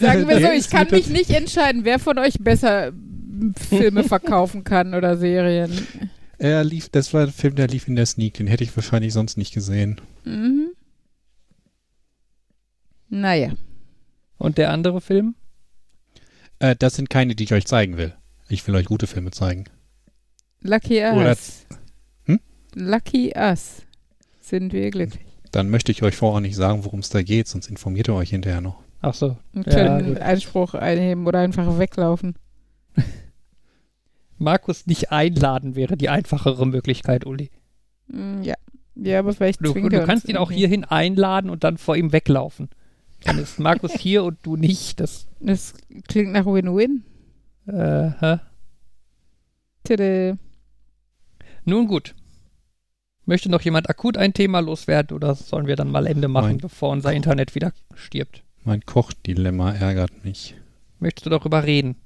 Sagen wir so, ich kann mich nicht entscheiden, wer von euch besser Filme verkaufen kann oder Serien. Er lief, das war ein Film, der lief in der Sneak, den hätte ich wahrscheinlich sonst nicht gesehen. Mhm. Naja. Und der andere Film? Äh, das sind keine, die ich euch zeigen will. Ich will euch gute Filme zeigen. Lucky Us. Hm? Lucky Us. Sind wir glücklich. Dann möchte ich euch vorher nicht sagen, worum es da geht, sonst informiert ihr euch hinterher noch. Ach so. Und Ja, können. Einspruch einheben oder einfach weglaufen. Markus nicht einladen wäre die einfachere Möglichkeit, Uli. Mm, Ja. Ja, aber vielleicht Du, du kannst ihn auch irgendwie. hierhin einladen und dann vor ihm weglaufen. Dann ist Markus hier und du nicht. Das, Das klingt nach Win-Win. äh, hä? Tede. Nun gut. Möchte noch jemand akut ein Thema loswerden oder sollen wir dann mal Ende machen, Nein. bevor unser Internet wieder stirbt? Mein Kochdilemma ärgert mich. Möchtest du darüber reden?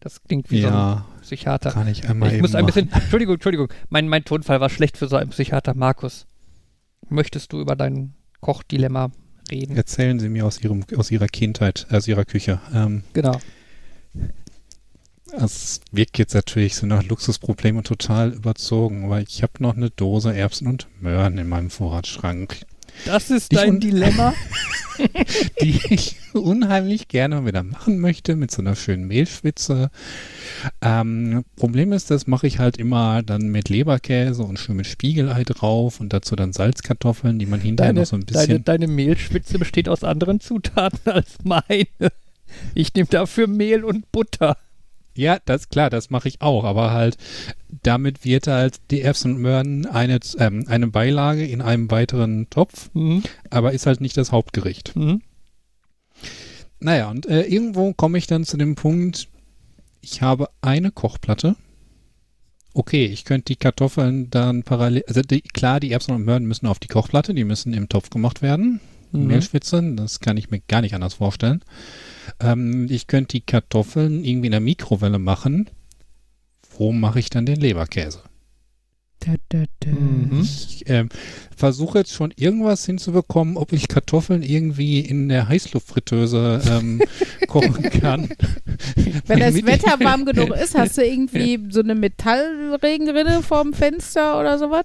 Das klingt wie so ein Ja, Psychiater. kann ich einmal Ich muss ein bisschen. machen. Entschuldigung, Entschuldigung. Mein, mein Tonfall war schlecht für so einen Psychiater. Markus, möchtest du über dein Kochdilemma reden? Erzählen Sie mir aus, ihrem, aus Ihrer Kindheit, aus Ihrer Küche. Ähm, Genau. Es wirkt jetzt natürlich so nach Luxusproblem und total überzogen, aber ich habe noch eine Dose Erbsen und Möhren in meinem Vorratsschrank, Das ist dein Dilemma. die ich unheimlich gerne wieder machen möchte mit so einer schönen Mehlschwitze. Ähm, Problem ist, das mache ich halt immer dann mit Leberkäse und schön mit Spiegelei drauf und dazu dann Salzkartoffeln, die man hinterher Deine, noch so ein deine, bisschen... deine Mehlschwitze besteht aus anderen Zutaten als meine. Ich nehme dafür Mehl und Butter. Ja, das klar, das mache ich auch, aber halt damit wird halt die Erbsen und Möhren eine, ähm, eine Beilage in einem weiteren Topf, Mhm. aber ist halt nicht das Hauptgericht. Mhm. Naja, und äh, irgendwo komme ich dann zu dem Punkt, ich habe eine Kochplatte. Okay, ich könnte die Kartoffeln dann parallel, also die, klar, die Erbsen und Möhren müssen auf die Kochplatte, die müssen im Topf gemacht werden. Mhm. Mehlschwitze, das kann ich mir gar nicht anders vorstellen. Ähm, ich könnte die Kartoffeln irgendwie in der Mikrowelle machen. Wo mache ich dann den Leberkäse? Da, da, da. Mhm. Ich ähm, versuche jetzt schon irgendwas hinzubekommen, ob ich Kartoffeln irgendwie in der Heißluftfritteuse ähm, kochen kann. Wenn das Wetter warm genug ist, hast du irgendwie so eine Metallregenrinne vorm Fenster oder sowas?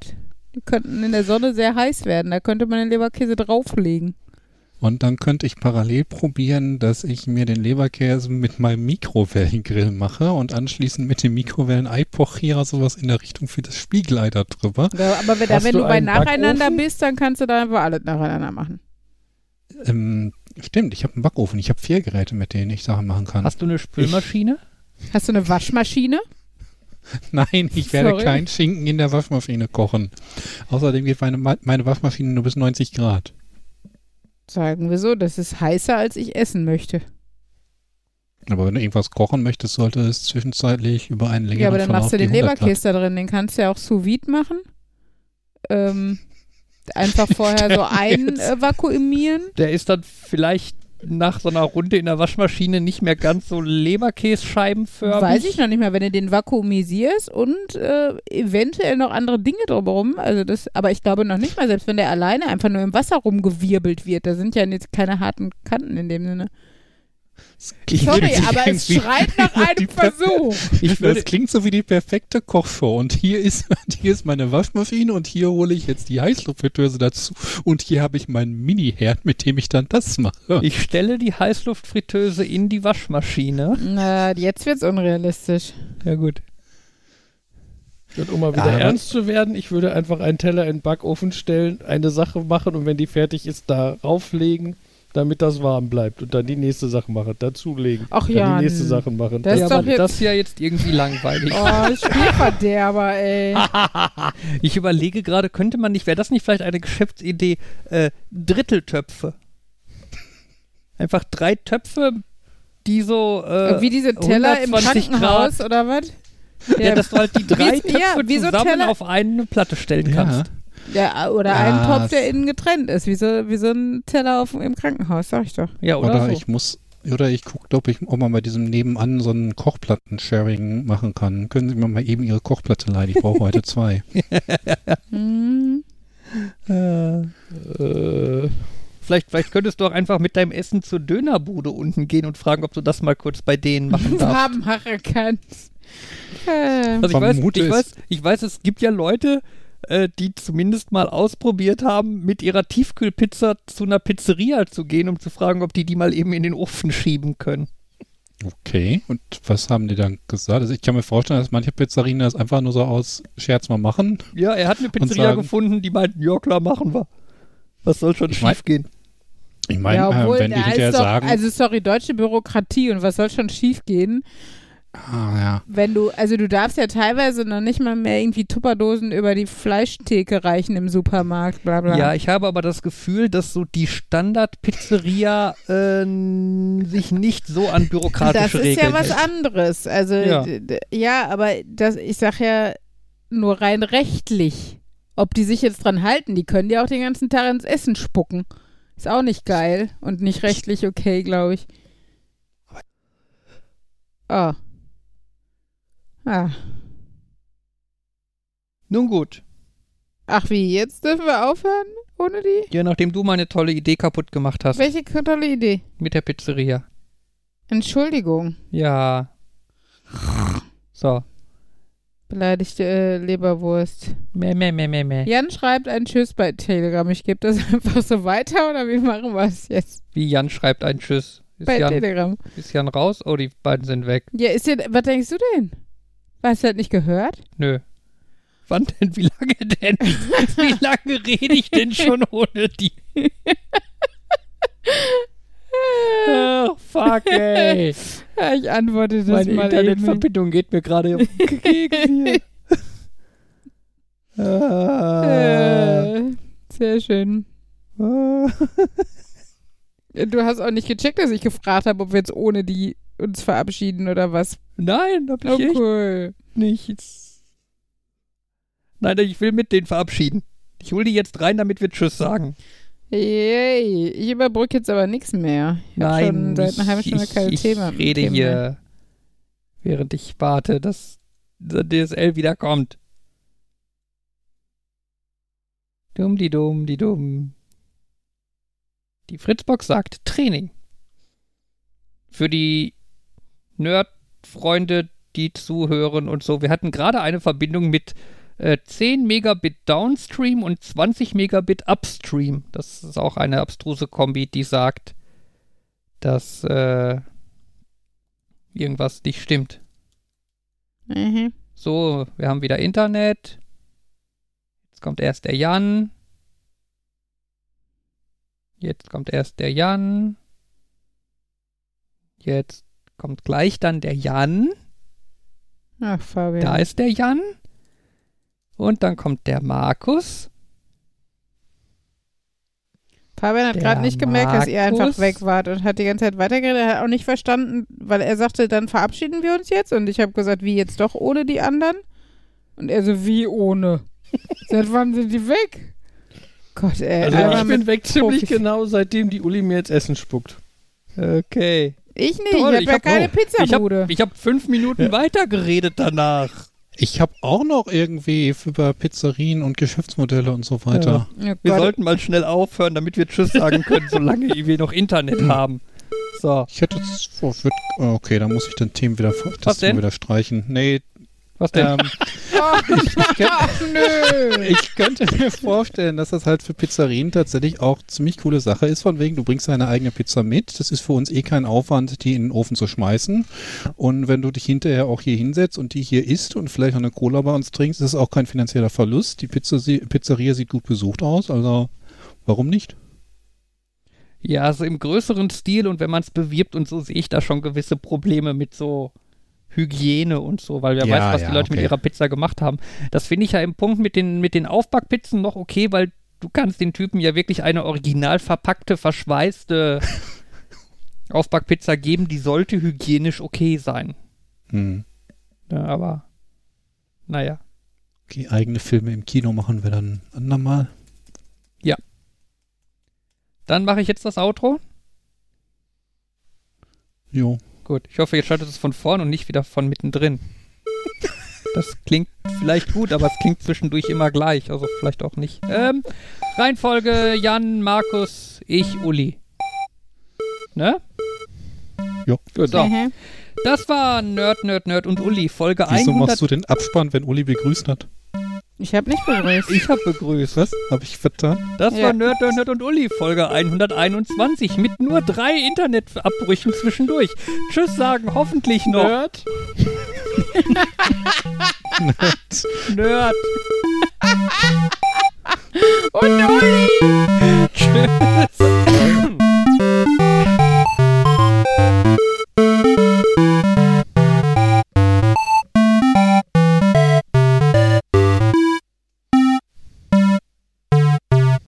Die könnten in der Sonne sehr heiß werden. Da könnte man den Leberkäse drauflegen. Und dann könnte ich parallel probieren, dass ich mir den Leberkäse mit meinem Mikrowellengrill mache und anschließend mit dem Mikrowellen-Eipochierer sowas in der Richtung für das Spiegelei da drüber. Ja, aber wenn, wenn du du bei nacheinander Backofen? bist, dann kannst du da einfach alles nacheinander machen. Ähm, stimmt, ich habe einen Backofen. Ich habe vier Geräte, mit denen ich Sachen machen kann. Hast du eine Spülmaschine? Hast du eine Waschmaschine? Nein, ich werde Sorry. keinen Schinken in der Waschmaschine kochen. Außerdem geht meine, meine Waschmaschine nur bis 90 Grad. Sagen wir so, das ist heißer, als ich essen möchte. Aber wenn du irgendwas kochen möchtest, sollte es zwischenzeitlich über einen längeren ja, aber dann Verlauf machst du die den 100 Grad- Leberkäse da drin. Den kannst du ja auch sous vide machen. Ähm, einfach vorher so einvakuumieren. Der ist dann vielleicht nach so einer Runde in der Waschmaschine nicht mehr ganz so Leberkässcheibenförmig. Weiß ich noch nicht mehr, wenn du den vakuumisierst und äh, eventuell noch andere Dinge drumherum. Also das, aber ich glaube noch nicht mal, selbst wenn der alleine einfach nur im Wasser rumgewirbelt wird, da sind ja jetzt keine harten Kanten in dem Sinne. Sorry, aber es schreit nach einem Versuch. Ich würde, Das klingt so wie die perfekte Kochshow. Und hier ist, hier ist meine Waschmaschine und hier hole ich jetzt die Heißluftfritteuse dazu. Und hier habe ich meinen Mini-Herd, mit dem ich dann das mache. ich stelle die Heißluftfritteuse in die Waschmaschine. Na, jetzt wird's unrealistisch. Ja gut. Und um mal wieder Aber- ernst zu werden, ich würde einfach einen Teller in den Backofen stellen, eine Sache machen und wenn die fertig ist, da rauflegen, damit das warm bleibt und dann die nächste Sache machen, dazulegen. Ach dann ja, die nächste Sache machen. das ja, ist doch aber jetzt- das ist ja jetzt irgendwie langweilig. Oh, Spielverderber, ey. Ich überlege gerade, könnte man nicht, wäre das nicht vielleicht eine Geschäftsidee, äh, Dritteltöpfe? Einfach drei Töpfe, die so äh, Wie diese Teller im 120 Krankenhaus oder was? Ja, dass du halt die drei Töpfe ja, wie so zusammen Teller- auf eine Platte stellen Ja. kannst. Ja, oder Ja, einen Topf, der innen getrennt ist, wie so, wie so ein Teller auf, im Krankenhaus, sag ich doch. Ja, oder, Oder so. ich muss, oder ich gucke, ob ich, ob man bei diesem nebenan so einen Kochplatten-Sharing machen kann. Können Sie mir mal eben Ihre Kochplatte leihen? Ich brauche heute zwei. Hm. Äh, Äh, vielleicht, vielleicht könntest du auch einfach mit deinem Essen zur Dönerbude unten gehen und fragen, ob du das mal kurz bei denen machen darfst. Farben machen kannst. Äh, Also ich weiß, ich, weiß, ich weiß, es gibt ja Leute, äh, die zumindest mal ausprobiert haben, mit ihrer Tiefkühlpizza zu einer Pizzeria zu gehen, um zu fragen, ob die die mal eben in den Ofen schieben können. Okay. Und was haben die dann gesagt? Also ich kann mir vorstellen, dass manche Pizzerien das einfach nur so aus Scherz mal machen. Ja, er hat eine Pizzeria sagen- gefunden, die meinten, ja klar, machen wir. Was soll schon Ich mein- schief gehen? Ich meine, ja, obwohl, äh, wenn die da hinterher ist doch, sagen, also sorry, deutsche Bürokratie und was soll schon schief gehen, ah, ja, wenn du, also du darfst ja teilweise noch nicht mal mehr irgendwie Tupperdosen über die Fleischtheke reichen im Supermarkt, bla bla. Ja, ich habe aber das Gefühl, dass so die Standard-Pizzeria äh, sich nicht so an das bürokratische ist Regeln ja was hält. anderes. Also Ja. ja, aber das, ich sag ja nur rein rechtlich. Ob die sich jetzt dran halten, die können ja auch den ganzen Tag ins Essen spucken. Ist auch nicht geil und nicht rechtlich okay, glaube ich. Ah. Ah. Nun gut, Ach wie, jetzt dürfen wir aufhören ohne die? ja, nachdem du meine tolle Idee kaputt gemacht hast Welche tolle Idee. mit der Pizzeria. Entschuldigung, Ja. So. beleidigte äh, Leberwurst. Meh, meh, meh, meh, meh. Jan schreibt ein Tschüss bei Telegram. Ich gebe das einfach so weiter oder wie machen wir es jetzt? Wie Jan schreibt ein Tschüss. Ist Bei Jan, Telegram. ist Jan raus? Oh, die beiden sind weg. Ja, ist dir, was denkst du denn? Hast du das nicht gehört? Nö. Wann denn? Wie lange denn? Wie lange rede ich denn schon ohne die? Ach, fuck, ey. Ja, ich antworte das Meine mal. Internetverbindung geht mir gerade auf den Keks hier. Ah. Äh, sehr schön. Du hast auch nicht gecheckt, dass ich gefragt habe, ob wir jetzt ohne die uns verabschieden oder was. Nein, hab ich Oh, echt cool. nichts. Nein, ich will mit denen verabschieden. Ich hole die jetzt rein, damit wir Tschüss sagen. Yay. Ich überbrücke jetzt aber nichts mehr. Ich Nein, schon seit einer halben Stunde ich, kein ich Thema. rede Themen hier, während ich warte, dass der DSL wieder kommt. Dumm, die dumm, die dumm. Die Fritzbox sagt Training. Für die Nerd-Freunde, die zuhören und so. Wir hatten gerade eine Verbindung mit äh, 10 Megabit Downstream und 20 Megabit Upstream. Das ist auch eine abstruse Kombi, die sagt, dass äh, irgendwas nicht stimmt. Mhm. So, wir haben wieder Internet. Jetzt kommt erst der Jan. Jetzt kommt erst der Jan. Jetzt kommt gleich dann der Jan. Ach, Fabian. Da ist der Jan. Und dann kommt der Markus. Fabian hat gerade nicht gemerkt, dass ihr einfach Markus. weg wart und hat die ganze Zeit weitergeredet. Er hat auch nicht verstanden, weil er sagte, dann verabschieden wir uns jetzt. Und ich habe gesagt, wie jetzt doch ohne die anderen? Und er so, wie ohne? Seit wann sind die weg? Gott, ey. also ich bin weg ziemlich Profis. genau, seitdem die Uli mir jetzt Essen spuckt. Okay. Ich nicht, Toll, ich habe ich ja hab- keine oh, Ich Pizzabude. habe ich hab fünf Minuten weiter geredet danach. ich habe auch noch irgendwie über Pizzerien und Geschäftsmodelle und so weiter. Oh Wir Gott. sollten mal schnell aufhören, damit wir Tschüss sagen können, solange wir noch Internet haben. So, Ich hätte wird, oh, okay, dann muss ich den Themen wieder, das Was denn? Thema wieder streichen. Nee, was denn? ähm, ich könnte mir vorstellen, dass das halt für Pizzerien tatsächlich auch ziemlich coole Sache ist, von wegen, du bringst deine eigene Pizza mit. Das ist für uns eh kein Aufwand, die in den Ofen zu schmeißen. Und wenn du dich hinterher auch hier hinsetzt und die hier isst und vielleicht noch eine Cola bei uns trinkst, ist es auch kein finanzieller Verlust. Die Pizza, Pizzeria sieht gut besucht aus, also warum nicht? Ja, also im größeren Stil und wenn man es bewirbt und so sehe ich da schon gewisse Probleme mit so Hygiene und so, weil wer Ja, weiß, was ja, die Leute mit okay. ihrer Pizza gemacht haben. Das finde ich ja im Punkt mit den, mit den Aufbackpizzen noch okay, weil du kannst den Typen ja wirklich eine original verpackte, verschweißte Aufbackpizza geben, die sollte hygienisch okay sein. Hm. Ja, aber naja. Okay, eigene Filme im Kino machen wir dann andermal. Dann mache ich jetzt das Outro. Jo. Gut, ich hoffe, ihr schaltet es von vorn und nicht wieder von mittendrin. Das klingt vielleicht gut, aber es klingt zwischendurch immer gleich, also vielleicht auch nicht. Ähm, Reihenfolge Jan, Markus, ich, Uli. Ne? Jo. Gut, so. Mhm. Das war Nerd, Nerd, Nerd und Uli, Folge Wieso 100. machst du den Abspann, wenn Uli begrüßt hat? Ich habe nicht begrüßt. Ich habe begrüßt. Was? Habe ich vertan? Das Ja. war Nerd, Nerd, Nerd und Uli, Folge 121 mit nur drei Internetabbrüchen zwischendurch. Tschüss sagen, hoffentlich noch. Nerd. Nerd. Und Uli!